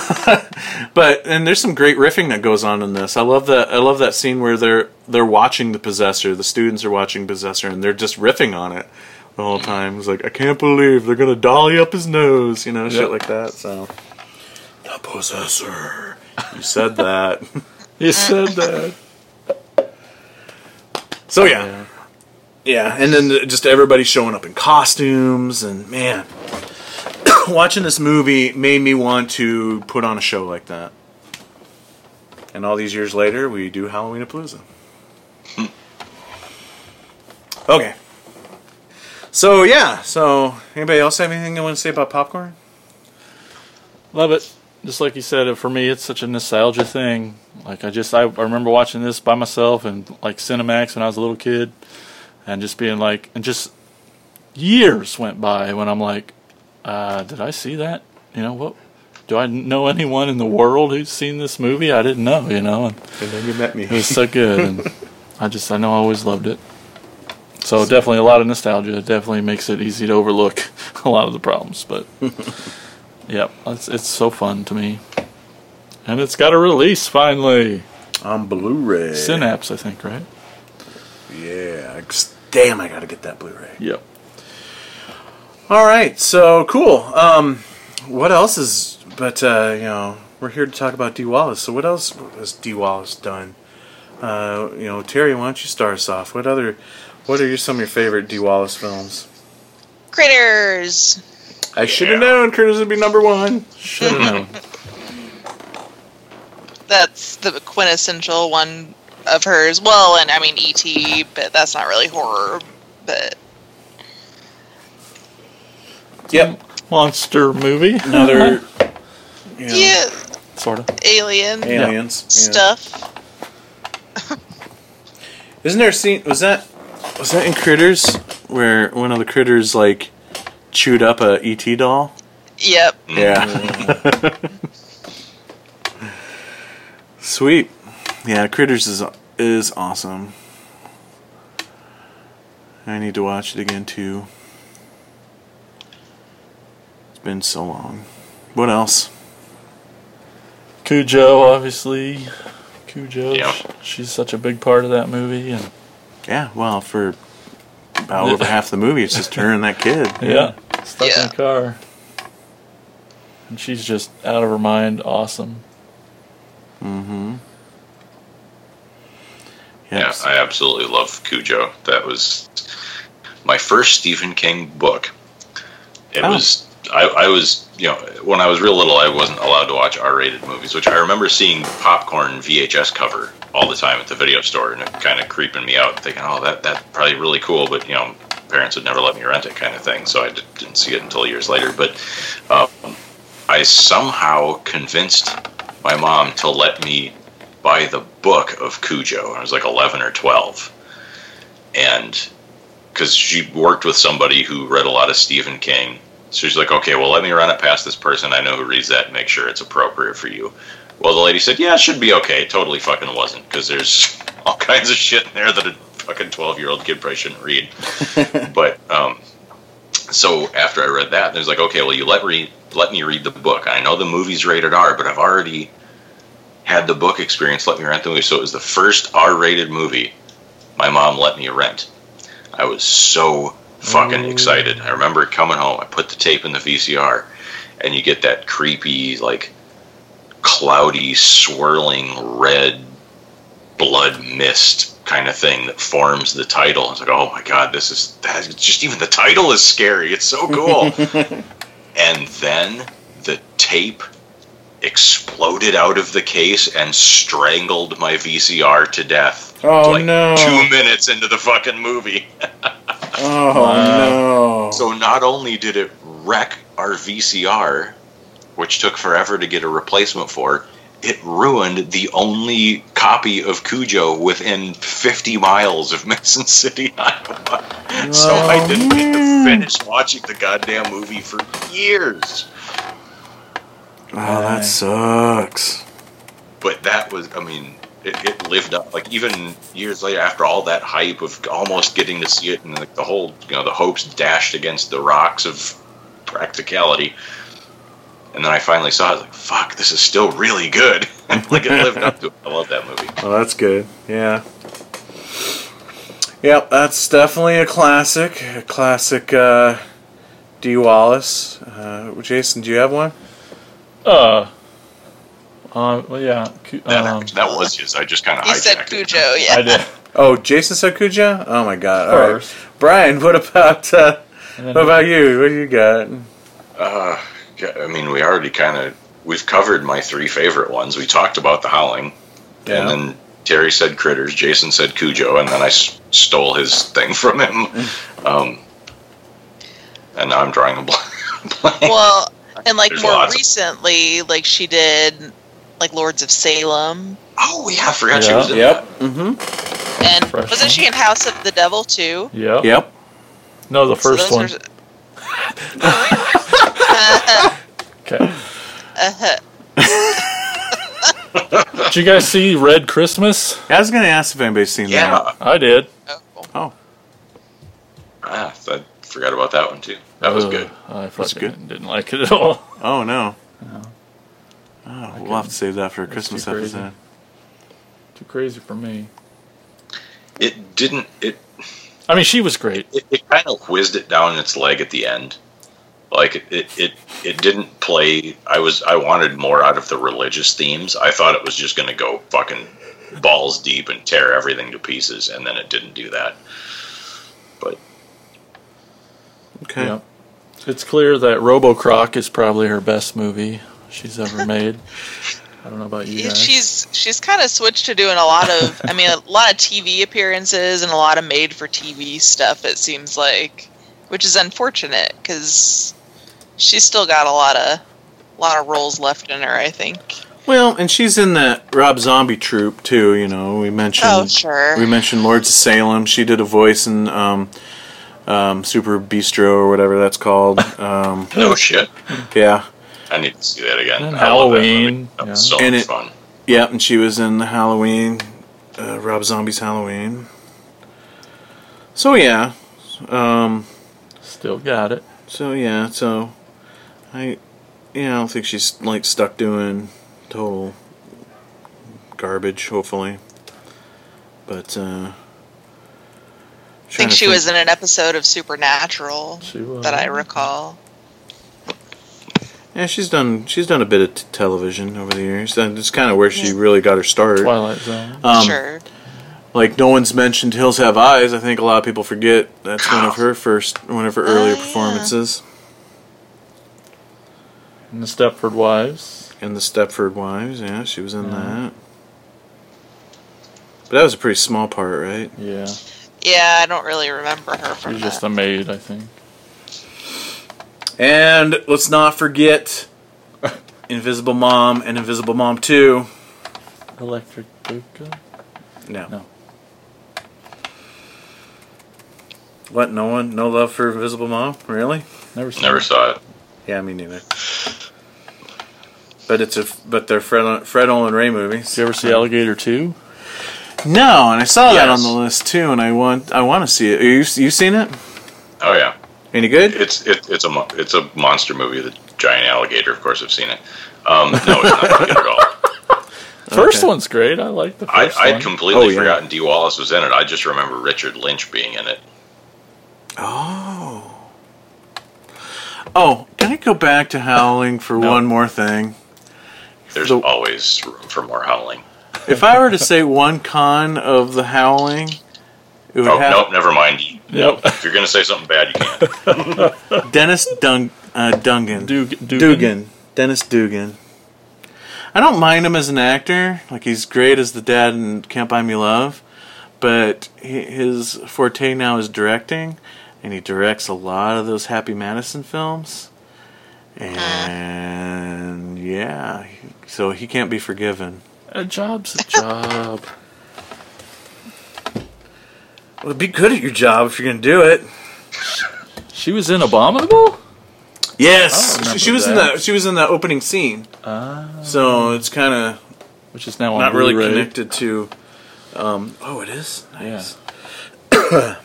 but and there's some great riffing that goes on in this. I love that. I love that scene where they're they're watching the possessor. The students are watching possessor, and they're just riffing on it the whole mm-hmm. time. It's like I can't believe they're gonna dolly up his nose, you know, shit like that. So the possessor. You said that. You said that. So yeah. yeah, and then the- just everybody showing up in costumes, and man, watching this movie made me want to put on a show like that. And all these years later, we do Halloween Palooza. Hmm. okay. So yeah, so anybody else have anything they want to say about popcorn? Love it. Just like you said, for me, it's such a nostalgia thing. Like I just, I, I remember watching this by myself and like Cinemax when I was a little kid, and just being like, and just years went by when I'm like, uh, did I see that? You know what? Do I know anyone in the world who's seen this movie? I didn't know. You know, and And then you met me. it was so good, and I just, I know I always loved it. So definitely a lot of nostalgia. It definitely makes it easy to overlook a lot of the problems, but. yeah, it's it's so fun to me, and it's got a release finally. On Blu-ray. Synapse, I think, right? Yeah. Damn, I gotta get that Blu-ray. Yep. All right, so cool. Um, what else is? But uh, you know, we're here to talk about Dee Wallace. So what else has Dee Wallace done? Uh, you know, Terry, why don't you start us off? What other? What are your, some of your favorite Dee Wallace films? Critters. I should have known Critters would be number one. Should have known. That's the quintessential one of hers. Well, and I mean E.T., but that's not really horror. But Yep. Monster movie. Another. You know, yeah, sort of. alien Aliens yeah. stuff. Isn't there a scene? Was that was that in Critters where one of the critters like chewed up a ET doll? Yep. Yeah. Sweet. Yeah, Critters is is awesome. I need to watch it again too. It's been so long. What else? Cujo, obviously. Cujo. Yeah. She's such a big part of that movie, and Yeah, well, for about over half the movie, it's just her and that kid. yeah, stuck in Yeah. a car. And she's just out of her mind, awesome. Mm-hmm. Yeah, I absolutely love Cujo. That was my first Stephen King book. It Oh. was I, I was you know when I was real little I wasn't allowed to watch R-rated movies, which I remember seeing popcorn VHS cover all the time at the video store, and it kind of creeping me out, thinking, oh that that's probably really cool, but you know parents would never let me rent it, kind of thing. So I d- didn't see it until years later. But um, I somehow convinced my mom to let me buy the book of Cujo. I was like 11 or 12. And because she worked with somebody who read a lot of Stephen King. So she's like, okay, well, let me run it past this person I know who reads that and make sure it's appropriate for you. Well, the lady said, yeah, it should be okay. It totally fucking wasn't because there's all kinds of shit in there that a fucking 12 year old kid probably shouldn't read. but, um, so after I read that, there's like, okay, well, you let me let me read the book. I know the movie's rated R, but I've already had the book experience. Let me rent the movie. So it was the first R-rated movie my mom let me rent. I was so fucking mm. excited. I remember coming home. I put the tape in the VCR, and you get that creepy, like cloudy, swirling red blood mist kind of thing that forms the title. I was like, oh my god, this is that's just even the title is scary. It's so cool. and then the tape exploded out of the case and strangled my VCR to death. Oh, like no. Two minutes into the fucking movie. Oh no! So not only did it wreck our VCR, which took forever to get a replacement for, it ruined the only copy of Cujo within 50 miles of Mason City, Iowa. so I oh, didn't get to finish watching the goddamn movie for years. Oh, that sucks. But that was, I mean, it, it lived up. Like even years later, after all that hype of almost getting to see it, and like the whole, you know, the hopes dashed against the rocks of practicality. And then I finally saw it. I was like, "Fuck, this is still really good." like it lived up to it. I love that movie. Oh, that's good. Yeah. Yep, that's definitely a classic. A classic uh, Dee Wallace. Uh, Jason, do you have one? Uh, uh, well, yeah. Cu- That, Um, that was his. I just kind of He hijacked said it. Cujo, yeah. I did Oh, Jason said Cujo? Oh my god. All right. first. Brian, what about uh, what about you? What do you got? Uh, I mean, we already kind of we've covered my three favorite ones. We talked about the Howling, Yeah. and then Terry said Critters, Jason said Cujo, and then I s- stole his thing from him. Um, and now I'm drawing a blank. Well, and like There's more lots of- recently, like she did like Lords of Salem. oh yeah, I forgot she was in Yep. Mm-hmm. And Fresh wasn't one. she in House of the Devil too? Yep. Yep. No, the first those one. are- Okay. Uh-huh. Did you guys see Red Christmas? I was gonna ask if anybody's seen Yeah, that. I did. oh. ah, I forgot about that one too. That was Ugh, good. I Was fucking it good? didn't like it at all. Oh no. Oh, oh we'll have to save that for a That's Christmas too crazy. episode. Too crazy for me. It didn't. It I mean, she was great. it, it kind of whizzed it down its leg at the end. Like it, it, it, it didn't play. I was I wanted more out of the religious themes. I thought it was just going to go fucking balls deep and tear everything to pieces, and then it didn't do that. But Okay. Yep. It's clear that RoboCroc is probably her best movie she's ever made. I don't know about you guys. she's she's kind of switched to doing a lot of I mean a lot of TV appearances and a lot of made for TV stuff it seems like which is unfortunate cuz she's still got a lot of a lot of roles left in her I think. Well, and she's in that Rob Zombie troupe too. You know, we mentioned. Oh, sure. We mentioned Lords of Salem. She did a voice in um, um, Superbeasto or whatever that's called. Um, no shit. yeah, I need to see that again. And I that movie. Halloween, That was yeah. so And much it- fun. yeah, and she was in the Halloween, uh, Rob Zombie's Halloween. So yeah, um, Still got it. so yeah, so I, yeah, I don't think she's like stuck doing total garbage. Hopefully, but uh, I think she was in an episode of Supernatural She was. that I recall. Yeah, she's done. She's done a bit of t- television over the years. And it's kind of where she really got her start. Twilight Zone. Um, sure. Like no one's mentioned Hills Have Eyes. I think a lot of people forget that's one of her first, one of her earlier Oh, yeah. performances. And the Stepford Wives. And the Stepford Wives. Yeah, she was in that. But that was a pretty small part, right? Yeah. Yeah, I don't really remember her from She's that. just a maid, I think. And let's not forget Invisible Mom and Invisible Mom Two. Electric Boogaloo? No. No. What? No one? No love for Invisible Mom? Really? Never seen Never it. saw it. Yeah, me neither. But it's a but they're Fred Fred Olen Ray movies. Did you ever see Alligator 2? No, and I saw that on the list too, and I want I want to see it. You you seen it? Oh yeah, Any good? it's it, it's a it's a monster movie. The giant alligator, of course, I've seen it. Um, no, it's not good at all. first Okay. one's great. I like the I, first I'd completely Oh, yeah. forgotten Dee Wallace was in it. I just remember Richard Lynch being in it. Oh. Oh, can I go back to Howling for No. one more thing? There's The- always room for more howling. If I were to say one con of the Howling, it would Oh, have nope, never mind. Yep. If you're going to say something bad, you can't. Dennis Dung, uh, Dungan. Dug- Dugan. Dugan. Dennis Dugan. I don't mind him as an actor. Like he's great as the dad in Can't Buy Me Love, but he, his forte now is directing, and he directs a lot of those Happy Madison films. And yeah, so he can't be forgiven. A job's a job. Well, be good at your job if you're gonna do it. she was in Abominable. Yes, I remember she, she was in that. the she was in the opening scene. So it's kind of which is now on not really Blu-ray. connected to. Um, oh, it is. Nice. I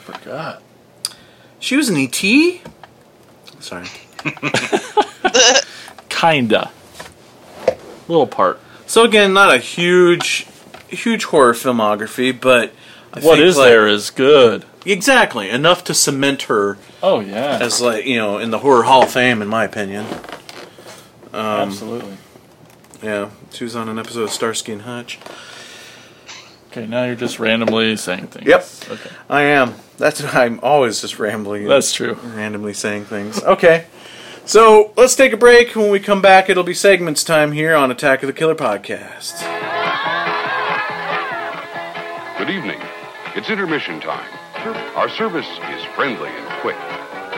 forgot. She was in ET. Sorry. Kinda. Little part. So again, not a huge, huge horror filmography, but I What think, is like- there is good. exactly enough to cement her Oh yeah, as like you know in the horror hall of fame, in my opinion. Um, absolutely. Yeah, she was on an episode of Starsky and Hutch. Okay, now you're just randomly saying things. Yep. Okay, I am. That's I'm always just rambling. that's true. randomly saying things. Okay. So let's take a break. When we come back, it'll be segments time here on Attack of the Killer podcast. Good evening. It's intermission time. Our service is friendly and quick.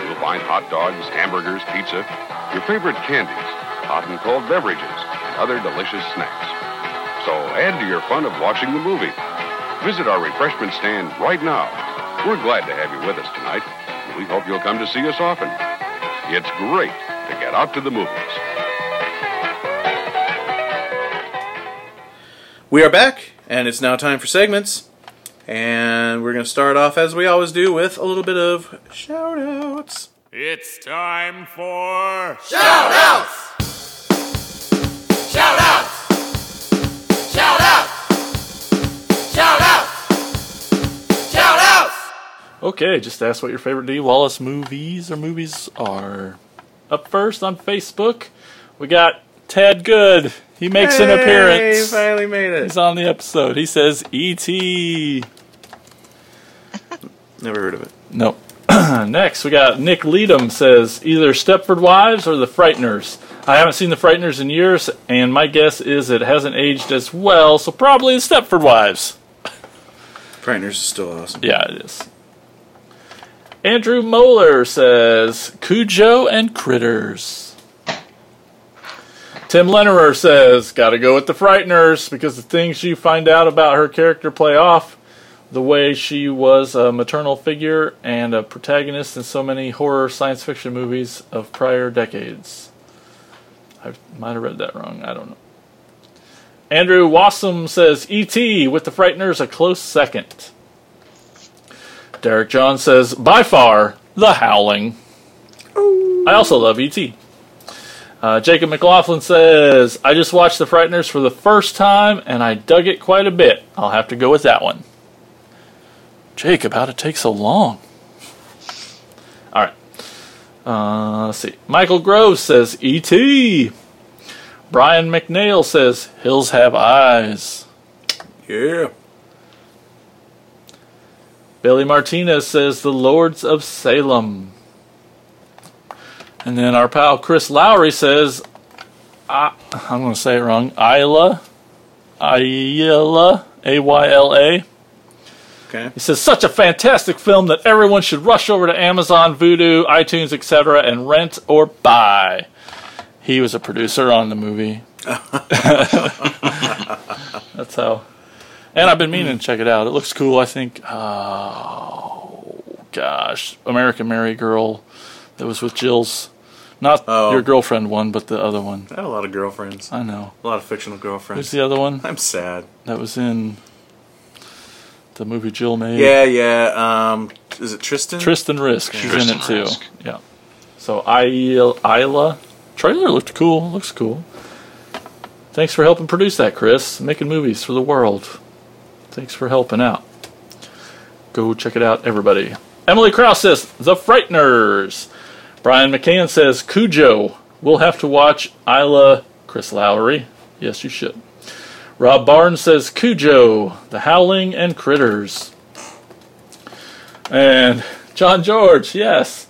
You'll find hot dogs, hamburgers, pizza, your favorite candies, hot and cold beverages, and other delicious snacks. So add to your fun of watching the movie. Visit our refreshment stand right now. We're glad to have you with us tonight. and We hope you'll come to see us often. It's great to get out to the movies. We are back, and it's now time for segments. And we're going to start off, as we always do, with a little bit of shout outs. It's time for Shout outs! Okay, just ask what your favorite Dee Wallace movies or movies are. Up first on Facebook, we got Ted Good. He makes an appearance. Hey, appearance. finally made it. He's on the episode. He says E.T. Never heard of it. Nope. Next, we got Nick Leadham says either Stepford Wives or The Frighteners. I haven't seen The Frighteners in years, and my guess is it hasn't aged as well, so probably The Stepford Wives. Frighteners is still awesome. Yeah, it is. Andrew Moeller says Cujo and Critters. Tim Lennerer says, Gotta go with the Frighteners because the things you find out about her character play off the way she was a maternal figure and a protagonist in so many horror science fiction movies of prior decades. I might have read that wrong. I don't know. Andrew Wassum says E.T. with the Frighteners a close second. Derek John says by far The Howling. I also love E.T. Uh, Jacob McLaughlin says I just watched The Frighteners for the first time and I dug it quite a bit. I'll have to go with that one. Jacob, how'd it take so long? All right. Uh, let's see. Michael Groves says E.T. Brian McNeil says Hills Have Eyes. Yeah. Billy Martinez says The Lords of Salem. And then our pal Chris Lowry says, I, I'm going to say it wrong, Isla. Ayala. A Y L A. Okay. He says, such a fantastic film that everyone should rush over to Amazon, Vudu, iTunes, etc., and rent or buy. He was a producer on the movie. That's how. And I've been meaning to check it out. It looks cool. I think. Oh gosh, American Mary Girl, that was with Jill's, not Oh. your girlfriend one, but the other one. I have a lot of girlfriends. I know. A lot of fictional girlfriends. Who's the other one I'm sad. that was in the movie Jill made? Yeah, yeah. Um, is it Tristan? Tristan Risk. She's in it too. Risk. Yeah. So Ayla, Ayla trailer looked cool. Looks cool. Thanks for helping produce that, Chris. Making movies for the world. Thanks for helping out. Go check it out, everybody. Emily Krause says, The Frighteners. Brian McCann says, Cujo. We'll have to watch Ayla Chris Lowry. Yes, you should. Rob Barnes says, Cujo, The Howling, and Critters. And John George, yes.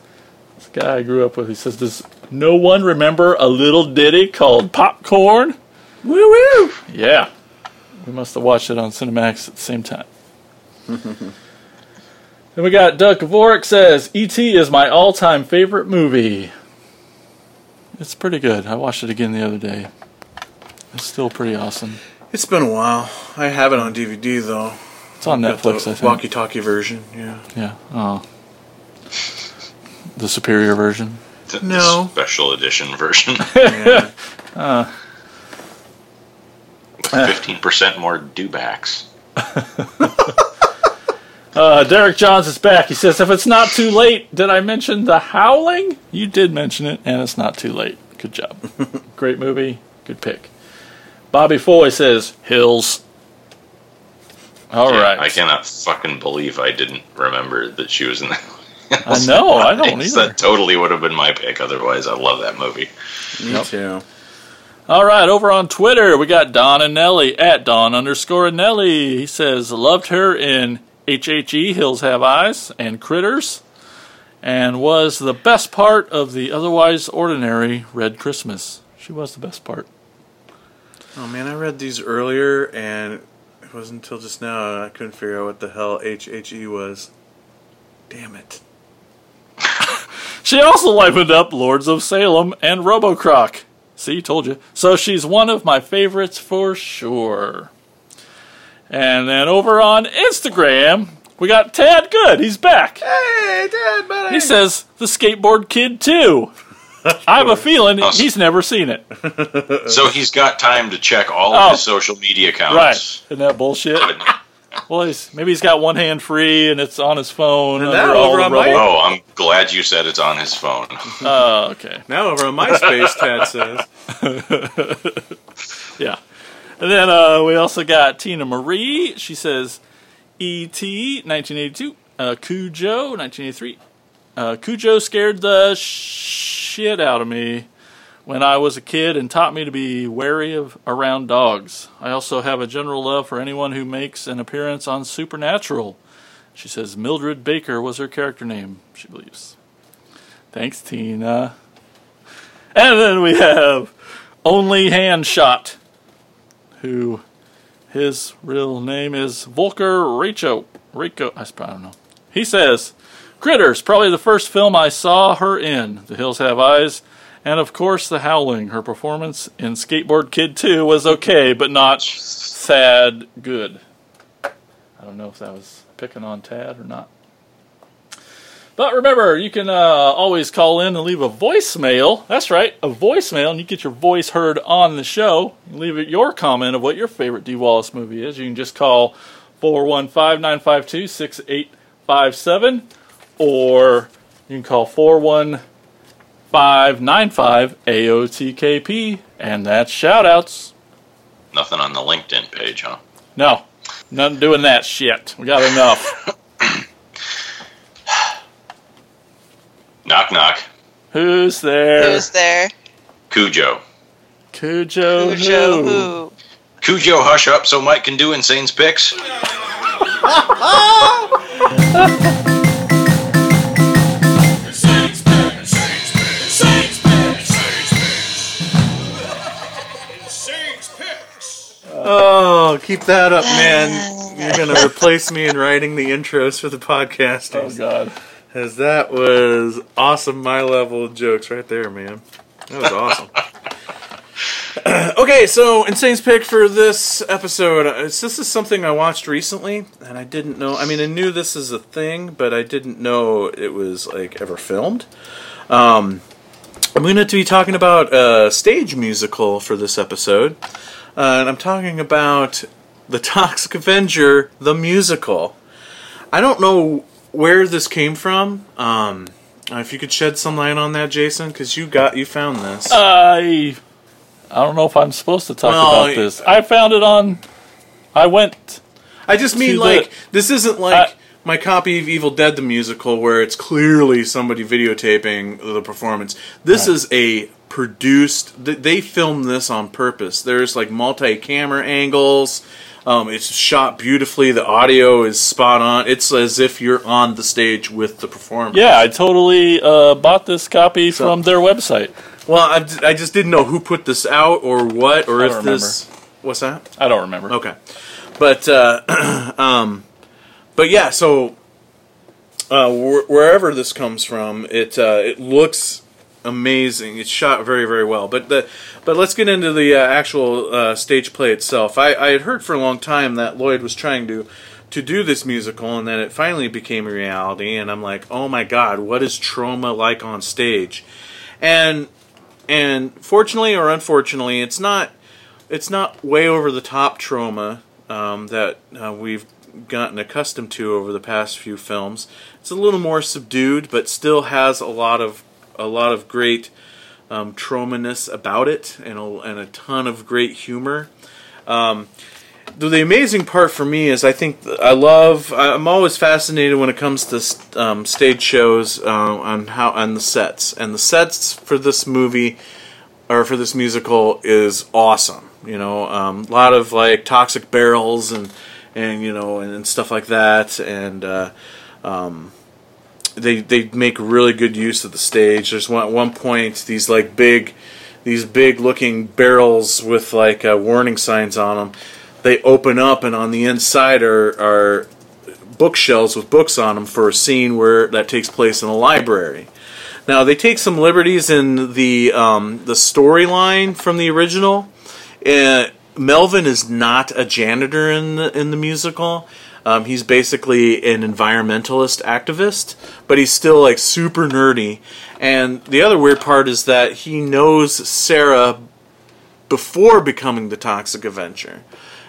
This guy I grew up with, he says, Does no one remember a little ditty called Popcorn? Woo woo! Yeah. We must have watched it on Cinemax at the same time. then we got Doug Kavorik says, E.T. is my all time favorite movie. It's pretty good. I watched it again the other day. It's still pretty awesome. It's been a while. I have it on DVD though. It's on Got Netflix, the I think. walkie-talkie version. Yeah. Yeah. Oh. The superior version. The- the No. special edition version. yeah. Uh. With 15% more dewbacks. Uh, Derek Johns is back. He says, if it's not too late, did I mention The Howling? You did mention it, and it's not too late. Good job. Great movie. Good pick. Bobby Foy says, Hills. All Yeah, right. I cannot fucking believe I didn't remember that she was in that. I know, I don't Nice. either. That totally would have been my pick otherwise. I love that movie. Me Yep. too. All right, over on Twitter, we got Don and Nelly at Don underscore Nelly. He says, loved her in HHE, Hills Have Eyes, and Critters, and was the best part of the otherwise ordinary Red Christmas. She was the best part. Oh man, I read these earlier, and it wasn't until just now I couldn't figure out what the hell HHE was. Damn it. She also livened up Lords of Salem and Robocroc. See, told you. So she's one of my favorites for sure. And then over on Instagram, we got Tad Good. He's back. Hey, Dad, buddy. He says the skateboard kid too. I have a feeling Awesome. he's never seen it. So he's got time to check all Oh. of his social media accounts. Right? Isn't that bullshit? Good. Well, he's, maybe he's got one hand free and it's on his phone. And under now all over the on my- Oh, I'm glad you said it's on his phone. Oh, okay. Now over on MySpace, Tad says. Yeah. And then uh, we also got Tina Marie. She says E.T. 1982, uh, Cujo 1983. Uh, Cujo scared the shit out of me when I was a kid and taught me to be wary of around dogs. I also have a general love for anyone who makes an appearance on Supernatural. She says Mildred Baker was her character name, she believes. Thanks, Tina. And then we have Only Hand Shot, who his real name is Volker I sp- I don't know. He says, Critters, probably the first film I saw her in. The Hills Have Eyes. And of course, The Howling. Her performance in Skateboard Kid 2 was okay, but not sad good. I don't know if that was picking on Tad or not. But remember, you can uh, always call in and leave a voicemail. That's right, a voicemail, and you get your voice heard on the show. Leave it your comment of what your favorite Dee Wallace movie is. You can just call 415 952 6857, or you can call 41595 AOTKP, and that's shoutouts. Nothing on the LinkedIn page, huh? No, nothing doing that shit. We got enough. Knock knock. Who's there? Who's there? Cujo. Cujo. Cujo who? who? Cujo, hush up so Mike can do Insane's picks. Oh, keep that up, man. You're going to replace me in writing the intros for the podcast. Oh, God. As that was awesome, my level of jokes right there, man. That was awesome. okay, so Insane's pick for this episode. uh, This is something I watched recently, and I didn't know. I mean, I knew this is a thing, but I didn't know it was like ever filmed. Um, I'm going to be talking about a stage musical for this episode, uh, and I'm talking about the Toxic Avenger, the musical. I don't know where this came from. Um, if you could shed some light on that, Jason, because you got you found this. I I don't know if I'm supposed to talk Well, about this. I found it on. I went. I just mean See, the- like this isn't like I- my copy of Evil Dead the musical where it's clearly somebody videotaping the performance. This Right. is a produced. They filmed this on purpose. There's like multi-camera angles. Um, it's shot beautifully. The audio is spot on. It's as if you're on the stage with the performer. Yeah, I totally uh, bought this copy So- from their website. Well, I just didn't know who put this out or what or I if this. What's that? I don't remember. Okay, but uh, um, but yeah. So uh, wh- wherever this comes from, it uh, it looks amazing. It's shot very very well. But the but let's get into the uh, actual uh, stage play itself. I, I had heard for a long time that Lloyd was trying to to do this musical, and then it finally became a reality. And I'm like, oh my god, what is Troma like on stage? And and fortunately or unfortunately, it's not it's not way over the top Troma um, that uh, we've gotten accustomed to over the past few films. It's a little more subdued, but still has a lot of a lot of great um, Tromaness about it, and a, and a ton of great humor. Um, the, amazing part for me is I think I love I'm always fascinated when it comes to um, stage shows uh, on how on the sets and the sets for this movie or for this musical is awesome. You know, um, a lot of like toxic barrels and and you know and, and stuff like that, and uh, um, they they make really good use of the stage. There's one at one point these like big these big looking barrels with like uh, warning signs on them. They open up and on the inside are are bookshelves with books on them for a scene where that takes place in a library. Now they take some liberties in the um, the storyline from the original. Uh, Melvin is not a janitor in the in the musical. Um, he's basically an environmentalist activist, but he's still like super nerdy. And the other weird part is that he knows Sarah before becoming the Toxic Avenger.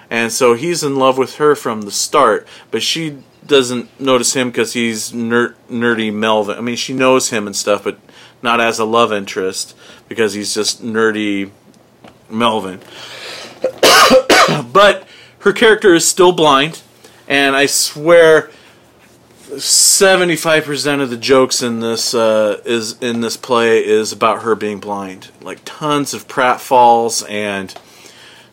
And so he's in love with her from the start, but she doesn't notice him because he's ner- nerdy Melvin. I mean, she knows him and stuff, but not as a love interest because he's just nerdy Melvin. but her character is still blind, and I swear. 75% of the jokes in this uh, is in this play is about her being blind like tons of pratfalls and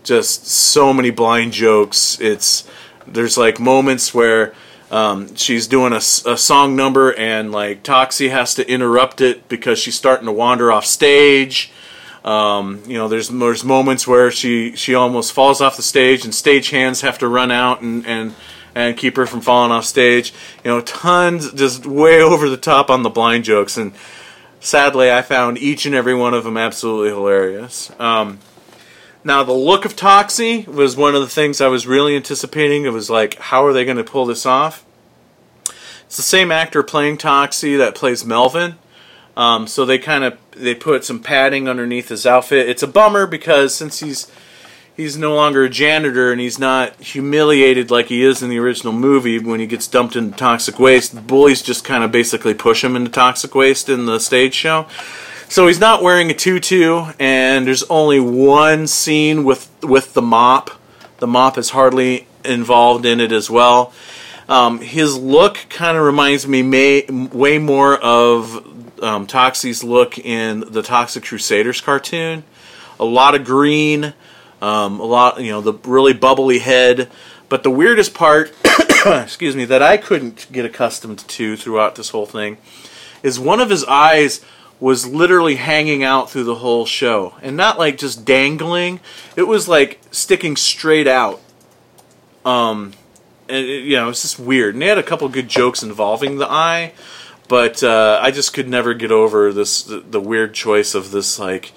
just so many blind jokes. It's there's like moments where um, she's doing a song number and like Toxie has to interrupt it because she's starting to wander off stage. Um, you know, there's there's moments where she she almost falls off the stage and stage hands have to run out and and and keep her from falling off stage. You know, tons just way over the top on the blind jokes and sadly I found each and every one of them absolutely hilarious. Um, now, the look of Toxie was one of the things I was really anticipating. It was like, how are they going to pull this off? It's the same actor playing Toxie that plays Melvin. Um, so they kind of they put some padding underneath his outfit. It's a bummer because since he's he's no longer a janitor and he's not humiliated like he is in the original movie when he gets dumped into toxic waste, the bullies just kind of basically push him into toxic waste in the stage show. So he's not wearing a tutu, and there's only one scene with with the mop. The mop is hardly involved in it as well. Um, his look kind of reminds me may, way more of um, Toxie's look in the Toxic Crusaders cartoon. A lot of green, um, a lot you know the really bubbly head. But the weirdest part, excuse me, that I couldn't get accustomed to throughout this whole thing is one of his eyes was literally hanging out through the whole show. And not like just dangling. It was like sticking straight out. Um and it, you know it's just weird. And they had a couple good jokes involving the eye. But uh, i just could never get over this the, the weird choice of this like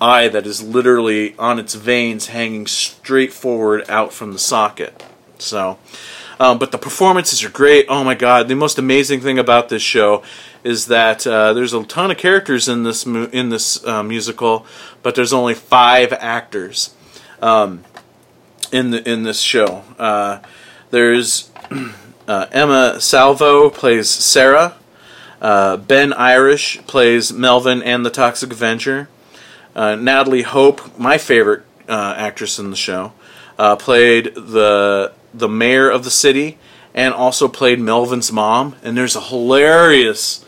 eye that is literally on its veins hanging straight forward out from the socket so um, but the performances are great. Oh my god! The most amazing thing about this show is that uh, there's a ton of characters in this mu- in this uh, musical, but there's only five actors um, in the in this show. Uh, there's uh, Emma Salvo plays Sarah. Uh, ben Irish plays Melvin and the Toxic Avenger. Uh, Natalie Hope, my favorite uh, actress in the show, uh, played the the mayor of the city and also played Melvin's mom. And there's a hilarious.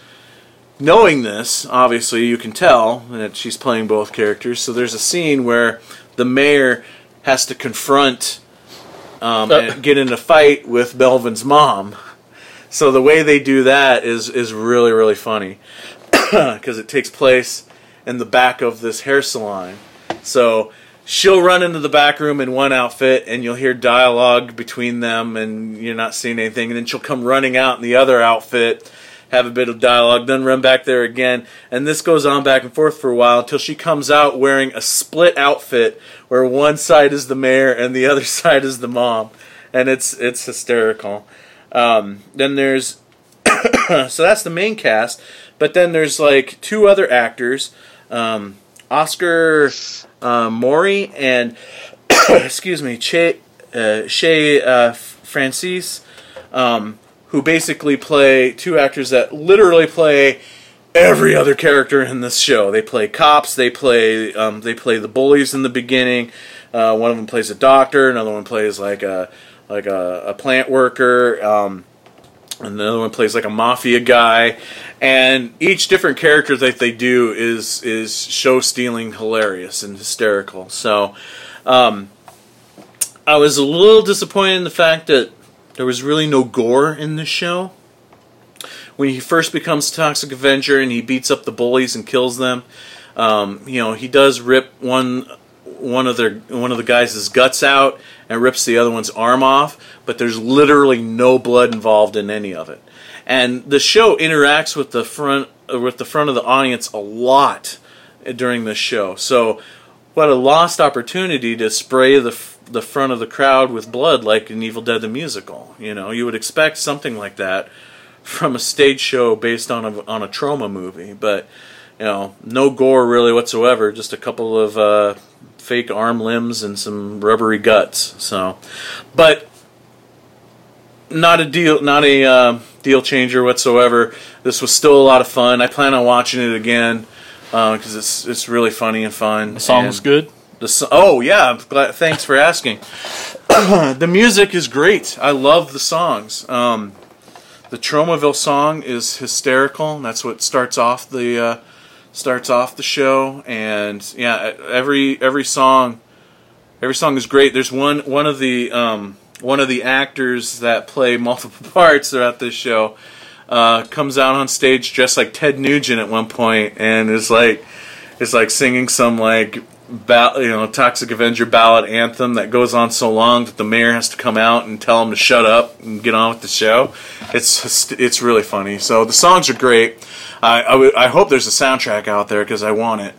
Knowing this, obviously, you can tell that she's playing both characters. So there's a scene where the mayor has to confront um, Uh. and get in a fight with Melvin's mom. So the way they do that is is really really funny because it takes place in the back of this hair salon. So she'll run into the back room in one outfit, and you'll hear dialogue between them, and you're not seeing anything. And then she'll come running out in the other outfit, have a bit of dialogue, then run back there again. And this goes on back and forth for a while until she comes out wearing a split outfit where one side is the mayor and the other side is the mom, and it's it's hysterical. Um, then there's so that's the main cast, but then there's like two other actors, um, Oscar uh, Mori and excuse me, Che, uh, Shay uh, Francis, um, who basically play two actors that literally play every other character in this show. They play cops. They play um, they play the bullies in the beginning. Uh, one of them plays a doctor. Another one plays like a like a, a plant worker. Um, another one plays like a mafia guy, and each different character that they do is is show stealing, hilarious and hysterical. So, um, I was a little disappointed in the fact that there was really no gore in this show. When he first becomes Toxic Avenger and he beats up the bullies and kills them, um, you know he does rip one one of their one of the guys' guts out and rips the other one's arm off, but there's literally no blood involved in any of it. And the show interacts with the front uh, with the front of the audience a lot during this show. So what a lost opportunity to spray the the front of the crowd with blood like in Evil Dead the musical. You know, you would expect something like that from a stage show based on a on a Troma movie, but you know, no gore really whatsoever. Just a couple of uh, fake arm limbs and some rubbery guts. So, but not a deal, not a uh, deal changer whatsoever. This was still a lot of fun. I plan on watching it again because it's it's really funny and fun. The song was And good. The so- oh yeah, glad, thanks for asking. the music is great. I love the songs. Um, the Tromaville song is hysterical. That's what starts off the uh, starts off the show, and yeah, every every song every song is great. There's one one of the um, one of the actors that play multiple parts throughout this show uh, comes out on stage dressed like Ted Nugent at one point, and is like is like singing some like you know Toxic Avenger ballad anthem that goes on so long that the mayor has to come out and tell him to shut up and get on with the show. It's it's really funny. So the songs are great. I I, w- I hope there's a soundtrack out there because I want it.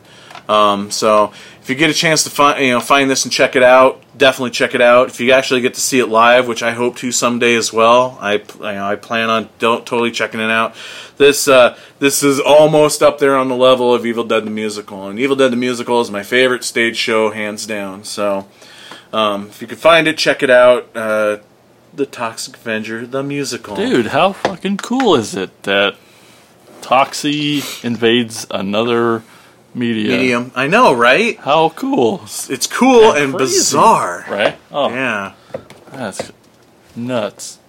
Um, so if you get a chance to find you know find this and check it out, definitely check it out. If you actually get to see it live, which I hope to someday as well, I you know, I plan on don't totally checking it out. This uh, this is almost up there on the level of Evil Dead the musical, and Evil Dead the musical is my favorite stage show, hands down. So um, if you can find it, check it out. Uh, the Toxic Avenger, the musical, Dude, how fucking cool is it that Toxie invades another media? medium. I know, right? How cool, It's cool Yeah, and crazy. bizarre. right? Oh, Yeah. that's nuts.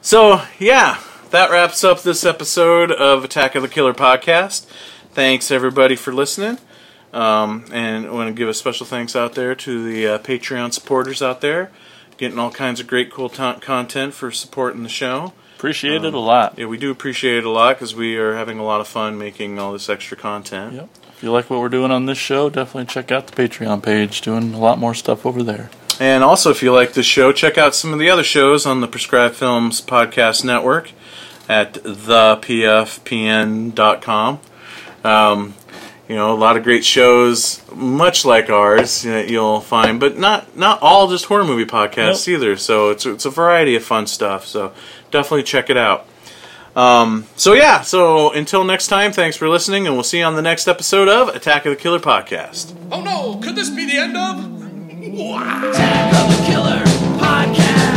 So, yeah, that wraps up this episode of Attack of the Killer podcast. Thanks, everybody, for listening. Um, and I want to give a special thanks out there to the uh, Patreon supporters out there, getting all kinds of great, cool content for supporting the show. Appreciate Um, it a lot. Yeah, we do appreciate it a lot because we are having a lot of fun making all this extra content. Yep. If you like what we're doing on this show, definitely check out the Patreon page. Doing a lot more stuff over there. And also, if you like this show, check out some of the other shows on the Prescribed Films Podcast Network at thepfpn.com. Um, you know, a lot of great shows, much like ours, that you'll find, but not not all just horror movie podcasts either. So it's it's a variety of fun stuff. So definitely check it out. Um, so yeah, so until next time, thanks for listening, and we'll see you on the next episode of Attack of the Killer podcast. Oh no, could this be the end of? Attack of the Killer